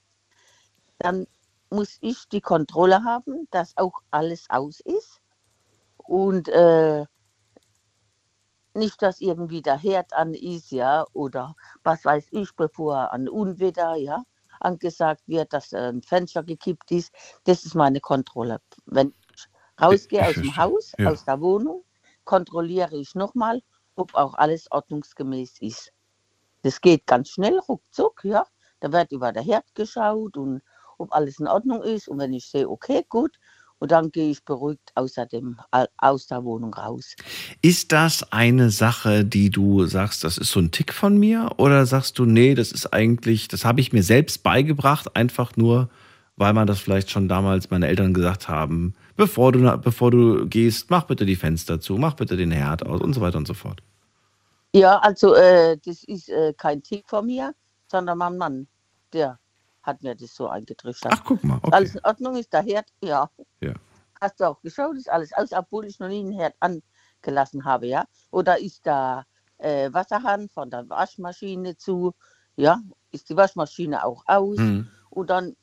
dann muss ich die Kontrolle haben, dass auch alles aus ist und äh, nicht, dass irgendwie der Herd an ist, ja, oder was weiß ich, bevor ein Unwetter, ja, angesagt wird, dass ein Fenster gekippt ist. Das ist meine Kontrolle. Wenn rausgehe aus dem Haus, ja. aus der Wohnung, kontrolliere ich nochmal, ob auch alles ordnungsgemäß ist. Das geht ganz schnell, ruckzuck, ja. Da wird über der Herd geschaut und ob alles in Ordnung ist. Und wenn ich sehe, okay, gut, und dann gehe ich beruhigt außerdem aus der Wohnung raus. Ist das eine Sache, die du sagst, das ist so ein Tick von mir? Oder sagst du, nee, das ist eigentlich, das habe ich mir selbst beigebracht, einfach nur, weil man das vielleicht schon damals meine Eltern gesagt haben, bevor du, bevor du gehst, mach bitte die Fenster zu, mach bitte den Herd aus und so weiter und so fort. Ja, also äh, das ist äh, kein Tick von mir, sondern mein Mann, der hat mir das so eingetrichtert. Ach, guck mal. Okay. Alles in Ordnung ist der Herd, ja. Ja. Hast du auch geschaut, ist alles aus, obwohl ich noch nie einen Herd angelassen habe, ja. Oder ist da äh, Wasserhahn von der Waschmaschine zu, ja, ist die Waschmaschine auch aus. Mhm. Und dann,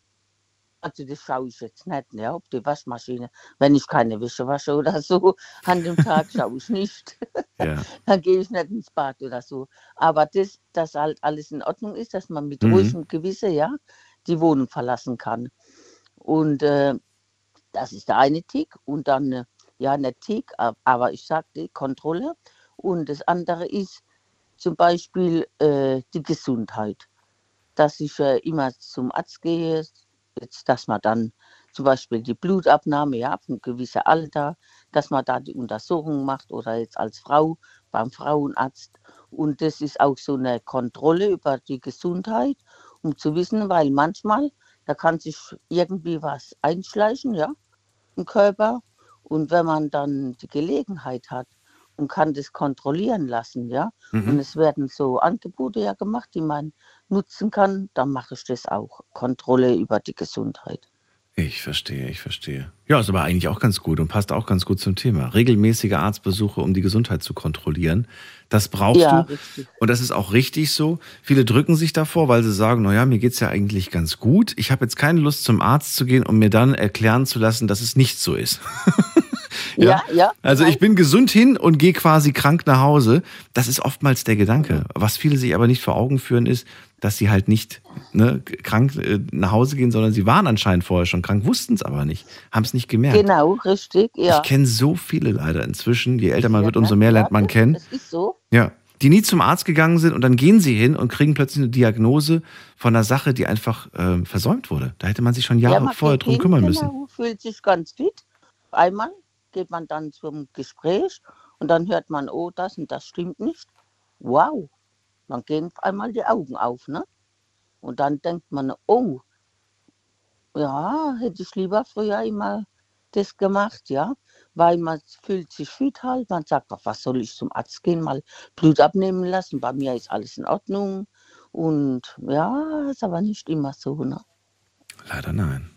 also das schaue ich jetzt nicht, ja, ob die Waschmaschine, wenn ich keine Wäsche wasche oder so, <laughs> an dem Tag schaue ich nicht. Ja. <laughs> dann gehe ich nicht ins Bad oder so. Aber das, dass halt alles in Ordnung ist, dass man mit Mhm. ruhigem Gewissen, ja, die Wohnung verlassen kann. Und äh, das ist der eine Tick. Und dann, äh, ja, nicht Tick, ab- aber ich sagte Kontrolle. Und das andere ist zum Beispiel äh, die Gesundheit. Dass ich äh, immer zum Arzt gehe, jetzt, dass man dann zum Beispiel die Blutabnahme, ja, ab einem gewissen Alter, dass man da die Untersuchung macht oder jetzt als Frau beim Frauenarzt. Und das ist auch so eine Kontrolle über die Gesundheit, um zu wissen, weil manchmal, da kann sich irgendwie was einschleichen, ja, im Körper. Und wenn man dann die Gelegenheit hat und kann das kontrollieren lassen, ja, Mhm. und es werden so Angebote ja gemacht, die man nutzen kann, dann mache ich das auch. Kontrolle über die Gesundheit. Ich verstehe, ich verstehe. Ja, ist aber eigentlich auch ganz gut und passt auch ganz gut zum Thema. Regelmäßige Arztbesuche, um die Gesundheit zu kontrollieren. Das brauchst Ja, du. richtig. Und das ist auch richtig so. Viele drücken sich davor, weil sie sagen, naja, mir geht's ja eigentlich ganz gut. Ich habe jetzt keine Lust zum Arzt zu gehen und mir dann erklären zu lassen, dass es nicht so ist. <laughs> Ja, ja. Also ich bin gesund hin und gehe quasi krank nach Hause. Das ist oftmals der Gedanke. Was viele sich aber nicht vor Augen führen, ist, dass sie halt nicht ne, krank äh, nach Hause gehen, sondern sie waren anscheinend vorher schon krank, wussten es aber nicht, haben es nicht gemerkt. Genau, richtig, ja. Ich kenne so viele leider inzwischen. Je älter man Ja, wird, umso ne? mehr lernt man kennen. Das ist so. Ja. Die nie zum Arzt gegangen sind und dann gehen sie hin und kriegen plötzlich eine Diagnose von einer Sache, die einfach ähm, versäumt wurde. Da hätte man sich schon Jahre man vorher drum kümmern genau, müssen. fühlt sich ganz fit. Einmal geht man dann zum Gespräch und dann hört man, oh, das und das stimmt nicht. Wow, dann gehen auf einmal die Augen auf, ne? Und dann denkt man, oh, ja, hätte ich lieber früher immer das gemacht, ja, weil man fühlt sich fit halt, man sagt, was soll ich zum Arzt gehen, mal Blut abnehmen lassen, bei mir ist alles in Ordnung und ja, ist aber nicht immer so, ne? Leider nein.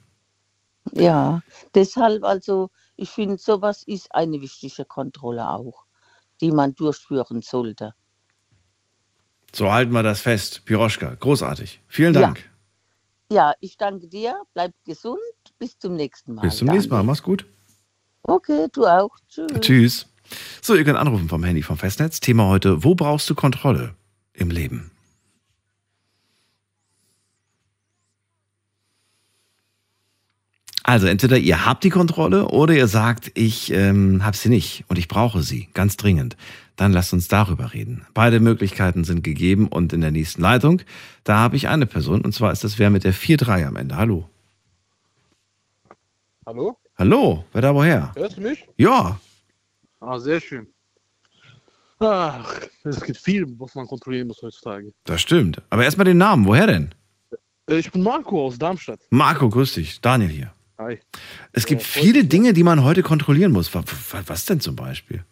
Ja, deshalb also, ich finde, sowas ist eine wichtige Kontrolle auch, die man durchführen sollte. So halten wir das fest. Piroschka, großartig. Vielen Dank. Ja, ich danke dir, bleib gesund, bis zum nächsten Mal. Bis zum nächsten Mal. Mach's gut. Okay, du auch. Tschüss. Tschüss. So, ihr könnt anrufen vom Handy vom Festnetz. Thema heute, wo brauchst du Kontrolle im Leben? Also entweder ihr habt die Kontrolle oder ihr sagt, ich ähm, habe sie nicht und ich brauche sie ganz dringend. Dann lasst uns darüber reden. Beide Möglichkeiten sind gegeben und in der nächsten Leitung, da habe ich eine Person und zwar ist das wer mit der 4-3 am Ende. Hallo. Hallo? Hallo, wer da woher? Hörst du mich? Ja, Ah, sehr schön. Ach, es gibt viel, was man kontrollieren muss heutzutage. das stimmt. Aber erstmal den Namen, woher denn? Äh, Ich bin Marco aus Darmstadt. Marco, grüß dich. Daniel hier. Hi. Es gibt Äh, viele Dinge, die man heute kontrollieren muss. Was, was denn zum Beispiel?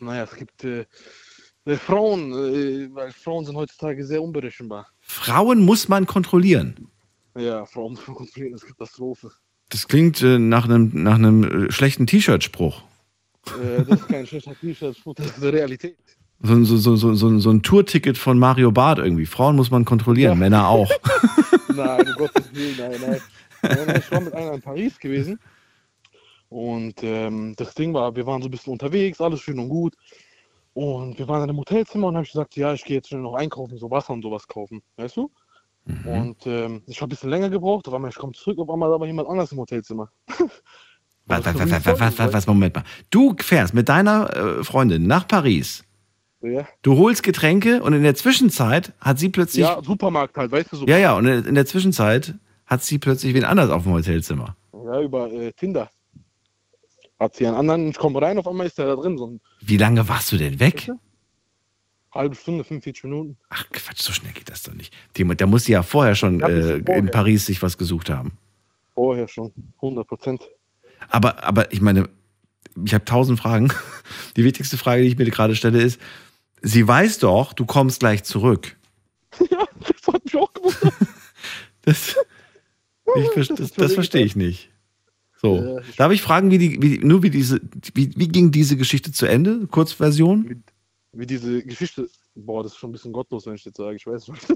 Naja, es gibt äh, äh, Frauen, äh, weil Frauen sind heutzutage sehr unberechenbar. Frauen muss man kontrollieren. Ja, Frauen muss man kontrollieren, das ist Katastrophe. Das klingt äh, nach einem nach einem äh, schlechten T-Shirt-Spruch. Äh, das ist kein schlechter T-Shirt, das ist die Realität. So, ein- so, so, so, so, so ein Tourticket von Mario Barth irgendwie. Frauen muss man kontrollieren, Männer auch. <laughs> Nein, um Gottes Willen, nein, nein. Ich war mit einer in Paris gewesen. Und ähm, das Ding war, wir waren so ein bisschen unterwegs, alles schön und gut. Und wir waren in einem Hotelzimmer und habe ich gesagt, ja, ich gehe jetzt schnell noch einkaufen, so Wasser und sowas kaufen, weißt du? Und ähm, ich habe ein bisschen länger gebraucht, auf einmal ich komme zurück, auf einmal aber jemand anders im Hotelzimmer. Was, was, was, was, was, was, was, Moment mal. Du fährst mit deiner äh, Freundin nach Paris. Ja, Du holst Getränke und in der Zwischenzeit hat sie plötzlich. ja Supermarkt halt, weißt du so. ja, ja, und in der Zwischenzeit hat sie plötzlich wen anders auf dem Hotelzimmer. Ja, über äh, Tinder. Hat sie einen anderen, ich komme rein, auf einmal ist der da drin, so eine Wie lange warst du denn weg? halbe Stunde, 45 Minuten. Ach Quatsch, so schnell geht das doch nicht. Die, da muss sie ja vorher schon Ja, äh, vorher. in Paris sich was gesucht haben. Vorher schon, 100 Prozent. Aber, aber ich meine, ich habe tausend Fragen. <laughs> Die wichtigste Frage, die ich mir gerade stelle, ist, sie weiß doch, du kommst gleich zurück. <laughs> Ja, das hat mich auch gewundert. <laughs> das, ich, das, das verstehe ich nicht. So. Darf ich fragen, wie die, wie, nur wie diese, wie, wie ging diese Geschichte zu Ende? Kurzversion? Wie, wie diese Geschichte, boah, das ist schon ein bisschen gottlos, wenn ich jetzt sage, ich weiß nicht.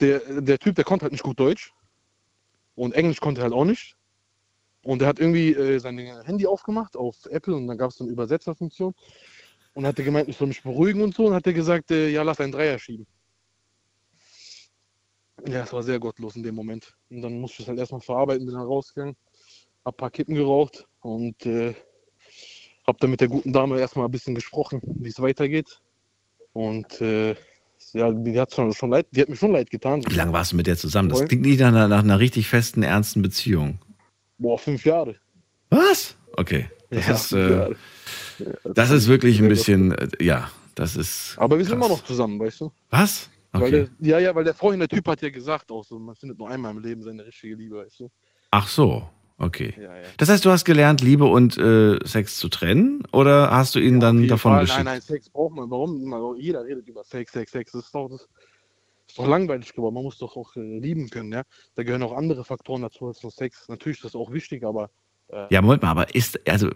der, der Typ, der konnte halt nicht gut Deutsch. Und Englisch konnte er halt auch nicht. Und er hat irgendwie äh, sein Handy aufgemacht auf Apple und dann gab es so eine Übersetzerfunktion. Und hat er gemeint, ich soll mich beruhigen und so. Und hat er gesagt, äh, ja, lass einen Dreier schieben. Ja, es war sehr gottlos in dem Moment. Und dann musste ich es halt erstmal verarbeiten, bin dann rausgegangen, hab ein paar Kippen geraucht und äh, hab dann mit der guten Dame erstmal ein bisschen gesprochen, wie es weitergeht. Und äh, ja, die hat schon, schon leid, die hat mir schon leid getan. Wie lange warst du mit der zusammen? Das klingt nicht nach, nach einer richtig festen, ernsten Beziehung. Boah, fünf Jahre. Was? Okay. Das ja, ist, äh, das ist wirklich ein bisschen, äh, ja, das ist. Aber wir sind immer noch zusammen, weißt du? Was? Okay. Der, ja, ja, weil der vorhin der Typ hat ja gesagt, auch so, man findet nur einmal im Leben seine richtige Liebe, weißt du? Ach so, okay. Ja, ja. Das heißt, du hast gelernt, Liebe und äh, Sex zu trennen oder hast du ihn ja, dann davon Fall. Nein, nein, Sex braucht man. Warum? Jeder redet über Sex, Sex, Sex. Das ist doch, das ist doch langweilig geworden. Man muss doch auch äh, lieben können, ja. Da gehören auch andere Faktoren dazu als nur Sex. Natürlich ist das auch wichtig, aber. Äh, ja, Moment mal, aber ist, also.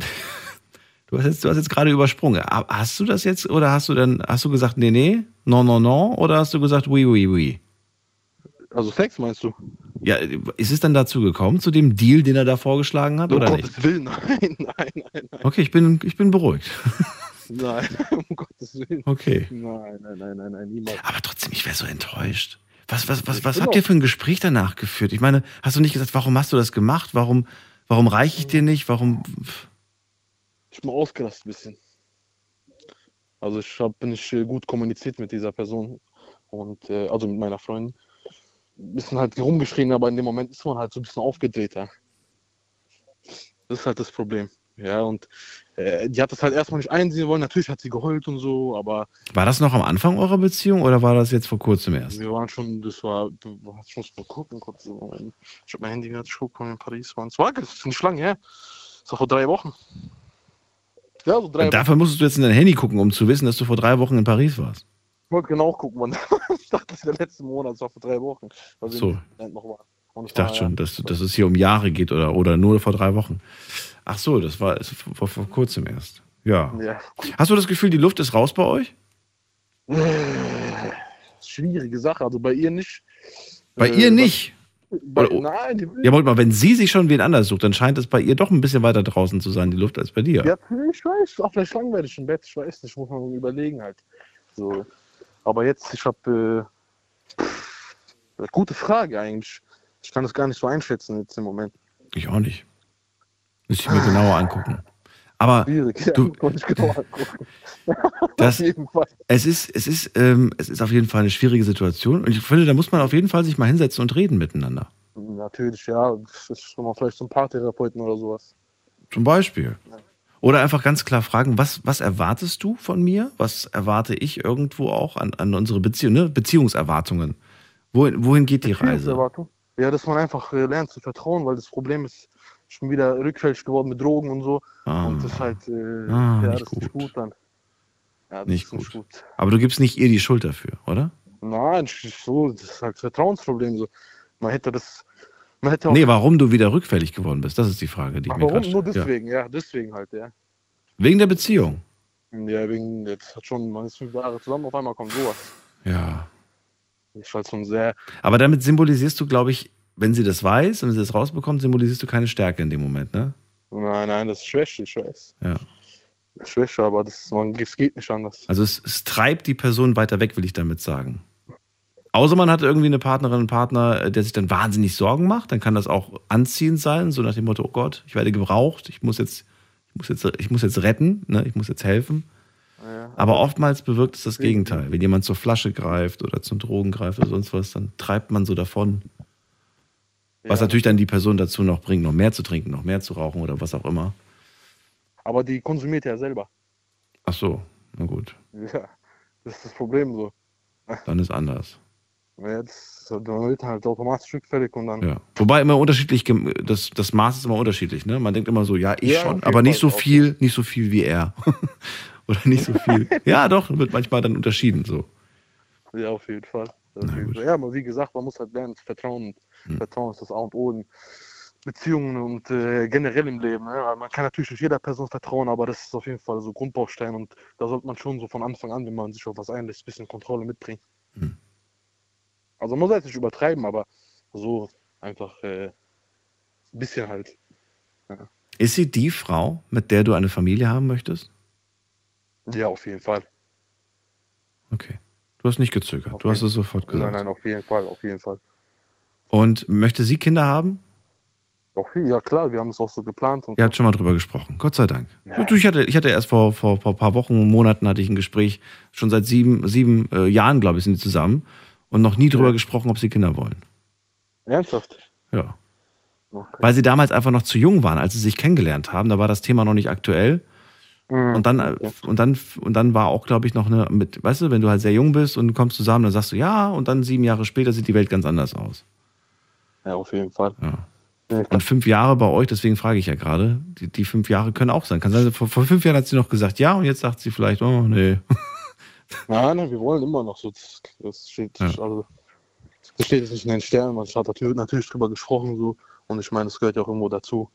Du hast jetzt, du hast jetzt gerade übersprungen. Hast du das jetzt oder hast du dann, hast du gesagt, nee, nee, no, no, no, oder hast du gesagt, oui, oui, oui? Also Sex meinst du? Ja, ist es dann dazu gekommen, zu dem Deal, den er da vorgeschlagen hat, um oder Gottes nicht? Willen, <laughs> nein, nein, nein, nein. Okay, ich bin, ich bin beruhigt. Nein, <laughs> um Gottes Willen. Okay. Nein, nein, nein, nein, nein, niemals. Aber trotzdem, ich wäre so enttäuscht. Was, was, was, was habt ihr für ein Gespräch danach geführt? Ich meine, hast du nicht gesagt, warum hast du das gemacht? Warum, warum reiche ich dir nicht? Warum. Ich bin ausgerastet ein bisschen. Also ich habe nicht äh, gut kommuniziert mit dieser Person und äh, also mit meiner Freundin. Ein bisschen halt rumgeschrien, aber in dem Moment ist man halt so ein bisschen aufgedrehter. Das ist halt das Problem. Ja, und äh, die hat das halt erstmal nicht einsehen wollen. Natürlich hat sie geheult und so, aber. War das noch am Anfang eurer Beziehung oder war das jetzt vor kurzem erst? Wir waren schon, das war, hast schon mal gucken, kurz. Ich habe mein Handy gerade, ich gucke, in Paris waren. Es war nicht lang her. Das war vor drei Wochen. Ja, so drei Dafür musstest du jetzt in dein Handy gucken, um zu wissen, dass du vor drei Wochen in Paris warst. Ich wollte genau gucken, man. <laughs> ich dachte, das ist der letzte Monat, das war vor drei Wochen. So. Ich dachte schon, dass, dass es hier um Jahre geht oder, oder nur vor drei Wochen. Ach so, das war vor, vor kurzem erst. Ja. ja. Hast du das Gefühl, die Luft ist raus bei euch? Schwierige Sache, also bei ihr nicht. Bei äh, ihr nicht? Bei, nein, die will ja, wollt mal, wenn sie sich schon wen anders sucht, dann scheint es bei ihr doch ein bisschen weiter draußen zu sein, die Luft, als bei dir. Ja, ich weiß, auch vielleicht langweilig im Bett, ich weiß nicht, muss man überlegen halt. So. Aber jetzt, ich habe äh, gute Frage eigentlich. Ich kann das gar nicht so einschätzen jetzt im Moment. Ich auch nicht. Müsste ich mir genauer angucken. Aber Schwierig, du, <laughs> genau <laughs> das, es ist, es ist, ähm, es ist auf jeden Fall eine schwierige Situation und ich finde, da muss man auf jeden Fall sich mal hinsetzen und reden miteinander. Natürlich, ja, das ist schon mal vielleicht so ein Paartherapeuten oder sowas. Zum Beispiel. Ja. Oder einfach ganz klar fragen, was, was erwartest du von mir? Was erwarte ich irgendwo auch an, an unsere Beziehung, ne? Beziehungserwartungen? Wohin, wohin geht die Reise? Ja, dass man einfach äh, lernt zu vertrauen, weil das Problem ist, ich bin wieder rückfällig geworden mit Drogen und so. Ah. Und das ist halt, äh, ah, ja, das ist nicht gut dann. Ja, nicht, gut. nicht gut. Aber du gibst nicht ihr die Schuld dafür, oder? Nein, so, das ist halt Vertrauensproblem. So. Man hätte das. Man hätte nee, warum du wieder rückfällig geworden bist, das ist die Frage, die ich mir Warum? Nur deswegen, ja. ja. deswegen halt, ja. Wegen der Beziehung? Ja, wegen, jetzt hat schon, man ist fünf Jahre zusammen, auf einmal kommt sowas. Ja. Das ist halt schon sehr. Aber damit symbolisierst du, glaube ich, wenn sie das weiß und sie das rausbekommt, symbolisierst du keine Stärke in dem Moment, ne? Nein, nein, das ist Schwäche, ich weiß. Ja. Schwäche, aber das, man, es geht nicht anders. Also es, es, treibt die Person weiter weg, will ich damit sagen. Außer man hat irgendwie eine Partnerin, einen Partner, äh, der sich dann wahnsinnig Sorgen macht, dann kann das auch anziehend sein, so nach dem Motto, oh Gott, ich werde gebraucht, ich muss jetzt, ich muss jetzt, ich muss jetzt retten, ne? ich muss jetzt helfen. Ja, aber oftmals bewirkt es das Gegenteil. Wenn jemand zur Flasche greift oder zum Drogen greift oder sonst was, dann treibt man so davon. Was ja. natürlich dann die Person dazu noch bringt, noch mehr zu trinken, noch mehr zu rauchen oder was auch immer. Aber die konsumiert ja selber. Ach so, na gut. Ja, das ist das Problem so. Dann ist anders. Jetzt man wird halt automatisch rückfällig und dann. Ja. Wobei immer unterschiedlich, das, das Maß ist immer unterschiedlich, ne? Man denkt immer so, ja, ich ja, schon, aber nicht so viel, nicht so viel wie er. <laughs> Oder nicht so viel. <laughs> ja, doch, wird manchmal dann unterschieden so. Ja, auf jeden Fall. Ja, aber wie gesagt, man muss halt lernen vertrauen. Hm. Vertrauen ist das A und O in Beziehungen und äh, generell im Leben. Ne? Man kann natürlich nicht jeder Person vertrauen, aber das ist auf jeden Fall so Grundbaustein und da sollte man schon so von Anfang an, wenn man sich auf was einlässt, ein bisschen Kontrolle mitbringen. Hm. Also man soll es nicht übertreiben, aber so einfach äh, ein bisschen halt. Ja. Ist sie die Frau, mit der du eine Familie haben möchtest? Ja, auf jeden Fall. Okay. Du hast nicht gezögert. Auf du hast es sofort gesagt. Nein, nein, auf jeden Fall, auf jeden Fall. Und möchte sie Kinder haben? Doch, ja klar, wir haben es auch so geplant. Ihr habt schon mal drüber gesprochen, Gott sei Dank. Ja. Ich, hatte, ich hatte erst vor, vor, vor ein paar Wochen, Monaten hatte ich ein Gespräch, schon seit sieben, sieben äh, Jahren, glaube ich, sind die zusammen und noch nie drüber ja. gesprochen, ob sie Kinder wollen. Ernsthaft? Ja. Okay. Weil sie damals einfach noch zu jung waren, als sie sich kennengelernt haben, da war das Thema noch nicht aktuell. Mhm. Und dann, okay. und dann, und dann war auch, glaube ich, noch eine, mit, weißt du, wenn du halt sehr jung bist und kommst zusammen, dann sagst du ja, und dann sieben Jahre später sieht die Welt ganz anders aus. Ja, auf jeden Fall. Ja. Und fünf Jahre bei euch, deswegen frage ich ja gerade, die, die fünf Jahre können auch sein. Kann sein, vor, vor, fünf Jahren hat sie noch gesagt ja und jetzt sagt sie vielleicht, oh nee. <laughs> Nein, nein, wir wollen immer noch so. Das steht, ja. also, das steht jetzt nicht in den Sternen, man hat natürlich, drüber gesprochen so und ich meine, das gehört ja auch irgendwo dazu.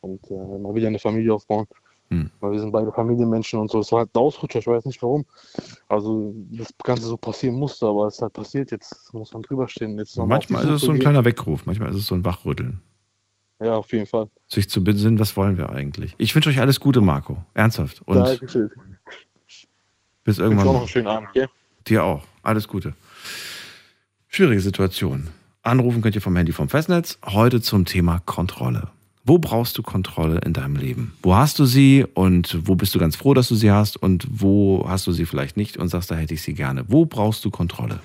Und äh, man will ja eine Familie aufbauen. Hm. Weil wir sind beide Familienmenschen und so. Es war halt ein Ausrutscher, ich weiß nicht warum. Also das Ganze so passieren musste, aber es ist halt passiert, jetzt muss man drüber stehen. Jetzt manchmal ist es so ein gehen. kleiner Weckruf, manchmal ist es so ein Wachrütteln. Ja, auf jeden Fall. Sich zu besinnen, was wollen wir eigentlich? Ich wünsche euch alles Gute, Marco. Ernsthaft. Und Dankeschön. Bis irgendwann. Auch noch einen schönen Abend, ja? Dir auch. Alles Gute. Schwierige Situation. Anrufen könnt ihr vom Handy vom Festnetz. Heute zum Thema Kontrolle. Wo brauchst du Kontrolle in deinem Leben? Wo hast du sie und wo bist du ganz froh, dass du sie hast und wo hast du sie vielleicht nicht und sagst, da hätte ich sie gerne. Wo brauchst du Kontrolle?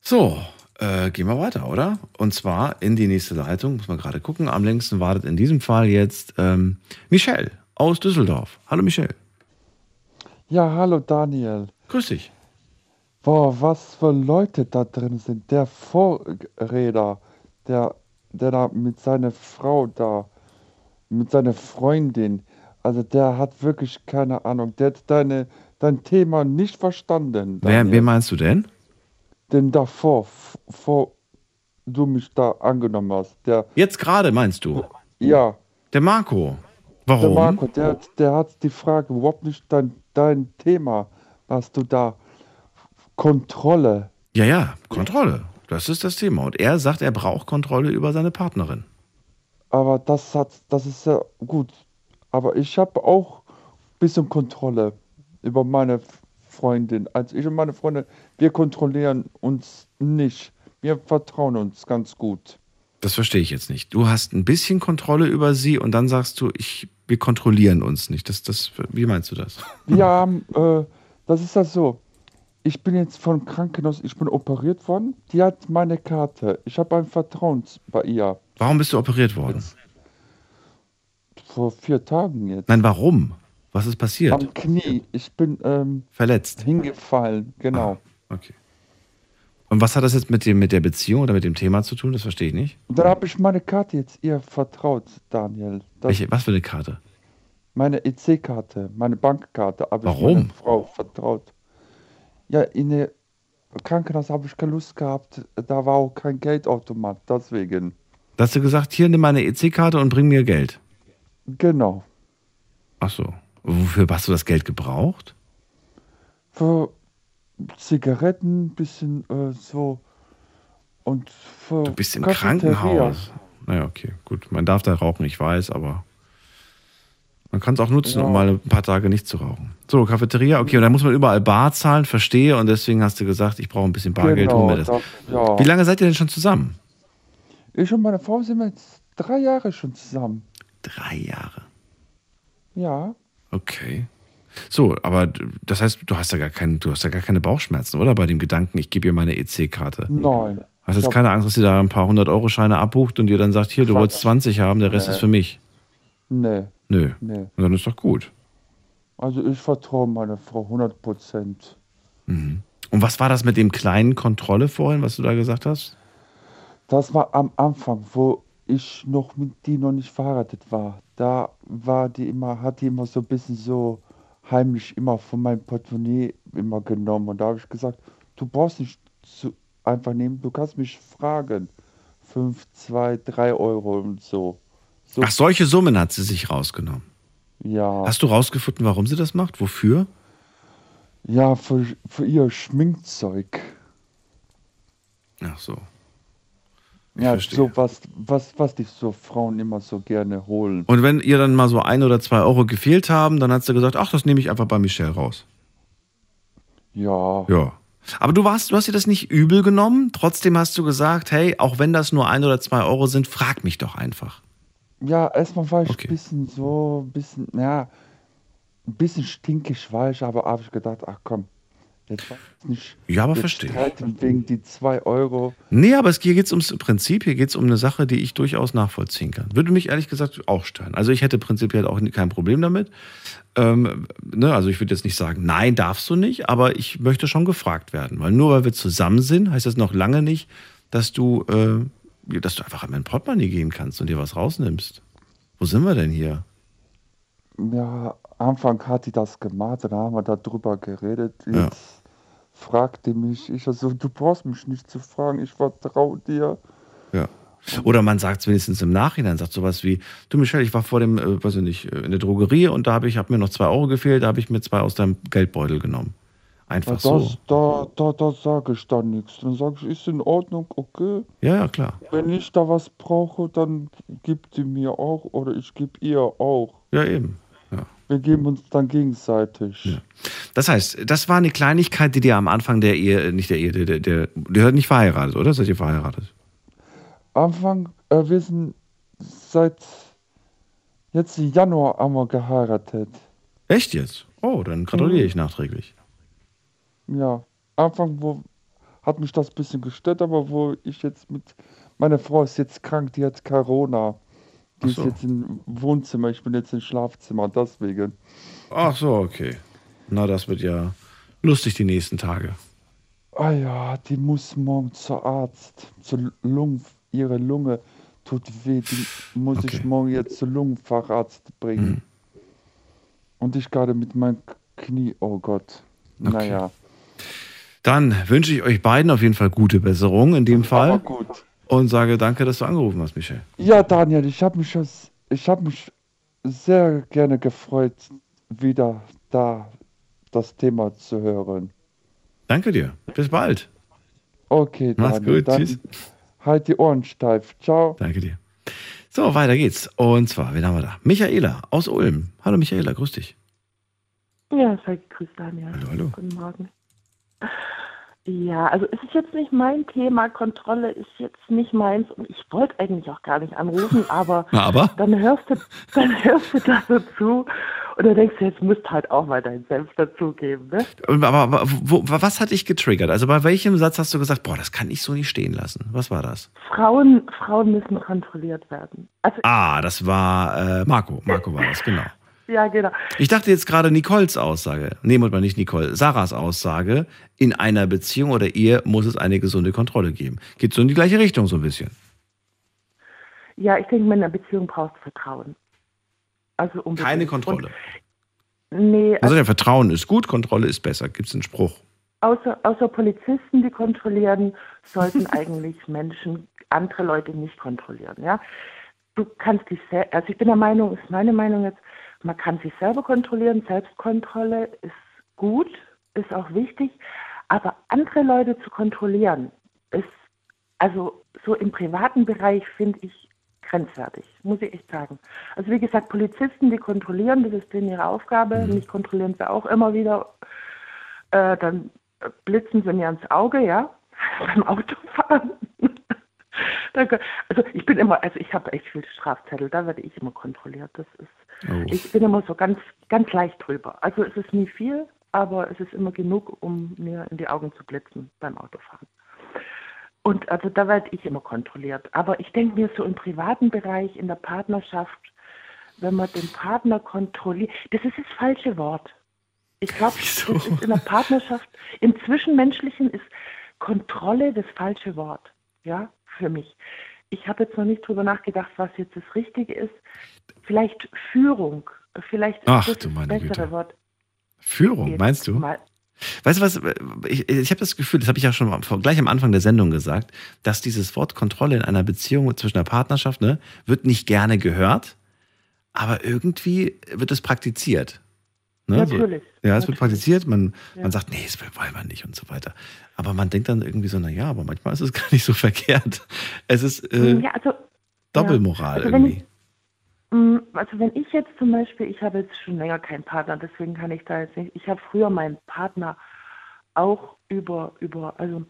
So, äh, gehen wir weiter, oder? Und zwar in die nächste Leitung, muss man gerade gucken. Am längsten wartet in diesem Fall jetzt ähm, Michelle aus Düsseldorf. Hallo Michelle. Ja, hallo Daniel. Grüß dich. Boah, was für Leute da drin sind. Der Vorräder, der, der da mit seiner Frau da, mit seiner Freundin, also der hat wirklich keine Ahnung. Der hat deine, dein Thema nicht verstanden. Wer, wen meinst du denn? denn davor, vor du mich da angenommen hast. Der, Jetzt gerade meinst du? Ja. Der Marco. Warum? Der Marco, der, der hat die Frage überhaupt nicht dein, dein Thema, was du da Kontrolle. Ja, ja, Kontrolle. Das ist das Thema. Und er sagt, er braucht Kontrolle über seine Partnerin. Aber das hat, das ist ja gut. Aber ich habe auch ein bisschen Kontrolle über meine Freundin. Also ich und meine Freundin, wir kontrollieren uns nicht. Wir vertrauen uns ganz gut. Das verstehe ich jetzt nicht. Du hast ein bisschen Kontrolle über sie und dann sagst du, ich, wir kontrollieren uns nicht. Das, das, wie meinst du das? Wir haben, äh, das ist ja so. Ich bin jetzt vom Krankenhaus, ich bin operiert worden. Die hat meine Karte. Ich habe ein Vertrauen bei ihr. Warum bist du operiert worden? Vor vier Tagen jetzt. Nein, warum? Was ist passiert? Am Knie. Ich bin ähm, verletzt. Hingefallen, genau. Ah, okay. Und was hat das jetzt mit, dem, mit der Beziehung oder mit dem Thema zu tun? Das verstehe ich nicht. Da habe ich meine Karte jetzt ihr vertraut, Daniel. Welche, was für eine Karte? Meine EC-Karte, meine Bankkarte meiner Frau vertraut. Ja, in der Krankenhaus habe ich keine Lust gehabt. Da war auch kein Geldautomat, deswegen. Da hast du gesagt, hier nimm meine EC-Karte und bring mir Geld. Genau. Ach so. Wofür hast du das Geld gebraucht? Für Zigaretten, ein bisschen äh, so. Und für. Du bist im Krankenhaus. Naja, okay, gut. Man darf da rauchen, ich weiß, aber man kann es auch nutzen, ja. um mal ein paar Tage nicht zu rauchen. So, Cafeteria, okay, und da muss man überall Bar zahlen, verstehe, und deswegen hast du gesagt, ich brauche ein bisschen Bargeld, genau, hol mir das. das ja. Wie lange seid ihr denn schon zusammen? Ich und meine Frau sind jetzt drei Jahre schon zusammen. Drei Jahre? Ja. Okay. So, aber das heißt, du hast ja gar keinen, du hast ja gar keine Bauchschmerzen, oder? Bei dem Gedanken, ich gebe ihr meine EC-Karte. Nein. Hast jetzt keine Angst, dass sie da ein paar hundert Euro Scheine abbucht und dir dann sagt, hier, du wolltest 20 haben, der Rest nee. ist für mich. Nee. Nö. Nee. Dann ist doch gut. Also ich vertraue meiner Frau 100 Prozent. Mhm. Und was war das mit dem kleinen Kontrolle vorhin, was du da gesagt hast? Das war am Anfang, wo ich noch mit die noch nicht verheiratet war. Da war die immer, hat die immer so ein bisschen so heimlich immer von meinem Portemonnaie immer genommen. Und da habe ich gesagt, du brauchst nicht zu, einfach nehmen, du kannst mich fragen. 5, 2, 3 Euro und so. So. Ach, solche Summen hat sie sich rausgenommen. Ja. Hast du rausgefunden, warum sie das macht? Wofür? Ja, für, für ihr Schminkzeug. Ach so. Ich ja, verstehe. so was, was, was die so Frauen immer so gerne holen. Und wenn ihr dann mal so ein oder zwei Euro gefehlt haben, dann hat sie gesagt, ach, das nehme ich einfach bei Michelle raus. Ja. Ja. Aber du warst, du hast dir das nicht übel genommen. Trotzdem hast du gesagt, hey, auch wenn das nur ein oder zwei Euro sind, frag mich doch einfach. Ja, erstmal war ich okay. ein bisschen so, ein bisschen, ja, ein bisschen stinkig war ich, aber habe ich gedacht, ach komm, jetzt nicht. Ja, aber verstehe. Wegen die zwei Euro. Nee, aber es, hier geht es ums Prinzip, hier geht es um eine Sache, die ich durchaus nachvollziehen kann. Würde mich ehrlich gesagt auch stören. Also ich hätte prinzipiell auch kein Problem damit. Ähm, ne, also ich würde jetzt nicht sagen, nein, darfst du nicht, aber ich möchte schon gefragt werden. Weil nur weil wir zusammen sind, heißt das noch lange nicht, dass du, äh, dass du einfach in mein Portemonnaie gehen kannst und dir was rausnimmst. Wo sind wir denn hier? Ja, Anfang hat die das gemacht, dann haben wir darüber geredet. Jetzt ja. fragte mich, ich also, du brauchst mich nicht zu fragen, ich vertraue dir. Ja. Oder man sagt es wenigstens im Nachhinein, sagt sowas wie, du Michelle, ich war vor dem, äh, weiß ich nicht, äh, in der Drogerie und da habe ich, hab mir noch zwei Euro gefehlt, da habe ich mir zwei aus deinem Geldbeutel genommen. Einfach das, so. Da, da, da sage ich dann nichts. Dann sage ich, ist in Ordnung, okay. Ja, ja, klar. Wenn ich da was brauche, dann gibt sie mir auch oder ich gebe ihr auch. Ja, eben. Ja. Wir geben uns dann gegenseitig. Ja. Das heißt, das war eine Kleinigkeit, die dir am Anfang der Ehe, äh, nicht der Ehe, der, der, der, der hat nicht verheiratet, oder? Seid ihr verheiratet? Anfang, äh, wir sind seit jetzt Januar wir geheiratet. Echt jetzt? Oh, dann gratuliere ich nachträglich. Ja, Anfang wo hat mich das ein bisschen gestört, aber wo ich jetzt mit meine Frau ist jetzt krank, die hat Corona. Die so. ist jetzt im Wohnzimmer, ich bin jetzt im Schlafzimmer, deswegen. Ach so, okay. Na, das wird ja lustig die nächsten Tage. Ah ja, die muss morgen zur Arzt. Zur Lungen, ihre Lunge tut weh. Die muss okay. ich morgen jetzt zur Lungenfacharzt bringen. Mhm. Und ich gerade mit meinem Knie, oh Gott. Okay. Naja. Dann wünsche ich euch beiden auf jeden Fall gute Besserung in dem Fall. Aber gut und sage danke, dass du angerufen hast, Michel. Ja, Daniel, ich habe mich, ich hab mich sehr gerne gefreut, wieder da das Thema zu hören. Danke dir. Bis bald. Okay, Mach's Daniel. gut. Tschüss. Halt die Ohren steif. Ciao. Danke dir. So, weiter geht's. Und zwar, wen haben wir da? Michaela aus Ulm. Hallo Michaela, grüß dich. Ja, sei gegrüßt, Daniel. Hallo, hallo. Guten Morgen. Ja, also es ist jetzt nicht mein Thema, Kontrolle ist jetzt nicht meins und ich wollte eigentlich auch gar nicht anrufen, <laughs> aber, aber? Dann, hörst du, dann hörst du da so zu und dann denkst du, jetzt musst du halt auch mal deinen Senf dazugeben. Ne? Aber, aber wo, was hat dich getriggert? Also bei welchem Satz hast du gesagt, boah, das kann ich so nicht stehen lassen? Was war das? Frauen, Frauen müssen kontrolliert werden. Also, ah, das war äh, Marco, Marco war das, genau. Ja, genau. Ich dachte jetzt gerade Nicoles Aussage, nee, mal nicht Nicole, Sarahs Aussage, in einer Beziehung oder Ehe muss es eine gesunde Kontrolle geben. Geht so in die gleiche Richtung so ein bisschen. Ja, ich denke, in einer Beziehung brauchst du Vertrauen. Also unbedingt. Keine Kontrolle. Und, nee. Also, also ja, Vertrauen ist gut, Kontrolle ist besser. Gibt es einen Spruch? Außer, außer Polizisten, die kontrollieren, sollten <laughs> eigentlich Menschen andere Leute nicht kontrollieren. Ja? Du kannst dich selbst, also ich bin der Meinung, ist meine Meinung jetzt, man kann sich selber kontrollieren. Selbstkontrolle ist gut, ist auch wichtig. Aber andere Leute zu kontrollieren, ist also so im privaten Bereich finde ich grenzwertig, muss ich echt sagen. Also wie gesagt, Polizisten, die kontrollieren, das ist denen ihre Aufgabe. Mhm. Mich kontrollieren sie auch immer wieder. Äh, dann blitzen sie mir ins Auge, ja, <laughs> beim Autofahren. <laughs> also ich bin immer, also ich habe echt viele Strafzettel, da werde ich immer kontrolliert. Das ist Oh. Ich bin immer so ganz, ganz leicht drüber. Also es ist nie viel, aber es ist immer genug, um mir in die Augen zu blitzen beim Autofahren. Und also da werde ich immer kontrolliert. Aber ich denke mir so im privaten Bereich, in der Partnerschaft, wenn man den Partner kontrolliert. Das ist das falsche Wort. Ich glaube, ist in der Partnerschaft, im Zwischenmenschlichen ist Kontrolle das falsche Wort. Ja, für mich. Ich habe jetzt noch nicht drüber nachgedacht, was jetzt das Richtige ist. Vielleicht Führung. Vielleicht ist Ach, das du das meine bessere Güte. Wort. Führung, Jetzt meinst du? Mal. Weißt du was, ich, ich habe das Gefühl, das habe ich ja schon gleich am Anfang der Sendung gesagt, dass dieses Wort Kontrolle in einer Beziehung zwischen einer Partnerschaft, ne, wird nicht gerne gehört, aber irgendwie wird es praktiziert. Ne? So- Natürlich, Ja, es wird praktiziert, man, Ja. man sagt, nee, das wollen wir nicht und so weiter. Aber man denkt dann irgendwie so, na ja, aber manchmal ist es <laughs> gar nicht so verkehrt. Es ist äh, ja, also, Doppelmoral also wenn irgendwie. Mm, Also wenn ich jetzt zum Beispiel, ich habe jetzt schon länger keinen Partner, deswegen kann ich da jetzt nicht, ich habe früher meinen Partner auch über, über, also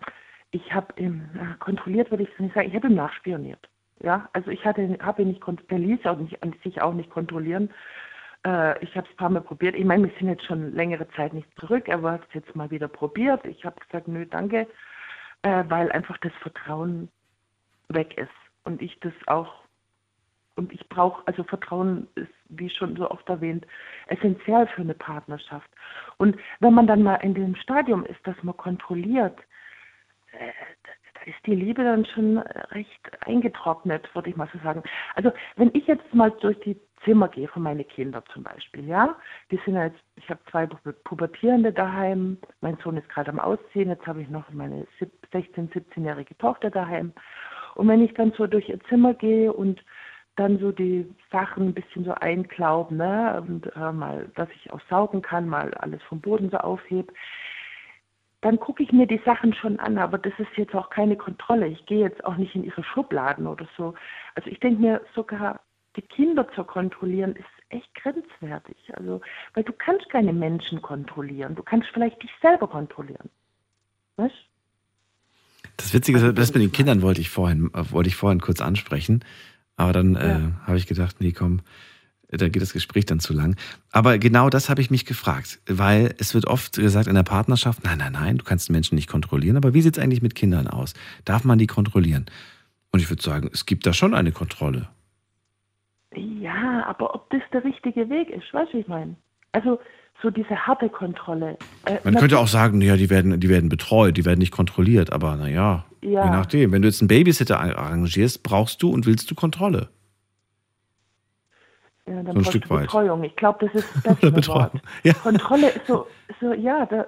ich habe ihn kontrolliert, würde ich nicht sagen, ich habe ihn nachspioniert. Ja, also ich hatte, habe ihn nicht, er ließ auch nicht, sich auch nicht kontrollieren. Äh, ich habe es ein paar Mal probiert. Ich meine, wir sind jetzt schon längere Zeit nicht zurück, aber hat es jetzt mal wieder probiert. Ich habe gesagt, nö, danke, äh, weil einfach das Vertrauen weg ist und ich das auch und ich brauche, also Vertrauen ist, wie schon so oft erwähnt, essentiell für eine Partnerschaft. Und wenn man dann mal in dem Stadium ist, dass man kontrolliert, äh, ist die Liebe dann schon recht eingetrocknet, würde ich mal so sagen. Also wenn ich jetzt mal durch die Zimmer gehe von meinen Kindern zum Beispiel, ja, die sind ja jetzt, ich habe zwei Pu- Pubertierende daheim, mein Sohn ist gerade am Ausziehen, jetzt habe ich noch meine sieb- 16-, 17-jährige Tochter daheim. Und wenn ich dann so durch ihr Zimmer gehe und dann so die Sachen ein bisschen so einklaub, ne, und äh, mal, dass ich auch saugen kann, mal alles vom Boden so aufhebe, dann gucke ich mir die Sachen schon an, aber das ist jetzt auch keine Kontrolle. Ich gehe jetzt auch nicht in ihre Schubladen oder so. Also ich denke mir sogar, die Kinder zu kontrollieren ist echt grenzwertig. Also, weil du kannst keine Menschen kontrollieren. Du kannst vielleicht dich selber kontrollieren. Weißt? Das Witzige ist, das mit den Kindern wollte ich vorhin, äh, wollte ich vorhin kurz ansprechen. Aber dann äh, habe ich gedacht, nee, komm, da geht das Gespräch dann zu lang. Aber genau das habe ich mich gefragt, weil es wird oft gesagt in der Partnerschaft, nein, nein, nein, du kannst Menschen nicht kontrollieren. Aber wie sieht es eigentlich mit Kindern aus? Darf man die kontrollieren? Und ich würde sagen, es gibt da schon eine Kontrolle. Ja, aber ob das der richtige Weg ist, weißt du, wie ich meine? Also so diese harte Kontrolle. Äh, Man könnte auch sagen, ja, die werden, die werden betreut, die werden nicht kontrolliert. Aber naja, Ja. je nachdem. Wenn du jetzt einen Babysitter arrangierst, brauchst du und willst du Kontrolle. Ja, So ein Stück weit. Betreuung. Ich glaube, das ist <laughs> das Betreuung, Wort. ja. Kontrolle ist so, so ja, da,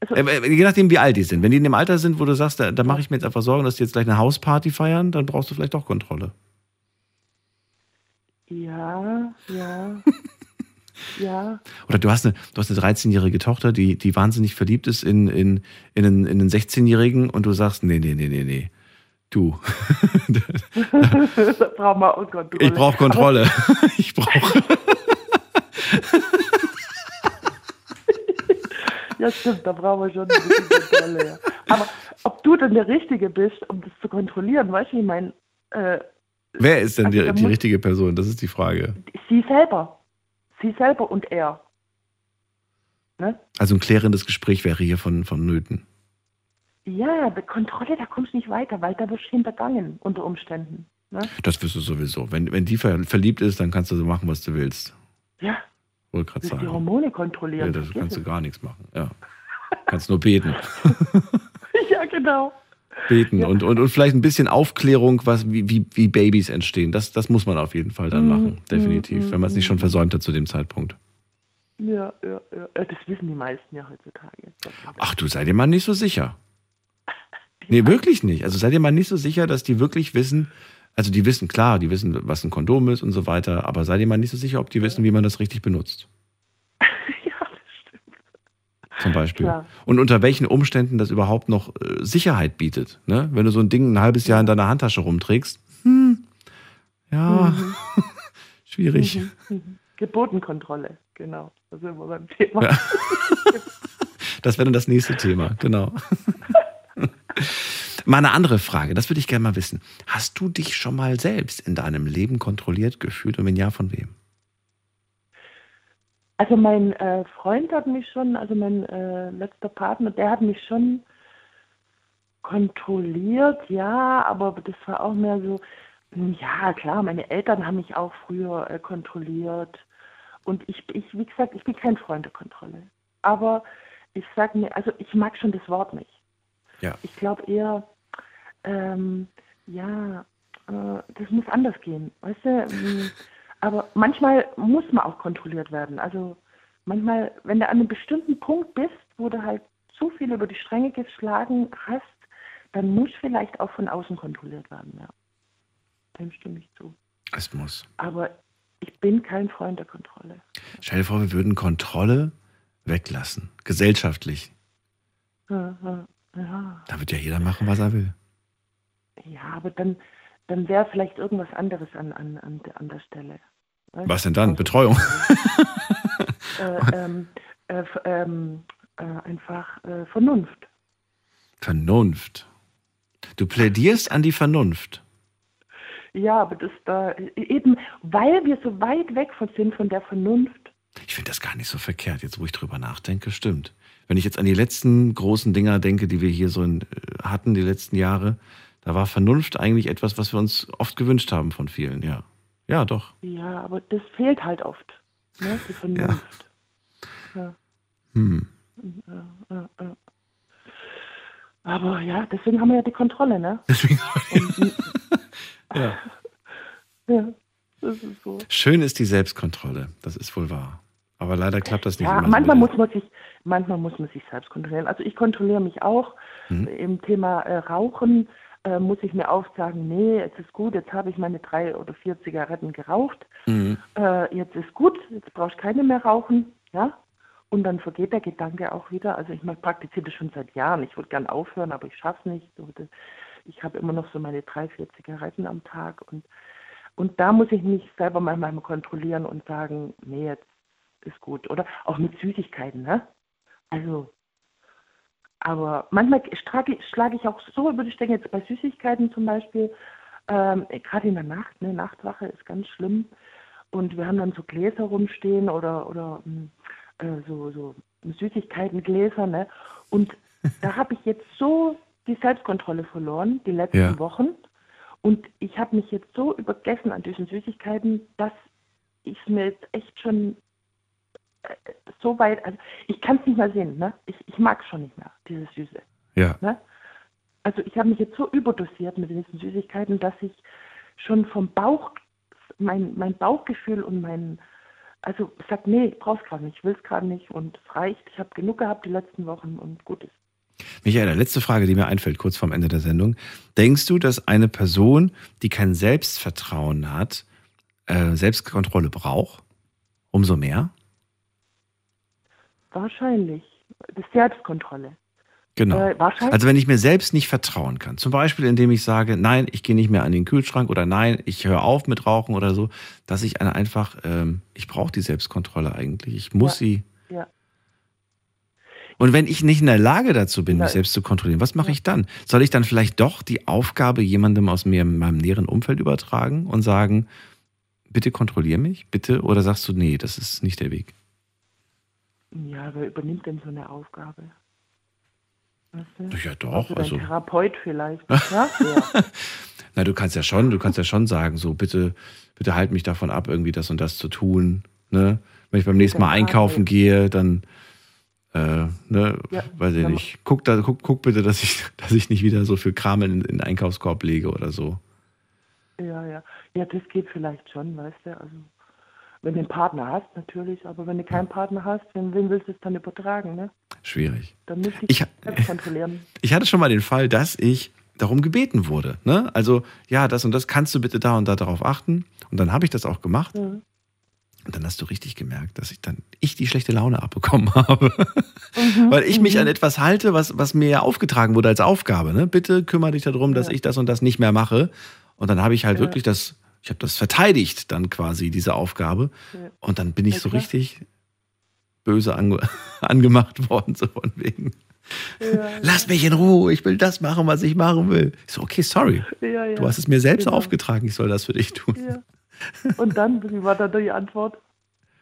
also, Äh, äh, Je nachdem, wie alt die sind. Wenn die in dem Alter sind, wo du sagst, da, da mache ich mir jetzt einfach Sorgen, dass die jetzt gleich eine Hausparty feiern, dann brauchst du vielleicht doch Kontrolle. ja, ja, <laughs> ja. Oder du hast eine, du hast eine 13-jährige Tochter, die, die wahnsinnig verliebt ist in, in, in, einen, in einen 16-Jährigen und du sagst, nee, nee, nee, nee, nee. Du, <laughs> wir auch Kontrolle. ich brauche Kontrolle. <laughs> Ich brauche. Ja, stimmt, da brauchen wir schon ein bisschen Kontrolle. Ja. Aber ob du dann der Richtige bist, um das zu kontrollieren, weißt du, ich meine, äh, Wer ist denn Also die, die richtige Person? Das ist die Frage. sie selber. Sie selber und er. Ne? Also ein klärendes Gespräch wäre hier von, von Nöten. Ja, die Kontrolle, da kommst du nicht weiter, weil da wirst du hintergangen unter Umständen. Ne? Das wirst du sowieso. Wenn, wenn die ver verliebt ist, dann kannst du so machen, was du willst. Ja, Wollte gerade willst die sagen. Hormone Ja, kontrollieren. das vergiss kannst du gar nichts machen. Ja. <laughs> Kannst nur beten. <laughs> ja, genau. Beten Ja. und, und, und vielleicht ein bisschen Aufklärung, was, wie, wie, wie Babys entstehen. Das, das muss man auf jeden Fall dann Mhm, machen. Definitiv. mhm, wenn man es nicht mhm. schon versäumt hat zu dem Zeitpunkt. Ja, ja, ja. Das wissen die meisten ja heutzutage. Ach du, sei dir mal nicht so sicher. Nee, wirklich nicht. Also sei dir mal nicht so sicher, dass die wirklich wissen, also die wissen, klar, die wissen, was ein Kondom ist und so weiter, aber sei dir mal nicht so sicher, ob die wissen, wie man das richtig benutzt. <laughs> Zum Beispiel. Klar. Und unter welchen Umständen das überhaupt noch äh, Sicherheit bietet. Ne? Wenn du so ein Ding ein halbes Jahr in deiner Handtasche rumträgst, hm, ja, Mhm. <laughs> schwierig. Mhm, mhm. Geburtenkontrolle, genau. Da sind wir beim Thema. Ja. <laughs> Das wäre dann das nächste Thema, genau. <laughs> mal eine andere Frage, das würde ich gerne mal wissen. Hast du dich schon mal selbst in deinem Leben kontrolliert gefühlt und wenn ja, von wem? Also mein äh, Freund hat mich schon, also mein äh, letzter Partner, der hat mich schon kontrolliert, ja, aber das war auch mehr so, Ja, klar, meine Eltern haben mich auch früher äh, kontrolliert. Und ich, ich, wie gesagt, ich bin kein Freund der Kontrolle. Aber ich sage mir, also ich mag schon das Wort nicht. Ja. Ich glaube eher, ähm, ja, äh, das muss anders gehen, weißt du? Ähm, aber manchmal muss man auch kontrolliert werden. Also manchmal, wenn du an einem bestimmten Punkt bist, wo du halt zu viel über die Stränge geschlagen hast, dann muss vielleicht auch von außen kontrolliert werden, ja. Dem stimme ich zu. Es muss. Aber ich bin kein Freund der Kontrolle. Stell dir vor, wir würden Kontrolle weglassen, gesellschaftlich. Ja, ja, ja. Da wird ja jeder machen, was er will. Ja, aber dann, dann wäre vielleicht irgendwas anderes an, an, an, an der Stelle. Weißt? Was denn dann? Betreuung? <laughs> äh, ähm, äh, ähm, äh, einfach äh, Vernunft. Vernunft. Du plädierst an die Vernunft. Ja, aber das da eben, weil wir so weit weg von sind von der Vernunft. Ich finde das gar nicht so verkehrt, jetzt wo ich drüber nachdenke, stimmt. Wenn ich jetzt an die letzten großen Dinger denke, die wir hier so in, äh, hatten, die letzten Jahre, da war Vernunft eigentlich etwas, was wir uns oft gewünscht haben von vielen, ja. Ja, doch. Ja, aber das fehlt halt oft, ne, die <laughs> Vernunft. Ja. ja. Hm. Ja, ja, aber ja, deswegen haben wir ja die Kontrolle, ne? <laughs> Deswegen ja. <laughs> ja, das ist so. Schön ist die Selbstkontrolle, das ist wohl wahr. Aber leider klappt das nicht ja. Manchmal muss man sich, manchmal muss man sich selbst kontrollieren. Also ich kontrolliere mich auch Mhm. im Thema äh, Rauchen. Äh, muss ich mir auch sagen, nee, jetzt ist gut, jetzt habe ich meine drei oder vier Zigaretten geraucht. Mhm. Äh, jetzt ist gut, jetzt brauche ich keine mehr rauchen, ja. Und dann vergeht der Gedanke auch wieder. Also ich praktiziere das schon seit Jahren. Ich würde gern aufhören, aber ich schaffe es nicht. Ich habe immer noch so meine drei, vier Zigaretten am Tag und und da muss ich mich selber manchmal kontrollieren und sagen, nee, jetzt ist gut. Oder auch mit Süßigkeiten, ne? Also, aber manchmal schlage ich, schlage ich auch so über die Stränge, jetzt bei Süßigkeiten zum Beispiel, ähm, gerade in der Nacht, ne, Nachtwache ist ganz schlimm. Und wir haben dann so Gläser rumstehen oder, oder äh, so, so Süßigkeitengläser, ne? Und da <laughs> habe ich jetzt so die Selbstkontrolle verloren, die letzten Ja. Wochen. Und ich habe mich jetzt so übergessen an diesen Süßigkeiten, dass ich mir jetzt echt schon so weit, also ich kann es nicht mehr sehen, ne? Ich, ich mag es schon nicht mehr, dieses Süße. Ja. Ne? Also ich habe mich jetzt so überdosiert mit diesen Süßigkeiten, dass ich schon vom Bauch, mein, mein Bauchgefühl und mein, also sagt, nee, ich brauch's gerade nicht, ich will es gerade nicht und es reicht. Ich habe genug gehabt die letzten Wochen und gut ist. Michael, letzte Frage, die mir einfällt, kurz vorm Ende der Sendung. Denkst du, dass eine Person, die kein Selbstvertrauen hat, äh, Selbstkontrolle braucht? Umso mehr? Wahrscheinlich. Das ist Selbstkontrolle. Genau. Äh. Also wenn ich mir selbst nicht vertrauen kann, zum Beispiel indem ich sage, nein, ich gehe nicht mehr an den Kühlschrank oder nein, ich höre auf mit Rauchen oder so, dass ich eine einfach, ähm, ich brauche die Selbstkontrolle eigentlich, ich muss Ja. sie. Ja. Und wenn ich nicht in der Lage dazu bin, Ja. mich selbst zu kontrollieren, was mache ich dann? Soll ich dann vielleicht doch die Aufgabe jemandem aus mir, meinem näheren Umfeld übertragen und sagen, bitte kontrollier mich, bitte? Oder sagst du, nee, das ist nicht der Weg? Ja, wer übernimmt denn so eine Aufgabe? Weißt du? Ja, doch, Also also- Therapeut vielleicht. <laughs> ja? ja. Na, du kannst ja schon, du kannst ja schon sagen, so bitte, bitte halt mich davon ab, irgendwie das und das zu tun. Ne? Wenn ich beim nächsten Mal einkaufen gehe, dann äh, ne, Ja, weiß ich nicht. Guck, da, guck, guck bitte, dass ich, <laughs> dass ich nicht wieder so viel Kram in, in den Einkaufskorb lege oder so. Ja, ja. Ja, das geht vielleicht schon, weißt du. Also, wenn du einen Partner hast, natürlich, aber wenn du keinen Partner hast, wen, wen willst du es dann übertragen, ne? Schwierig. Dann müsste Ich ich kontrollieren. <laughs> Ich hatte schon mal den Fall, dass ich darum gebeten wurde. Ne? Also, ja, das und das kannst du bitte da und da darauf achten. Und dann habe ich das auch gemacht. Mhm. Und dann hast du richtig gemerkt, dass ich dann ich die schlechte Laune abbekommen <laughs> habe. Weil ich mich an etwas halte, was, was mir ja aufgetragen wurde als Aufgabe. Ne? Bitte kümmere dich darum, dass ich das und das nicht mehr mache. Und dann habe ich halt Ja. wirklich das, ich habe das verteidigt, dann quasi, diese Aufgabe. Ja. Und dann bin ich Ja, so richtig böse ange <laughs> angemacht worden, so von wegen. Ja, Lass mich in Ruhe, ich will das machen, was ich machen will. Ich so, okay, sorry. Ja. Du hast es mir selbst Genau. aufgetragen, ich soll das für dich tun. Und dann, wie war dann die Antwort?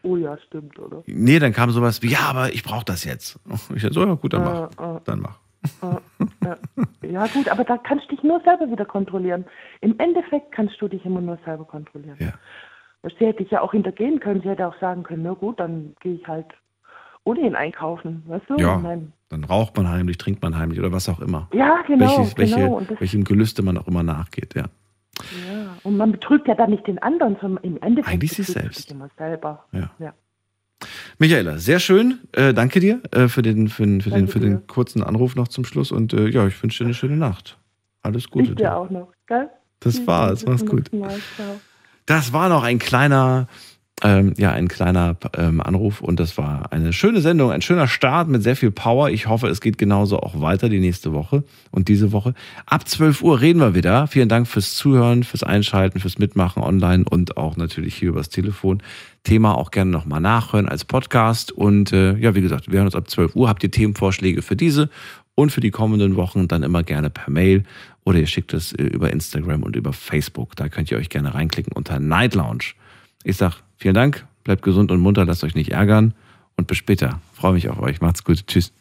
Oh ja, stimmt, oder? Nee, dann kam sowas wie, ja, aber ich brauche das jetzt. Ich so, ja gut, dann mach. Äh, äh, Dann mach. Äh, ja, gut, aber da kannst du dich nur selber wieder kontrollieren. Im Endeffekt kannst du dich immer nur selber kontrollieren. Ja. Sie hätte ich ja auch hintergehen können. Sie hätte auch sagen können, na gut, dann gehe ich halt ohne ihn einkaufen. Weißt du? Ja, Nein. dann raucht man heimlich, trinkt man heimlich oder was auch immer. Ja, genau. Welches, welche, genau. Und das- welchem Gelüste man auch immer nachgeht, ja. Ja, und man betrügt ja dann nicht den anderen, sondern im Endeffekt Eigentlich sich selbst. sich immer selber. Ja. ja. Michaela, sehr schön. Äh, danke dir äh, für, den, für, den, für, den, Danke für den kurzen Anruf noch zum Schluss und äh, ja, ich wünsche dir eine schöne Nacht. Alles Gute. Ich dir auch noch, gell? Das war's, mach's gut. Das war noch ein kleiner, ähm, ja, ein kleiner ähm, Anruf und das war eine schöne Sendung, ein schöner Start mit sehr viel Power. Ich hoffe, es geht genauso auch weiter die nächste Woche und diese Woche. Ab 12 Uhr reden wir wieder. Vielen Dank fürs Zuhören, fürs Einschalten, fürs Mitmachen online und auch natürlich hier übers Telefon. Thema auch gerne nochmal nachhören als Podcast. Und äh, ja, wie gesagt, wir hören uns ab 12 Uhr. Habt ihr Themenvorschläge für diese und für die kommenden Wochen dann immer gerne per Mail oder ihr schickt es äh, über Instagram und über Facebook. Da könnt ihr euch gerne reinklicken unter Night Lounge. Ich sag vielen Dank, bleibt gesund und munter, lasst euch nicht ärgern und bis später. Freue mich auf euch. Macht's gut. Tschüss.